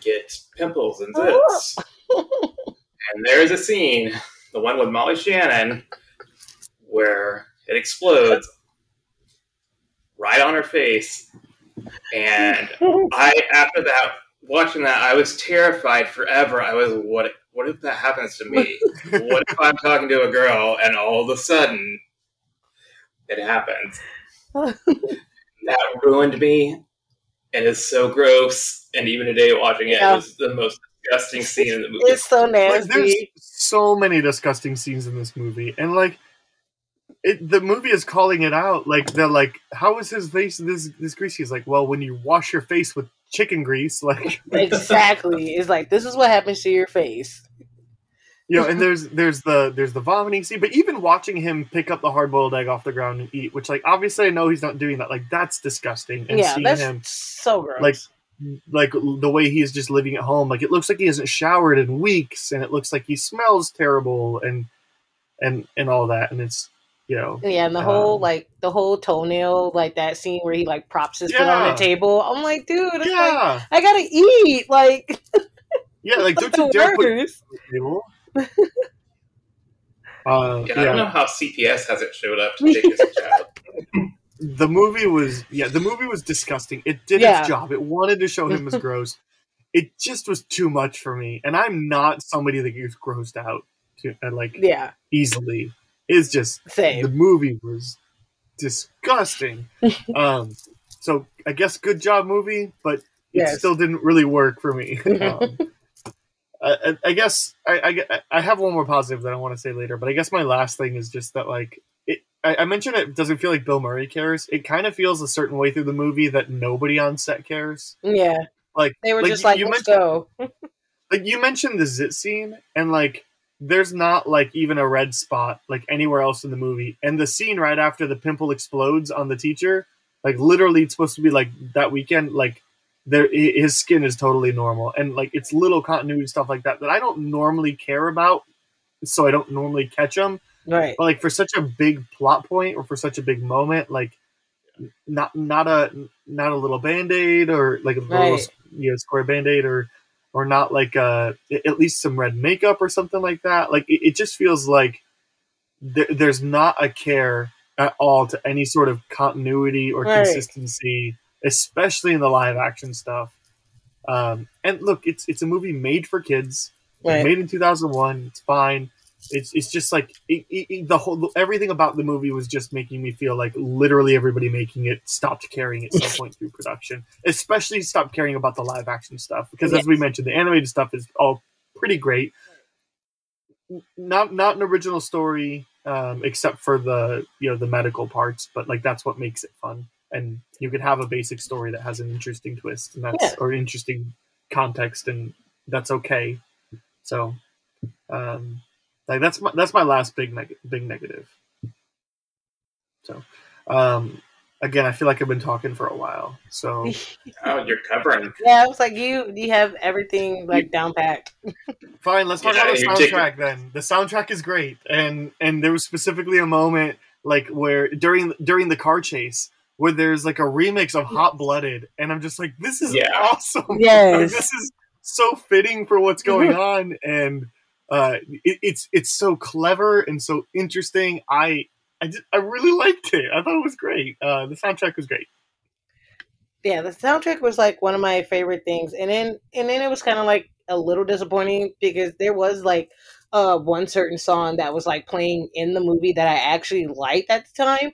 get pimples and zits. and there's a scene, the one with Molly Shannon, where it explodes right on her face. And I, after that, watching that, I was terrified forever. I was, what? What if that happens to me? what if I'm talking to a girl and all of a sudden it happens? that ruined me. It is so gross. And even today, watching it, Yeah. it was the most disgusting scene in the movie. It's so like, there's nasty. so many disgusting scenes in this movie, and like, it, the movie is calling it out. Like they're like, "How is his face this this greasy?" He's like, "Well, when you wash your face with chicken grease, like exactly. It's like this is what happens to your face. you know." And there's there's the there's the vomiting scene, but even watching him pick up the hard boiled egg off the ground and eat, which like obviously I know he's not doing that. Like that's disgusting. And yeah, seeing that's him so gross. like like the way he's just living at home like it looks like he hasn't showered in weeks and it looks like he smells terrible and and and all that and it's you know yeah, and the whole um, like the whole toenail, like that scene where he like props his foot on the table. I'm like, dude, it's like yeah I gotta eat. Like yeah like don't you the dare put it on worst. the table uh, Yeah, I don't know how CPS hasn't showed up to take his child. the movie was yeah, the movie was disgusting. It did Yeah. its job. It wanted to show him as gross. It just was too much for me, and I'm not somebody that gets grossed out. to, and like Yeah, easily. Is just the movie was disgusting. um, so I guess good job movie, but it Yes. still didn't really work for me. um, I, I- guess I, I I have one more positive that I want to say later, but I guess my last thing is just that like it. I, I mentioned it doesn't feel like Bill Murray cares. It kind of feels a certain way through the movie that nobody on set cares. Yeah, Like they were like, just like, you let's go. like you mentioned the zit scene and like there's not like even a red spot like anywhere else in the movie. And the scene right after the pimple explodes on the teacher like literally it's supposed to be like that weekend like there his skin is totally normal. And like it's little continuity stuff like that that i don't normally care about so i don't normally catch them Right. but like for such a big plot point or for such a big moment like not not a not a little band-aid or like a little you know square band-aid or or not like uh at least some red makeup or something like that. Like it, it just feels like there, there's not a care at all to any sort of continuity or Right. consistency especially in the live action stuff. Um and look it's it's a movie made for kids. Right. made in 2001 it's fine it's it's just like it, it, the whole everything about the movie was just making me feel like literally everybody making it stopped caring at some point through production. Especially stopped caring about the live action stuff because as we mentioned the animated stuff is all pretty great. Not not an original story um, except for the you know the medical parts but like that's what makes it fun. And you could have a basic story that has an interesting twist and that's Yeah. or interesting context and that's okay. So um like that's my that's my last big neg- big negative so um again i feel like i've been talking for a while so Oh, you're covering. Yeah, I was like, you you have everything like down packed. fine let's talk Yeah, about the you take- soundtrack then the soundtrack is great and and there was specifically a moment like where during during the car chase where there's like a remix of hot blooded and i'm just like this is Yeah. awesome Yes. this is so fitting for what's going on and uh it, it's it's so clever and so interesting i I, just, I really liked it. I thought it was great. Uh, the soundtrack was great. Yeah, the soundtrack was like one of my favorite things, and then and then it was kind of like a little disappointing because there was like uh one certain song that was like playing in the movie that I actually liked at the time,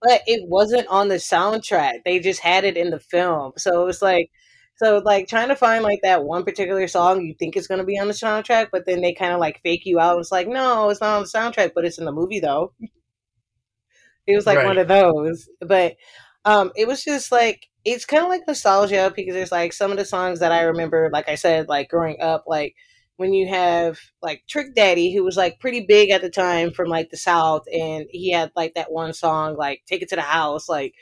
but it wasn't on the soundtrack. They just had it in the film, so it was like. So like trying to find like that one particular song you think is going to be on the soundtrack, but then they kind of like fake you out. It's like no, it's not on the soundtrack, but it's in the movie though. It was like one of those, but um, it was just like it's kind of like nostalgia because there's like some of the songs that I remember, like I said, like growing up, like when you have like Trick Daddy, who was like pretty big at the time from like the South, and he had like that one song, like "Take It to the House," like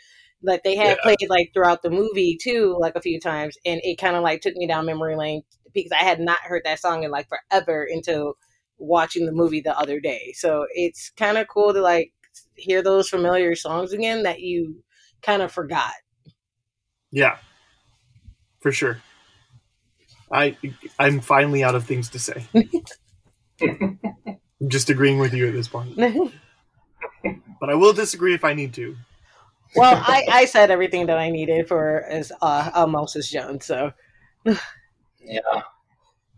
that they had Yeah. played like throughout the movie too, like a few times, and it kind of like took me down memory lane because I had not heard that song in like forever until watching the movie the other day. So it's kind of cool to like hear those familiar songs again that you kind of forgot. Yeah, for sure. I I'm finally out of things to say. I'm just agreeing with you at this point, but I will disagree if I need to. I, I said everything that I needed for as uh, Moses Jones. So Yeah.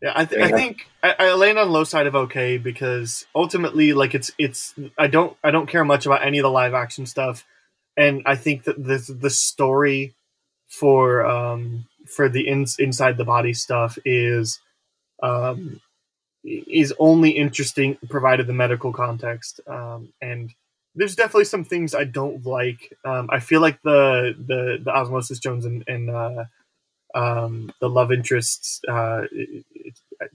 Yeah, I, th- There I think I, I land on low side of okay because ultimately, like it's it's I don't I don't care much about any of the live action stuff, and I think that the the story for um for the ins inside the body stuff is um is only interesting provided the medical context um and there's definitely some things I don't like. Um, I feel like the the the Osmosis Jones and, and uh, um, the love interests. Uh, it, it, I,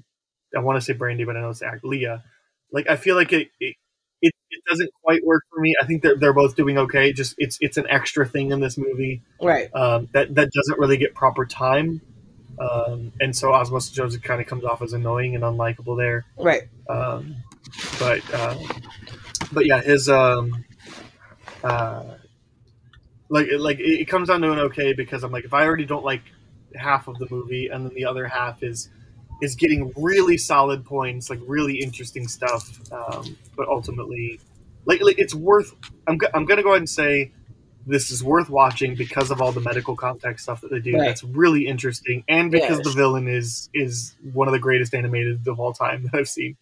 I want to say Brandy, but I know it's act Leah. Like I feel like it, it it it doesn't quite work for me. I think they're they're both doing okay. Just it's it's an extra thing in this movie right, um, that that doesn't really get proper time. Um, and so Osmosis Jones kind of comes off as annoying and unlikable there. right, Um, but uh, but yeah, his um, uh, like like it, comes down to an okay because I'm like if I already don't like half of the movie and then the other half is is getting really solid points, like really interesting stuff. Um, but ultimately, like, like it's worth. I'm go- I'm gonna go ahead and say this is worth watching because of all the medical context stuff that they do. Right. That's really interesting, and because Yes. the villain is is one of the greatest animated of all time that I've seen.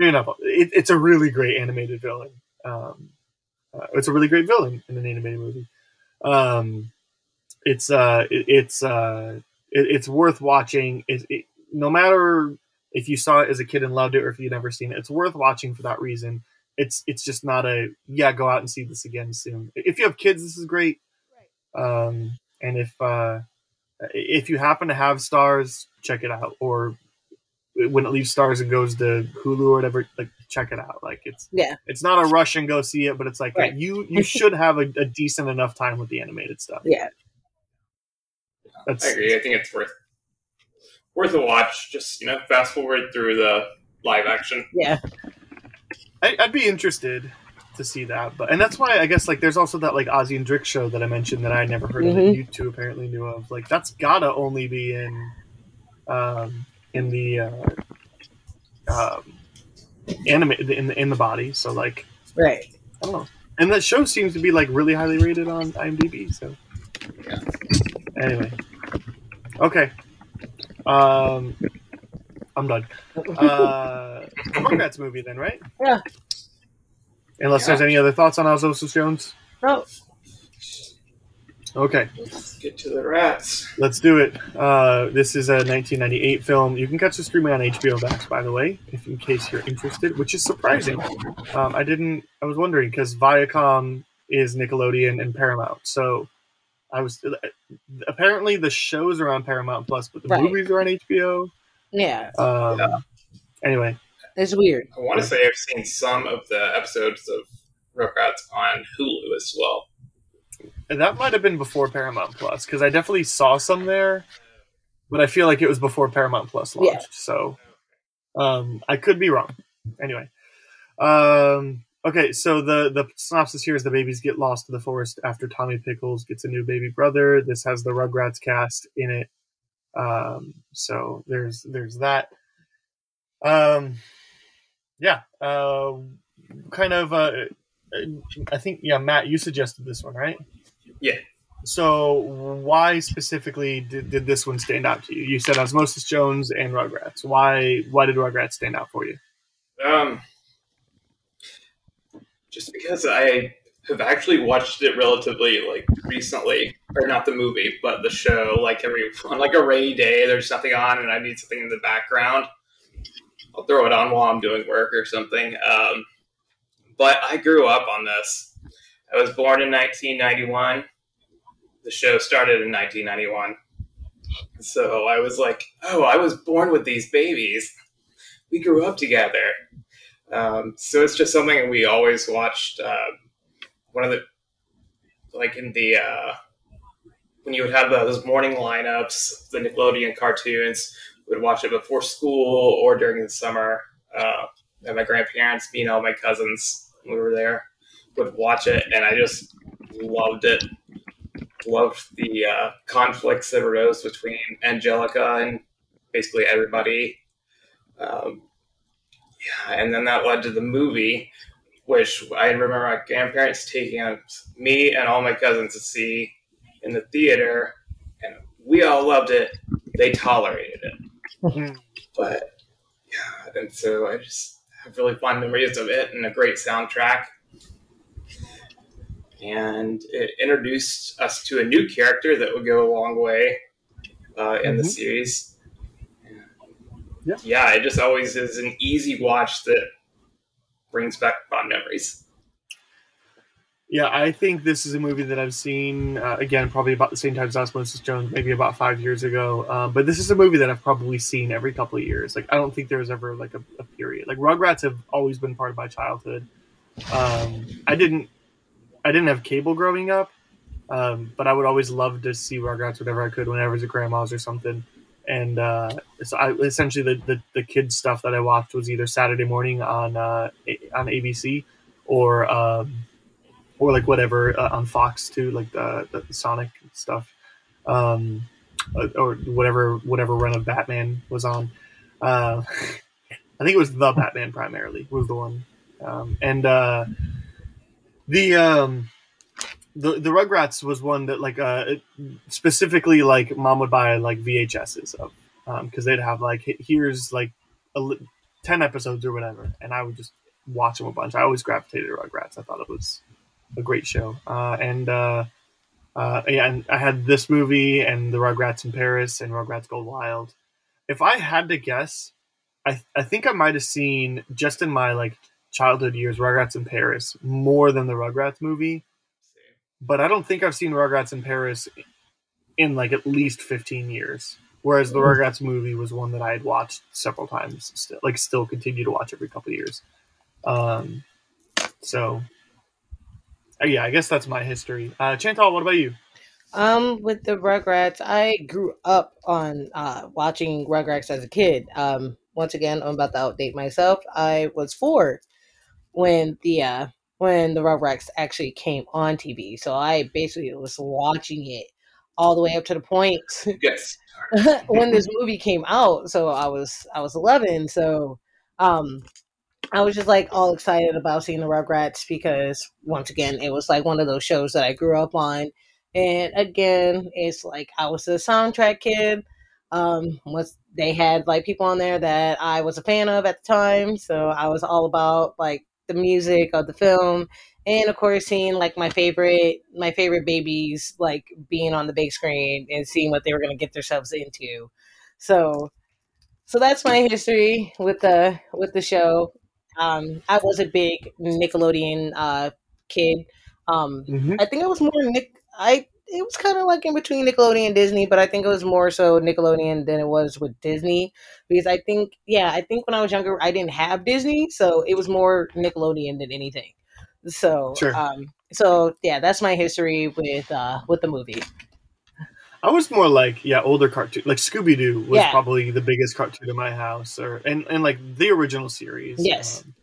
You know, it, it's a really great animated villain. Um, uh, it's a really great villain in an animated movie. Um, it's uh, it, it's uh, it, it's worth watching. It, it, no matter if you saw it as a kid and loved it, or if you've never seen it, it's worth watching for that reason. It's it's just not a yeah. Go out and see this again soon. If you have kids, this is great. Um, and if uh, if you happen to have Starz, check it out. Or when it leaves Starz and goes to Hulu or whatever, like check it out. Like it's Yeah. it's not a rush and go see it, but it's like Right. you you should have a, a decent enough time with the animated stuff. Yeah. That's I agree. I think it's worth worth a watch. Just you know, fast forward through the live action. Yeah. I, I'd be interested to see that, but and that's why I guess like there's also that like Ozzy and Drix show that I mentioned that I never heard of that Mhm. you two apparently knew of. Like that's gotta only be in um in the uh um anime in the in the body. So like Right. I don't know. And that show seems to be like really highly rated on IMDb. So Yeah. anyway, okay. Um, I'm done. Uh, Rugrats movie then, right? Yeah. Unless there's any other thoughts on Osmosis Jones. No. Okay, Let's get to the rats. let's do it. Uh, this is a 1998 film. You can catch the streaming on HBO Max, by the way, if in case you're interested, which is surprising. Um, I didn't. I was wondering because Viacom is Nickelodeon and Paramount, so I was apparently the shows are on Paramount Plus, but the Right. movies are on HBO. Yeah. Um, Anyway, It's weird. I want to say I've seen some of the episodes of Rugrats on Hulu as well. That might have been before Paramount Plus because I definitely saw some there, but I feel like it was before Paramount Plus launched. Yeah. So um, I could be wrong. Anyway, um, okay. So the the synopsis here is the babies get lost in the forest after Tommy Pickles gets a new baby brother. This has the Rugrats cast in it. Um, so there's there's that. Um, yeah. Uh, kind of. Uh, I think yeah, Matt, you suggested this one, right? Yeah. So why specifically did, did this one stand out to you? You said Osmosis Jones and Rugrats. Why why did Rugrats stand out for you? Um, just because I have actually watched it relatively like recently, or not the movie, but the show. Like every on like a rainy day, there's nothing on, and I need something in the background. I'll throw it on while I'm doing work or something. Um, but I grew up on this. I was born in 1991. The show started in 1991. So I was like, oh, I was born with these babies. We grew up together. Um, so it's just something we always watched. Uh, one of the, like in the, uh, when you would have those morning lineups, the Nickelodeon cartoons, we would watch it before school or during the summer. Uh, and my grandparents, me and all my cousins, we were there, would watch it, and I just loved it. Loved the uh, conflicts that arose between Angelica and basically everybody. Um, yeah, and then that led to the movie, which I remember my grandparents taking us, me and all my cousins to see in the theater, and we all loved it. They tolerated it, Mhm. but yeah, and so I just have really fond memories of it and a great soundtrack. And it introduced us to a new character that would go a long way uh, in the Mhm. series. Yeah. yeah, it just always is an easy watch that brings back fond memories. Yeah, I think this is a movie that I've seen uh, again probably about the same time as Osmosis Jones, maybe about five years ago. Um, but this is a movie that I've probably seen every couple of years. Like I don't think there was ever like a, a period. Like Rugrats have always been part of my childhood. Um, I didn't, I didn't have cable growing up, um, but I would always love to see Rugrats whenever I could, whenever I was at grandma's or something. And uh, so I essentially the, the the kids stuff that I watched was either Saturday morning on uh, on ABC or um, or like whatever uh, on Fox too, like the, the Sonic stuff, um, uh, or whatever whatever run of Batman was on. Uh, I think it was the Batman primarily was the one, um, and uh, the um, the the Rugrats was one that like uh, specifically like mom would buy like VHSs of because they'd have like here's like a ten episodes or whatever, and I would just watch them a bunch. I always gravitated to Rugrats. I thought it was a great show, uh, and uh, uh, yeah, and I had this movie and the Rugrats in Paris and Rugrats Go Wild. If I had to guess, I I think I might have seen just in my like childhood years Rugrats in Paris more than the Rugrats movie, but I don't think I've seen Rugrats in Paris in like at least fifteen years. Whereas the Rugrats movie was one that I had watched several times, still like still continue to watch every couple of years. Um, so uh, yeah, I guess that's my history. Uh, Chantal, what about you? Um, with the Rugrats, I grew up on uh, watching Rugrats as a kid. Um, once again, I'm about to outdate myself. I was four when the uh, when the Rugrats actually came on TV, so I basically was watching it all the way up to the point Yes. when this movie came out. So I was I was 11, so um, I was just like all excited about seeing the Rugrats because once again, it was like one of those shows that I grew up on. And again, it's like I was a soundtrack kid. Um, was they had like people on there that I was a fan of at the time, so I was all about like the music of the film, and of course seeing like my favorite my favorite babies like being on the big screen and seeing what they were going to get themselves into. So, so that's my history with the with the show. Um, I was a big Nickelodeon uh, kid. Um, Mm-hmm. I think it was more Nick. I it was kind of like in between Nickelodeon and Disney, but I think it was more so Nickelodeon than it was with Disney because I think yeah, I think when I was younger I didn't have Disney, so it was more Nickelodeon than anything. So Sure. um, so yeah, that's my history with uh with the movie. I was more like yeah, older cartoon, like Scooby Doo was Yeah. probably the biggest cartoon in my house, or and and like the original series. Yes. Um,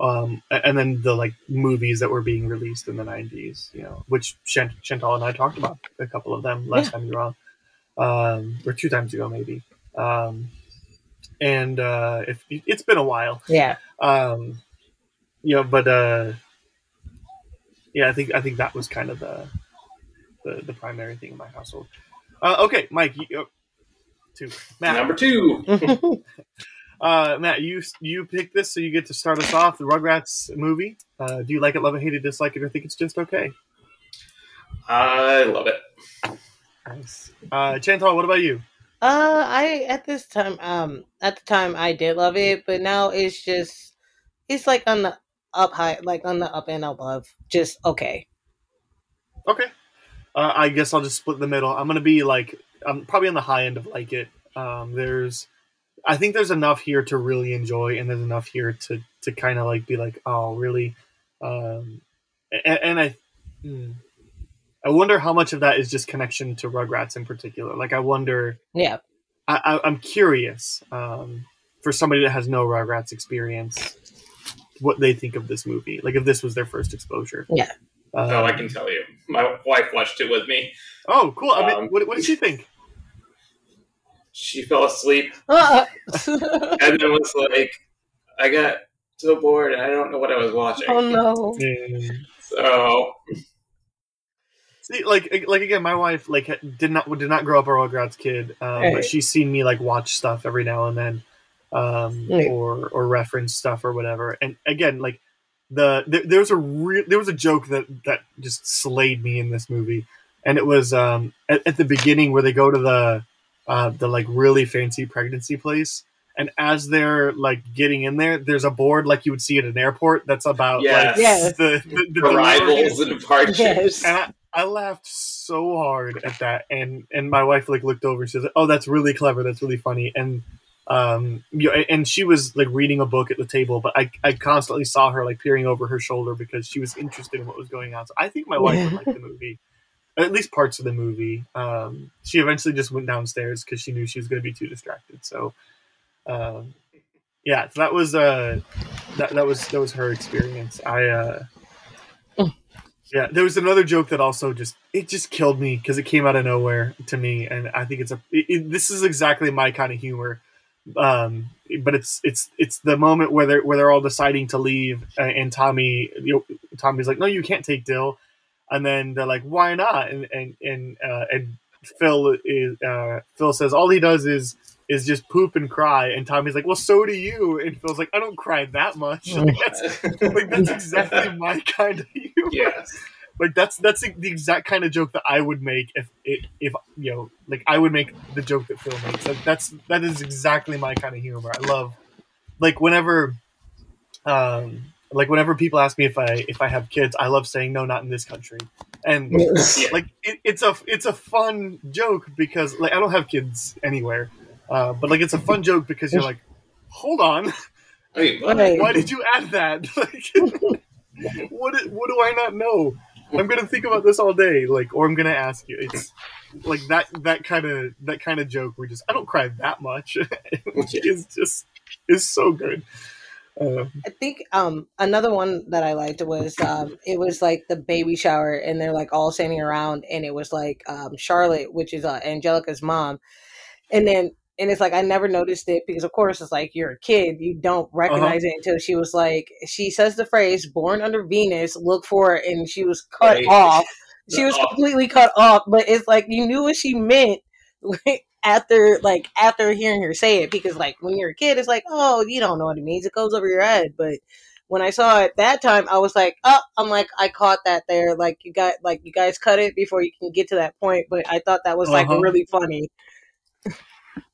um, and then the like movies that were being released in the '90s, you know, which Chant- Chantal and I talked about a couple of them last Yeah. time you were on, um, or two times ago maybe. Um, and uh, if it's been a while, Yeah. um, you know, but uh, yeah, I think I think that was kind of the the, the primary thing in my household. Uh, okay, Mike, you, uh, two, Matt, Number two. uh, Matt, you you picked this, so you get to start us off. The Rugrats movie. Uh, do you like it, love it, hate it, dislike it, or think it's just okay? I love it. Nice. Uh, Chantal, what about you? Uh, I at this time, um, at the time I did love it, but now it's just, it's like on the up high, like on the up and above, just okay. Okay. Uh, I guess I'll just split the middle. I'm gonna be like I'm probably on the high end of like it. Um, there's, I think there's enough here to really enjoy, and there's enough here to to kind of like be like, oh, really. Um, and, and I, hmm, I wonder how much of that is just connection to Rugrats in particular. Like, I wonder. Yeah, I, I, I'm curious um, for somebody that has no Rugrats experience, what they think of this movie. Like, if this was their first exposure. Yeah. Um, oh, I can tell you. My wife watched it with me. Oh, cool. I mean, Um, what, what did she think? She fell asleep Uh, and then was like, I got so bored and I don't know what I was watching. oh no. So, See, like, like again, my wife like did not did not grow up a Rugrats kid, um, Right. but she's seen me like watch stuff every now and then, um, Right. or or reference stuff or whatever. And again, like the there, there was a re- there was a joke that that just slayed me in this movie, and it was um, at, at the beginning where they go to the uh, the like really fancy pregnancy place. And as they're like getting in there, there's a board like you would see at an airport that's about Yes. like Yes. the, the, the arrivals and departures. Yes. and I, I laughed so hard at that, and and my wife like looked over. She was like, "Oh, that's really clever. That's really funny." And um, you know, and she was like reading a book at the table, but I I constantly saw her like peering over her shoulder because she was interested in what was going on. So I think my wife would like the movie, at least parts of the movie. Um, she eventually just went downstairs because she knew she was going to be too distracted. So, um, yeah, so that was uh, that that was that was her experience. I uh. Yeah, there was another joke that also just it just killed me because it came out of nowhere to me, and I think it's a it, it- this is exactly my kind of humor. Um, but it's it's it's the moment where they're where they're all deciding to leave, and Tommy you know, Tommy's like, no, you can't take Dill, and then they're like, why not? And and and uh, and Phil is uh, Phil says all he does is is just poop and cry, and Tommy's like, "Well, so do you," and Phil's like, "I don't cry that much." Like that's, like, that's exactly my kind of humor. yes. Like that's that's the the exact kind of joke that I would make if if, if you know, like I would make the joke that Phil makes. Like, that's that is exactly my kind of humor. I love like whenever um like whenever people ask me if I if I have kids, I love saying no, not in this country. And Yeah. like it, it's a it's a fun joke because like I don't have kids anywhere, uh, but like it's a fun joke because you're like, hold on, I mean, what? Right. why did you add that? Like, what what do I not know? I'm gonna think about this all day, like, or I'm gonna ask you. It's like that that kind of that kind of joke where just I don't cry that much. it's just is so good. Uh, I think um another one that I liked was um it was like the baby shower and they're like all standing around and it was like um Charlotte, which is uh, Angelica's mom, and then and it's like I never noticed it because of course it's like you're a kid, you don't recognize it until she was like she says the phrase "born under Venus, look for it," and she was cut Right. off. She was completely cut off, but it's like you knew what she meant after like after hearing her say it because like when you're a kid it's like oh you don't know what it means. It goes over your head. But when i saw it that time i was like oh i'm like i caught that there. Like you got like you guys cut it before you can get to that point but i thought that was like Uh-huh. really funny.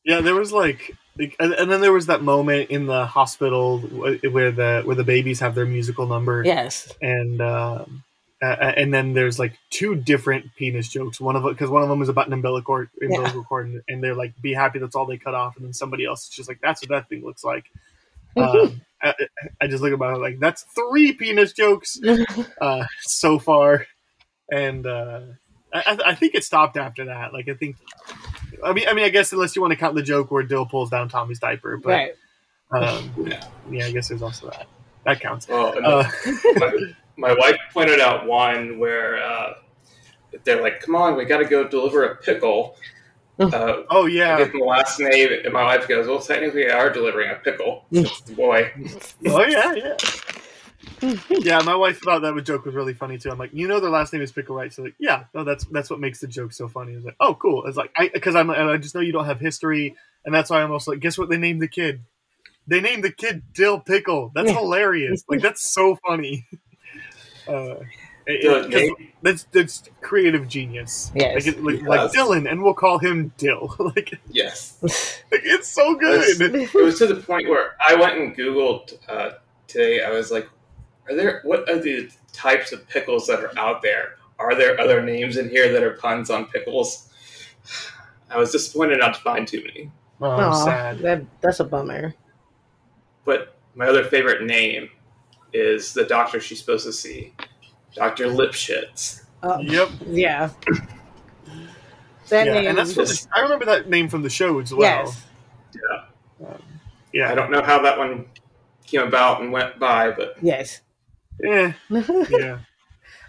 Yeah, there was like, and, and then there was that moment in the hospital where the where the babies have their musical number, yes. And um, uh, and then there's like two different penis jokes. One of them, because one of them is about an umbilical cord, umbilical cord, and, and they're like, "Be happy that's all they cut off," and then somebody else is just like, "That's what that thing looks like." um, I, I just look about it like that's three penis jokes uh, so far, and uh, I, I- I think it stopped after that. Like I think, I mean, I mean, I guess unless you want to count the joke where Dill pulls down Tommy's diaper, but right um, Yeah. yeah, I guess there's also that. That counts. Well, Uh, my, my wife pointed out one where uh, they're like, "Come on, we got to go deliver a pickle." Uh, oh I yeah, give them the last name, and my wife goes, "Well, technically, we are delivering a pickle." Boy. oh yeah, yeah. yeah, my wife thought that joke was really funny too. I'm like, you know, their last name is Pickle, right? So like, yeah, no, that's that's what makes the joke so funny. I was like, oh, cool. It's like, I because I'm I just know you don't have history, and that's why I'm also like, guess what? They named the kid. They named the kid Dill Pickle. That's hilarious. Like that's so funny. Uh, it- The it- that's that's creative genius. Yes. like, it, like, like Dylan, and we'll call him Dill. like, Yes. like, it's so good. It was to the point where I went and Googled uh, today. I was like, "Are there what are the types of pickles that are out there? Are there other names in here that are puns on pickles?" I was disappointed not to find too many. Oh, Aw, sad. that that's a bummer But my other favorite name is the doctor she's supposed to see, Doctor Lipschitz. oh, Yep. yeah that yeah, name and that's from the, I remember that name from the show as well. yes Yeah, Yeah. I don't know how that one came about and went by, but yes yeah, yeah.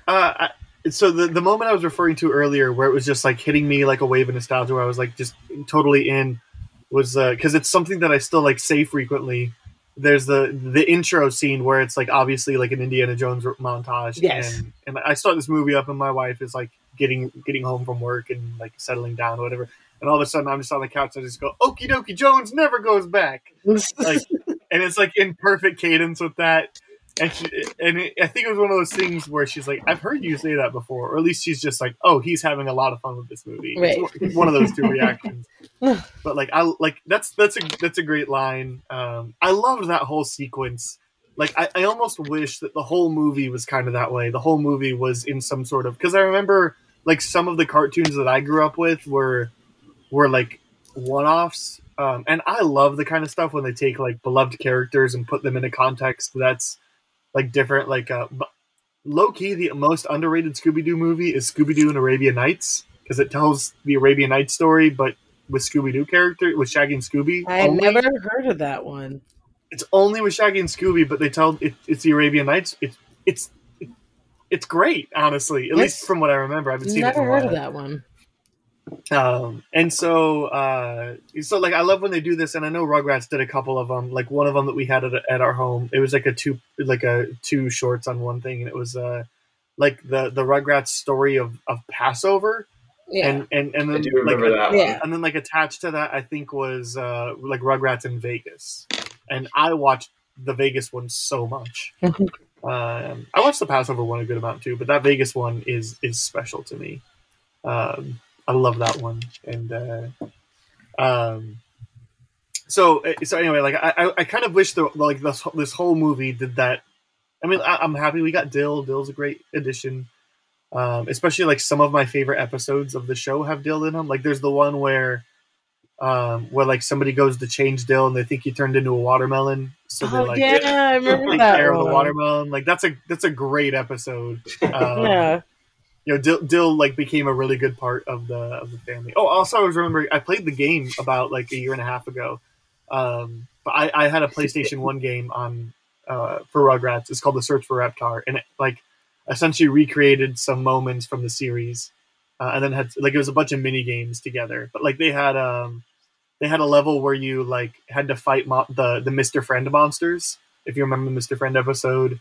Uh, I, so the the moment I was referring to earlier, where it was just like hitting me like a wave of nostalgia, where I was like just totally in, was because it's something that I still like say frequently. There's the the intro scene where it's like obviously like an Indiana Jones montage, Yes. and and I start this movie up, and my wife is like getting getting home from work and like settling down or whatever, and all of a sudden I'm just on the couch, and I just go, "Okie dokie, Jones never goes back." like and it's like in perfect cadence with that and she, and it, I think it was one of those things where she's like, "I've heard you say that before," or at least she's just like, "Oh, he's having a lot of fun with this movie." Right. one- one of those two reactions. but like, I like that's that's a that's a great line. Um, I loved that whole sequence. Like, I, I almost wish that the whole movie was kind of that way. The whole movie was in some sort of because I remember like some of the cartoons that I grew up with were were like one-offs um, and i love the kind of stuff when they take like beloved characters and put them in a context that's like different like uh, b- low-key the most underrated scooby-doo movie is scooby-doo and arabian nights because it tells the arabian nights story but with scooby-doo character with shaggy and scooby i only. never heard of that one it's only with shaggy and scooby but they tell it, it's the arabian nights it's it's it's great honestly at Yes. least from what i remember i haven't seen it never heard of that one um and so uh so like i love when they do this and i know rugrats did a couple of them like one of them that we had at, at our home it was like a two like a two shorts on one thing and it was uh like the the rugrats story of of passover Yeah. and and and I then do remember like, that one. Yeah. and then like attached to that, I think was uh like Rugrats in Vegas, and I watched the Vegas one so much. Um, I watched the Passover one a good amount too, but that Vegas one is is special to me. Um, I love that one, and uh, um, so uh, so anyway, like I I, kind of wish the like this this whole movie did that. I mean, I, I'm happy we got Dill. Dill's a great addition. Um, especially like some of my favorite episodes of the show have Dill in them. Like there's the one where, um, where like somebody goes to change Dill and they think he turned into a watermelon. So they oh like yeah, I remember take that care of the one. watermelon. Like that's a that's a great episode. Um, Yeah. You know, Dill, Dill like became a really good part of the of the family. Oh, also I was remembering I played the game about like a year and a half ago. Um, but I, I had a PlayStation One game on uh, for Rugrats. It's called The Search for Reptar, and it like essentially recreated some moments from the series, uh, and then had like it was a bunch of mini games together. But like they had um they had a level where you like had to fight mo- the the Mister Friend monsters. If you remember the Mister Friend episode,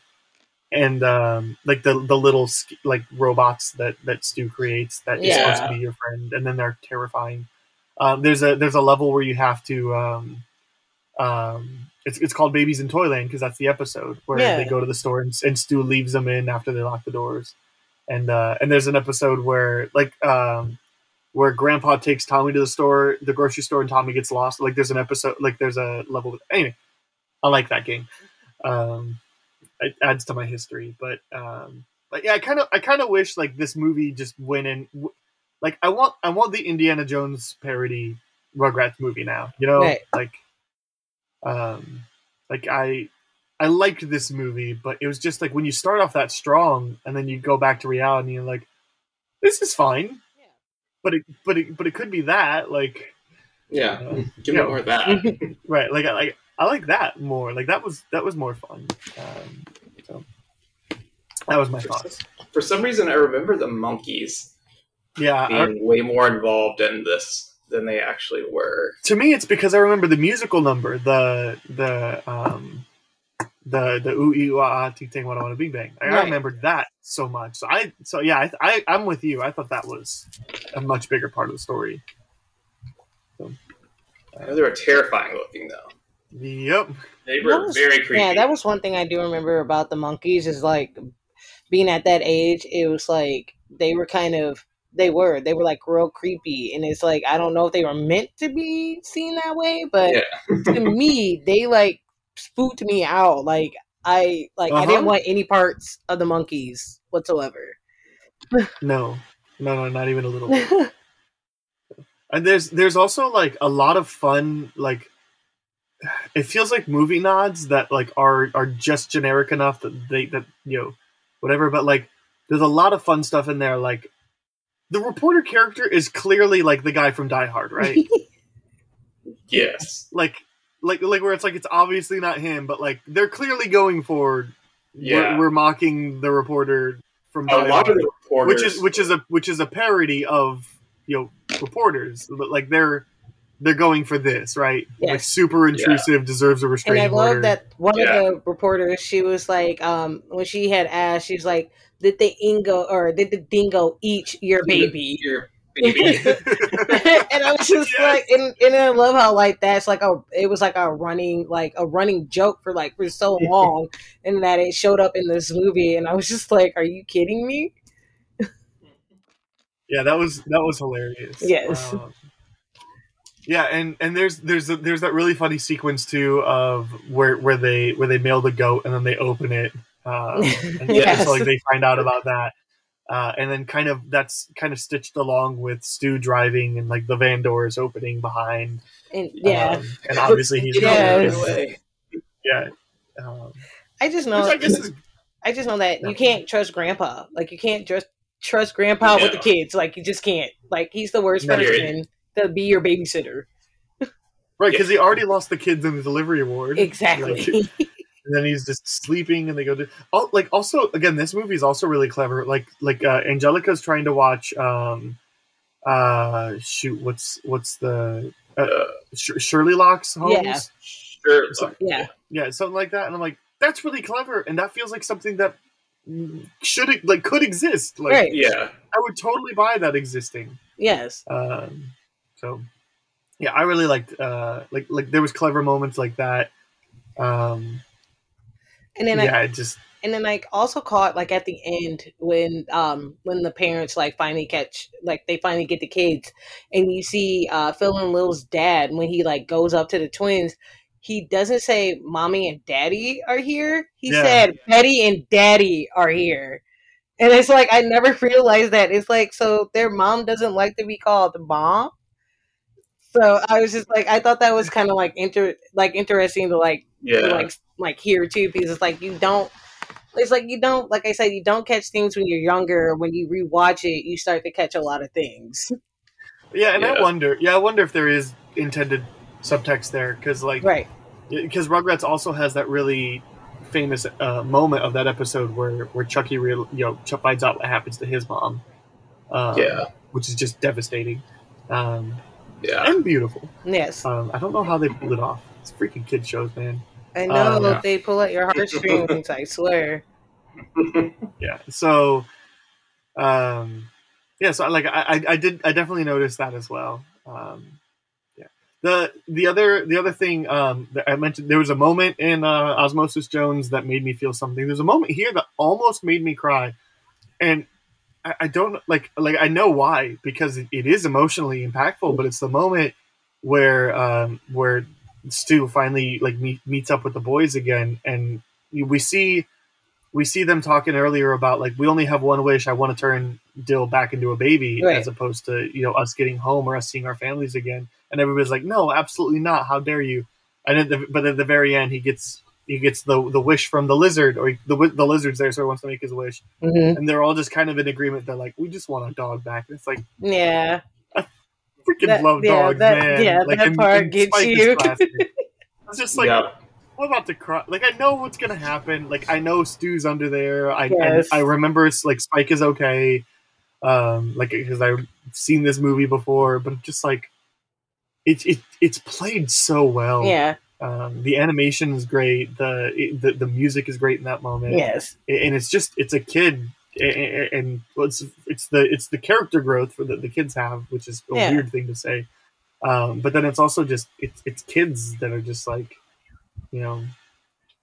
and um, like the the little like robots that that Stu creates that is Yeah. supposed to be your friend, and then they're terrifying. Um, there's a there's a level where you have to um, um, it's it's called Babies in Toyland because that's the episode where Yeah. they go to the store and, and Stu leaves them in after they lock the doors, and uh, and there's an episode where like um, where Grandpa takes Tommy to the store, the grocery store, and Tommy gets lost. Like there's an episode like there's a level. Anyway, I like that game. Um, it adds to my history, but um, but yeah, I kind of I kind of wish like this movie just went in. w- Like I want I want the Indiana Jones parody Rugrats movie now. You know, Right. like um, like I I liked this movie, but it was just like when you start off that strong and then you go back to reality and you're like, this is fine. Yeah. But it but it but it could be that like Yeah, uh, give you me know, more of that. right like I like I like that more like that was that was more fun. Um, so that was my thoughts. For some reason, I remember the monkeys Yeah, I- being way more involved in this than they actually were. to me it's because I remember the musical number, the the um the the ooh ee wah ah ting ting wada wada bing bang. I, I Right. remembered that so much. So I so yeah, I, I I'm with you. I thought that was a much bigger part of the story. I know they were terrifying looking though. Yep. They were was- very creepy. Yeah, that was one thing I do remember about the monkeys is like being at that age, it was like they were kind of they were they were like real creepy and it's like I don't know if they were meant to be seen that way, but Yeah. to me they like spooked me out. Like I like I Uh-huh. didn't want any parts of the monkeys whatsoever. No. No, no, not even a little. bit. And there's there's also like a lot of fun like it feels like movie nods that like are are just generic enough that they that you know whatever but like there's a lot of fun stuff in there like the reporter character is clearly like the guy from Die Hard right yes. like like like where it's like it's obviously not him but like they're clearly going for Yeah. we're, we're mocking the reporter from A Die lot Hard of the reporters, which is which is a which is a parody of you know reporters but like they're they're going for this right like super intrusive deserves a restraining. And I love order that one Yeah. of the reporters, she was like, um, when she had asked, she was like, "Did the Ingo or did the dingo eat your baby?" your baby. and I was just Yes. like, and, and I love how like that's like a it was like a running like a running joke for like for so long, and that it showed up in this movie, and I was just like, "Are you kidding me?" yeah that was that was hilarious Yes. Um, yeah and and there's there's there's that really funny sequence too of where where they where they mail the goat and then they open it um, and Yes. so like they find out about that uh, and then kind of that's kind of stitched along with Stu driving and like the van doors opening behind And yeah, Um, and obviously he's way. yeah. Um, I just know I is I just know that you can't trust Grandpa. Like you can't just trust Grandpa with the kids. Like you just can't. Like he's the worst No, person to be your babysitter. right because he already lost the kids in the delivery award. Exactly. Like, and then he's just sleeping, and they go to. Oh, like also again, this movie is also really clever. Like like uh, Angelica's trying to watch. um uh Shoot, what's what's the uh, Sh- Shirley Locks Holmes? Yeah. Sure. So- yeah. yeah, something like that. And I'm like, that's really clever, and that feels like something that should like could exist. Like Right. Yeah. I would totally buy that existing. Yes. Um, so yeah, I really liked uh, like like there was clever moments like that. Um, And then yeah, I it just and then like also caught like at the end when um when the parents like finally catch like they finally get the kids and you see uh Phil and Lil's dad when he like goes up to the twins he doesn't say mommy and daddy are here he Yeah. said Betty and daddy are here and it's like I never realized that it's like so their mom doesn't like to be called mom so I was just like I thought that was kind of like inter like interesting to like Yeah. like like here too because it's like you don't it's like you don't like I said you don't catch things when you're younger when you rewatch it you start to catch a lot of things yeah, and I wonder, yeah, I wonder if there is intended subtext there because like right because Rugrats also has that really famous uh, moment of that episode where where Chucky real you know Chuck finds out what happens to his mom. Um, Yeah. which is just devastating um, Yeah. and beautiful. yes Um, I don't know how they pulled it off. It's freaking kid shows, man. I know um, yeah. they pull at your heartstrings I swear Yeah. So, um, yeah. So like I, I, I did I definitely noticed that as well. Um, yeah. The the other the other thing um, that I mentioned there was a moment in uh, Osmosis Jones that made me feel something. There's a moment here that almost made me cry, and I, I don't like like I know why because it, it is emotionally impactful, but it's the moment where um, where Stu finally like meet, meets up with the boys again, and we see we see them talking earlier about like we only have one wish. I want to turn Dill back into a baby, Right. as opposed to you know us getting home or us seeing our families again. And everybody's like, no, absolutely not. How dare you? And at the, but at the very end, he gets he gets the the wish from the lizard, or the the lizard's there, so he wants to make his wish. hmm And they're all just kind of in agreement. They're like, we just want our dog back. And it's like yeah freaking That- love yeah, dogs, that- man. yeah, like, that and- part and gets Spike is you. It's just like yeah. I'm about to cry. Like I know what's gonna happen. Like I know Stu's under there. I Yes. I, I remember it's like Spike is okay. Um, like because I've seen this movie before, but just like it, it it's played so well. yeah Um, the animation is great. The, it, the the music is great in that moment. yes and it's just it's a kid. And it's it's the it's the character growth for the, kids have, which is a Yeah. weird thing to say. Um, but then it's also just it's it's kids that are just like, you know,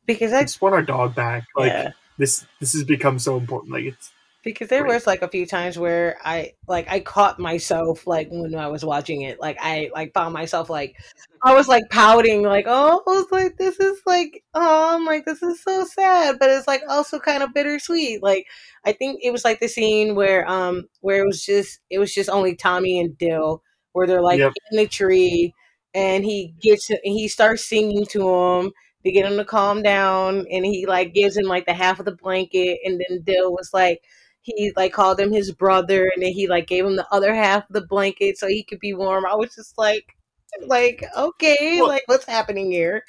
because I I just want our dog back. Like yeah this this has become so important. Like it's because there was like a few times where I like I caught myself like when I was watching it, like I like found myself like I was like pouting, like oh, I was like this is like oh, I'm like this is so sad, but it's like also kind of bittersweet. Like I think it was like the scene where um where it was just it was just only Tommy and Dill where they're like Yep. in the tree and he gets and he starts singing to him to get him to calm down and he like gives him like the half of the blanket and then Dill was like he like called him his brother and then he like gave him the other half of the blanket so he could be warm. I was just like like okay, Well- like what's happening here?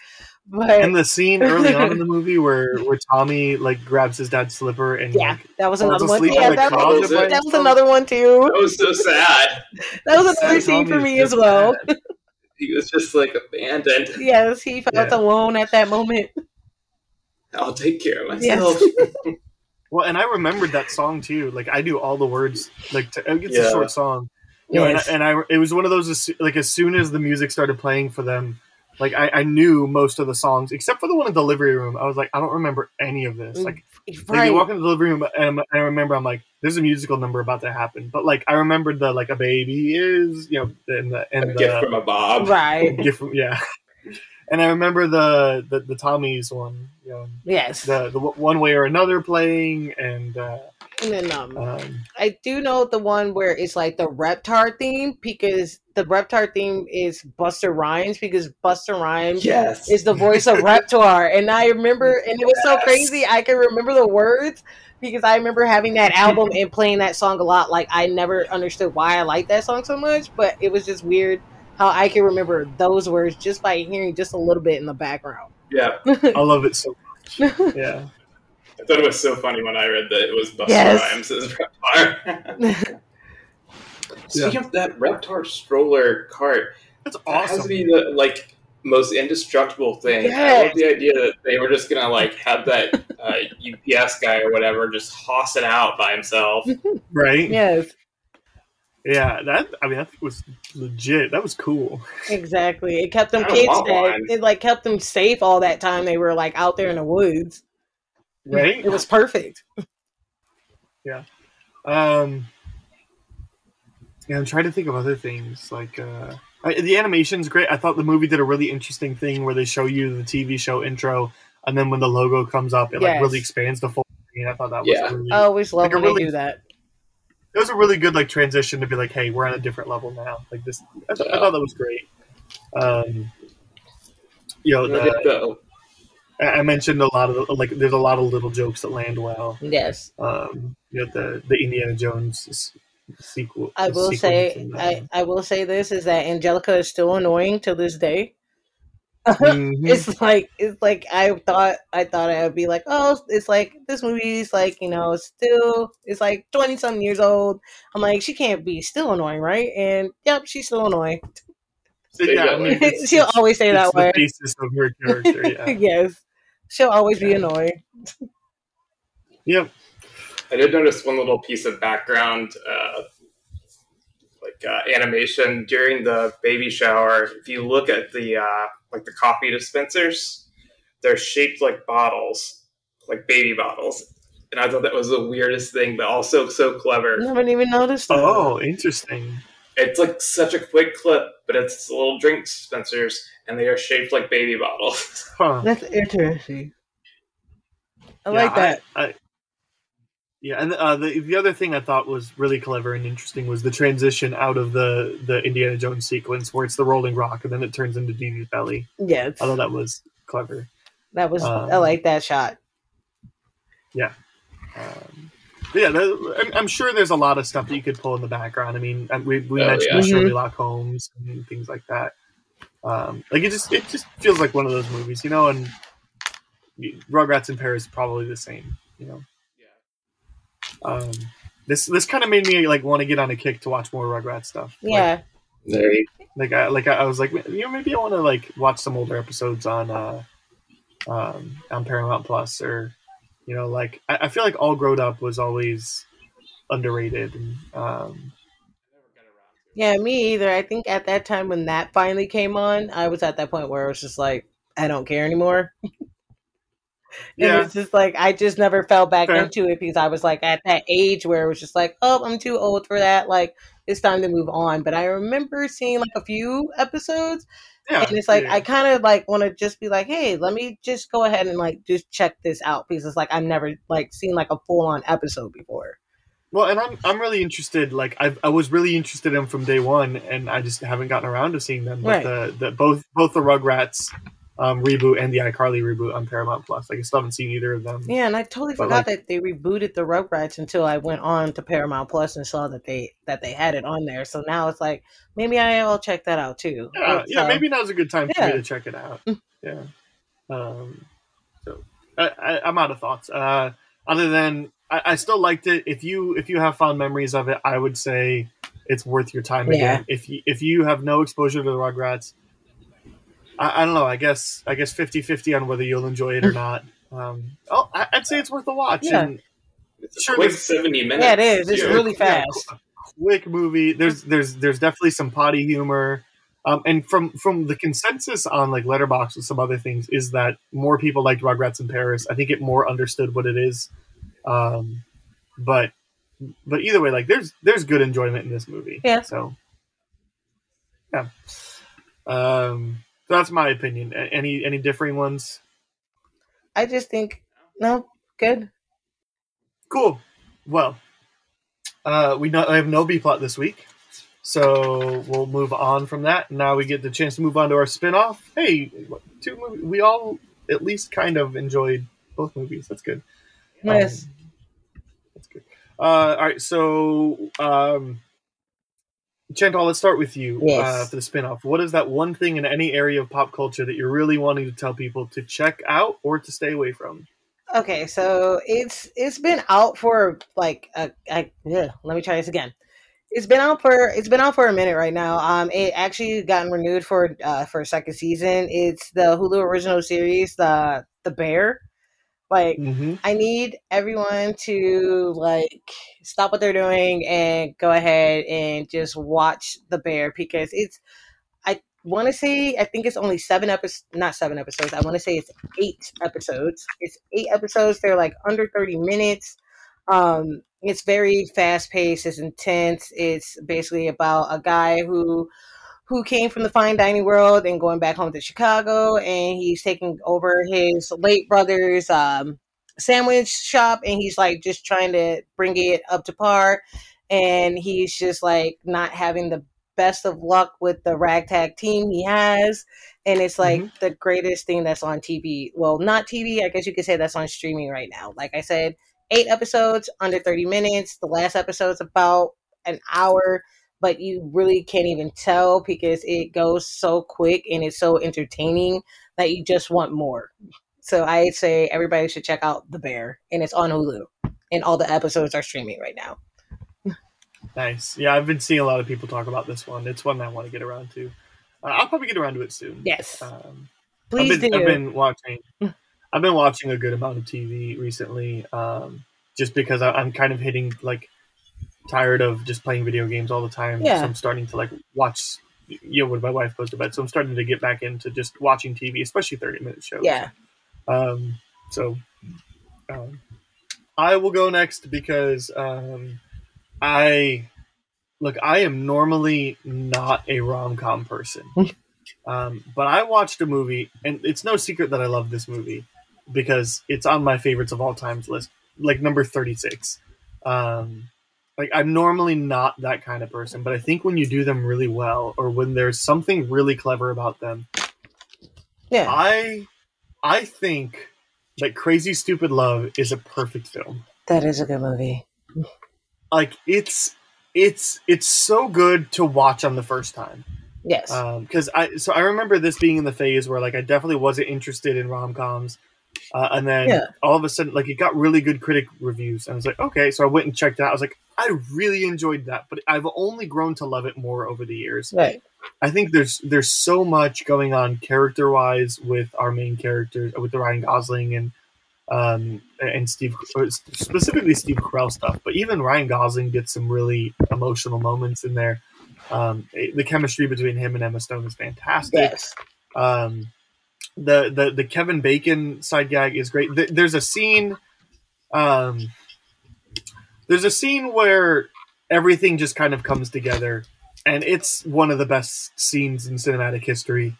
But and the scene early on in the movie where where Tommy like grabs his dad's slipper and yeah, like, that was another one. Yeah, in that, was that was another one too. That was so sad. That was another Sad scene for me as well. sad. He was just like abandoned. Yes, he felt Yeah. alone at that moment. I'll take care of Yes. Myself. Well, and I remembered that song too. Like I do all the words. Like to, it's a short song. You know, and, I, and I it was one of those like as soon as the music started playing for them, like I, I knew most of the songs except for the one in the delivery room. I was like, I don't remember any of this. Like, mm, like right. you walk in the delivery room and I remember I'm like, there's a musical number about to happen. But like I remembered the like a baby is you know and the and A the gift from a Bob. right. gift from- yeah. And I remember the the, the Tommy's one, you know, Yes. the the one way or another playing and. uh and then um um, I do know the one where it's like the Reptar theme because the Reptar theme is Busta Rhymes because Busta Rhymes Yes. is the voice of Reptar. And I remember, and it was so crazy, I can remember the words because I remember having that album and playing that song a lot. Like, I never understood why I liked that song so much, but it was just weird how I can remember those words just by hearing just a little bit in the background. yeah. I love it so much. Yeah. I thought it was so funny when I read that it was Busta Yes. Rhymes as Reptar. Speaking of that Reptar stroller cart, That's that has to be the like most indestructible thing. I Yes. love the idea that they were just gonna like have that uh, UPS guy or whatever just hoss it out by himself. Right? Yes, Yeah, that I mean, I think it was legit. That was cool. exactly. It kept them kids want safe. It like kept them safe all that time they were like out there in the woods. Right? It was perfect. Um, yeah, I'm trying to think of other things like uh, I, the animation's great. I thought the movie did a really interesting thing where they show you the TV show intro, and then when the logo comes up, it like really expands the full screen. I thought that was Yeah. really. I always love Like a when really- they do that. It was a really good like transition to be like, hey, we're on a different level now. Like this, I, th- I thought that was great. Um, you know, I the, the- I I mentioned a lot of the, like, there's a lot of little jokes that land well. Yes, Um, you know, the the Indiana Jones sequel. I will sequence say. and, uh, I I will say this is that Angelica is still annoying to this day. Mhm. it's like it's like I thought I thought I would be like, oh, it's like this movie's like you know still it's like twenty something years old. I'm like she can't be still annoying, right? And yep, she's still annoying. Yeah, I mean, it's- She'll it's- always say it's that the way. basis of her character. Yeah. yes, she'll always be annoying. yep. I did notice one little piece of background, uh, like uh, animation during the baby shower. If you look at the uh, like the coffee dispensers, they're shaped like bottles, like baby bottles, and I thought that was the weirdest thing, but also so clever. I haven't even noticed. that. Oh, interesting. It's like such a quick clip, but it's little drink dispensers, and they are shaped like baby bottles. Huh. that's interesting. I Yeah, like that. I, yeah, and uh, the the other thing I thought was really clever and interesting was the transition out of the the Indiana Jones sequence where it's the rolling rock and then it turns into Dee Dee's belly. yes, I thought that was clever. that was. um, I like that shot. Um, yeah, the, I'm, I'm sure there's a lot of stuff that you could pull in the background. I mean, we, we Oh, mentioned yeah. the Shirley Mhm. Lock Holmes and things like that. Um, like it just it just feels like one of those movies, you know. And Rugrats in Paris is probably the same, you know. Um, this this kind of made me like want to get on a kick to watch more Rugrats stuff. Yeah, There you like I like I, I was like you know maybe I want to like watch some older episodes on uh um on Paramount Plus or you know like I, I feel like All Grown Up was always underrated and um Yeah, me either. I think at that time when that finally came on, I was at that point where I was just like, I don't care anymore. yeah it's just like I just never fell back Fair. into it because I was like at that age where it was just like, oh, I'm too old for that. Like it's time to move on. But I remember seeing like a few episodes, yeah and it's like yeah. I kind of like want to just be like, hey, let me just go ahead and like just check this out because it's like I've never like seen like a full on episode before. well and I'm I'm really interested like I I was really interested in them from day one and I just haven't gotten around to seeing them but Right. the the both both the Rugrats um reboot and the iCarly reboot on Paramount Plus like I still haven't seen either of them Yeah, and I totally But, forgot like- that they rebooted the Rugrats until I went on to Paramount Plus and saw that they that they had it on there. So now it's like maybe I'll check that out too. yeah, yeah, uh, maybe now's a good time for yeah. me to check it out. yeah. Um, so I, I, I'm out of thoughts. Uh, other than I, I still liked it. If you if you have fond memories of it, I would say it's worth your time Yeah. again. If you if you have no exposure to the Rugrats, I, I don't know. I guess I guess 50-50 on whether you'll enjoy it or not. Um, oh, I, I'd say it's worth a watch. Yeah. And It's a Sure, quick seventy minutes. Yeah, it is. It's too. really Yeah, fast. quick movie. There's there's there's definitely some potty humor. Um, and from from the consensus on like Letterboxd and some other things is that more people liked Rugrats in Paris. I think it more understood what it is. Um, but but either way, like there's there's good enjoyment in this movie. Yeah. So yeah. Um, so that's my opinion. Any any differing ones? I just think no good. Cool. Well, uh, we not, I have no B plot this week, so we'll move on from that. Now we get the chance to move on to our spinoff. Hey, two movies. We all at least kind of enjoyed both movies. That's good. Yes. Um, that's good. Uh, all right, so um, Chantal, let's start with you Yes. uh, for the spin off. What is that one thing in any area of pop culture that you're really wanting to tell people to check out or to stay away from? Okay, so it's it's been out for like a, I, ugh, let me try this again. It's been out for it's been out for a minute right now. Um, it actually gotten renewed for uh for a second season. It's the Hulu original series, the the Bear. Like, Mm-hmm. I need everyone to like stop what they're doing and go ahead and just watch the Bear because it's. I want to say I think it's only seven episodes, not seven episodes. I want to say it's eight episodes. It's eight episodes. They're like under thirty minutes. Um, it's very fast paced. It's intense. It's basically about a guy who who came from the fine dining world and going back home to Chicago, and he's taking over his late brother's um, sandwich shop, and he's like just trying to bring it up to par, and he's just like not having the best of luck with the ragtag team he has, and it's like the greatest thing that's on TV. Well, not TV, I guess you could say that's on streaming right now. Like I said, eight episodes under 30 minutes. The last episode's about an hour, but you really can't even tell because it goes so quick and it's so entertaining that you just want more. So I say everybody should check out The Bear, and it's on Hulu, and all the episodes are streaming right now. Nice. Yeah, I've been seeing a lot of people talk about this one. It's one I want to get around to. Uh, I'll probably get around to it soon. Yes, Um, please I've been, do. I've been watching. I've been watching a good amount of TV recently, um, just because I, I'm kind of hitting like tired of just playing video games all the time. Yeah. So I'm starting to like watch. You know, when my wife goes to bed, so I'm starting to get back into just watching TV, especially 30 minute shows. yeah, Um, so um, I will go next because um, I look. I am normally not a rom com person, um, but I watched a movie, and it's no secret that I love this movie because it's on my favorites of all times list, like number thirty six. Um, like I'm normally not that kind of person, but I think when you do them really well, or when there's something really clever about them, yeah, I I think that Crazy Stupid Love is a perfect film. that is a good movie. Like it's it's it's so good to watch on the first time. Yes, um, Because I so I remember this being in the phase where like I definitely wasn't interested in rom coms. Uh, and then Yeah. all of a sudden, like it got really good critic reviews, and I was like, okay. So I went and checked it out. I was like, I really enjoyed that, but I've only grown to love it more over the years. right. I think there's there's so much going on character wise with our main characters with the Ryan Gosling and um and Steve specifically Steve Carell stuff, but even Ryan Gosling gets some really emotional moments in there. Um, the chemistry between him and Emma Stone is fantastic. Yes, Um, the the the Kevin Bacon side gag is great. There's a scene. Um, there's a scene where everything just kind of comes together, and it's one of the best scenes in cinematic history.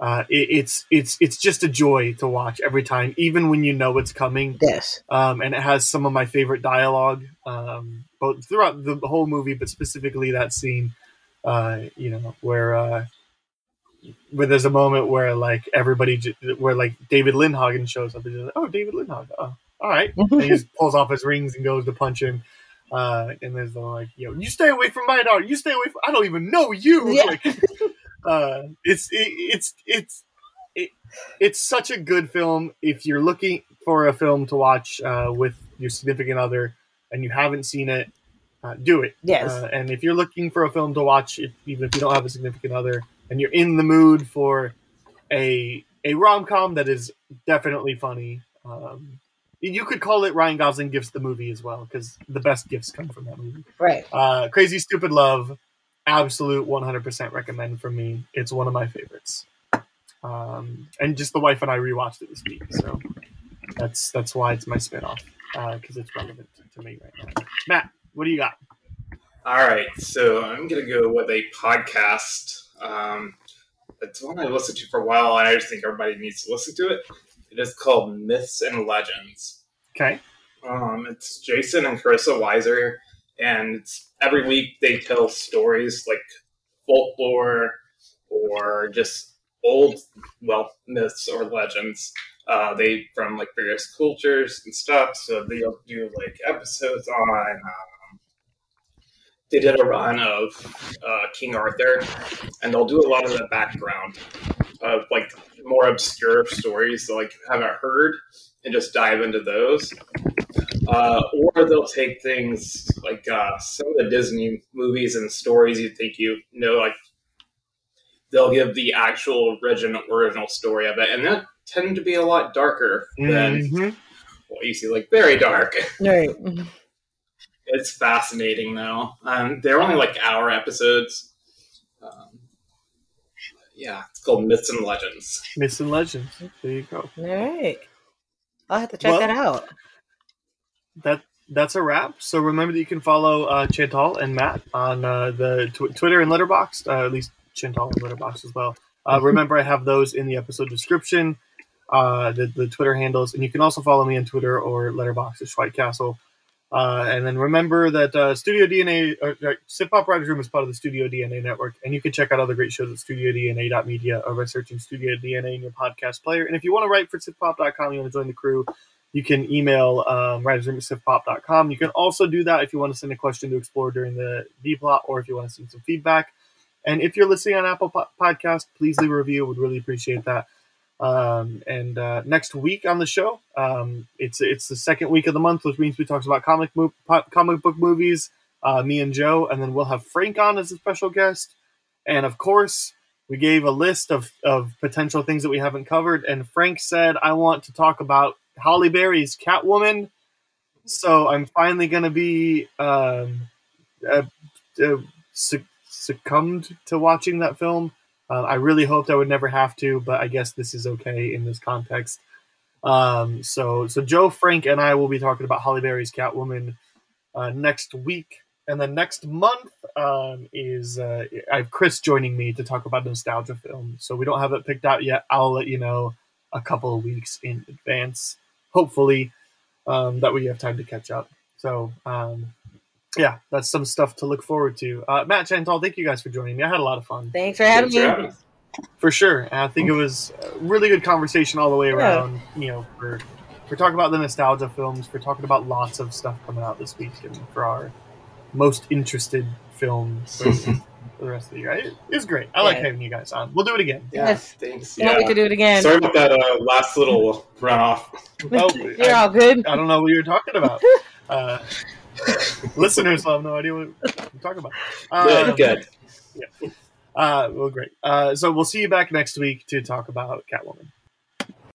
Uh, it, it's it's it's just a joy to watch every time, even when you know it's coming. yes, Um, and it has some of my favorite dialogue, um, both throughout the whole movie, but specifically that scene. Uh, you know where uh, where there's a moment where like everybody, where like David Lindhagen shows up and he's like, "Oh, David Lindhagen, oh, all right," and he just pulls off his rings and goes to punch him. Uh, and there's the like, "Yo, you stay away from my daughter. You stay away from. I don't even know you." Yeah. Like, uh, it's it, it's it's it, it's such a good film if you're looking for a film to watch uh, with your significant other and you haven't seen it. Uh, do it. Yes. Uh, and if you're looking for a film to watch, if, even if you don't have a significant other, and you're in the mood for a a rom com that is definitely funny, um, you could call it Ryan Gosling gifts the movie as well because the best gifts come from that movie. right. Uh, Crazy Stupid Love, absolute 100% recommend for me. It's one of my favorites. Um, and just the wife and I rewatched it this week, so that's that's why it's my spinoff because it's relevant to me right now. Matt, what do you got? All right, so I'm gonna go with a podcast. Um, it's one I listened to for a while, and I just think everybody needs to listen to it. It is called Myths and Legends. Okay, Um, it's Jason and Carissa Weiser, and it's, every week they tell stories like folklore or just old, well, myths or legends. Uh, they from like various cultures and stuff. So they'll do like episodes on. Um, they did a run of uh, King Arthur, and they'll do a lot of the background of like more obscure stories that like you haven't heard, and just dive into those. Uh, or they'll take things like uh, some of the Disney movies and stories you think you know, like they'll give the actual original original story of it, and that tend to be a lot darker than Mhm. what you see, like very dark. Right. It's fascinating though. Um, they're only like hour episodes. Um, yeah, it's called Myths and Legends. Myths and Legends. There you go. All right. I'll have to check Well- that out. that that's a wrap. So remember that you can follow uh, Chantal and Matt on uh, the tw- Twitter and Letterboxd, uh, at least Chantal and Letterboxd as well. Uh, remember, I have those in the episode description, uh, the, the Twitter handles, and you can also follow me on Twitter or Letterboxd at Schweik Castle. Uh, and then remember that uh, Studio DNA, or Sip Pop Writers Room is part of the Studio DNA network, and you can check out other great shows at studiodna.media or by searching Studio DNA in your podcast player. And if you want to write for sipop.com, you want to join the crew, you can email um, writersroom at sifpop.com. You can also do that if you want to send a question to explore during the D plot or if you want to send some feedback. And if you're listening on Apple po- Podcast, please leave a review. Would really appreciate that. Um, and uh, next week on the show, um, it's it's the second week of the month, which means we talk about comic mo- comic book movies. Uh, me and Joe, and then we'll have Frank on as a special guest. And of course, we gave a list of, of potential things that we haven't covered. And Frank said, I want to talk about Halle Berry's Catwoman. So I'm finally going to be um, uh, uh, succumbed to watching that film. Uh, I really hoped I would never have to, but I guess this is okay in this context. Um, so, so Joe, Frank, and I will be talking about Halle Berry's Catwoman uh, next week, and then next month um, is uh, I have Chris joining me to talk about nostalgia films. So we don't have it picked out yet. I'll let you know a couple of weeks in advance, hopefully, um, that we have time to catch up. So, um, yeah, that's some stuff to look forward to. Uh, Matt Chantal, thank you guys for joining me. I had a lot of fun Thanks for having Thanks for me. having for sure. And I think it was a really good conversation all the way Yeah. around. You know, for for talking about the nostalgia films, for talking about lots of stuff coming out this week, and for our most interested film for, for the rest of the year. It, it was great. I like having you guys on. We'll do it again. Yeah, Yes. thanks. Can't wait to Yeah. do it again. Sorry about that uh, last little runoff. Oh, You're I, all good. I don't know what you were talking about. Uh, listeners will have no idea what I'm talking about. Good, Um, good. Uh, well, great. Uh, so we'll see you back next week to talk about Catwoman.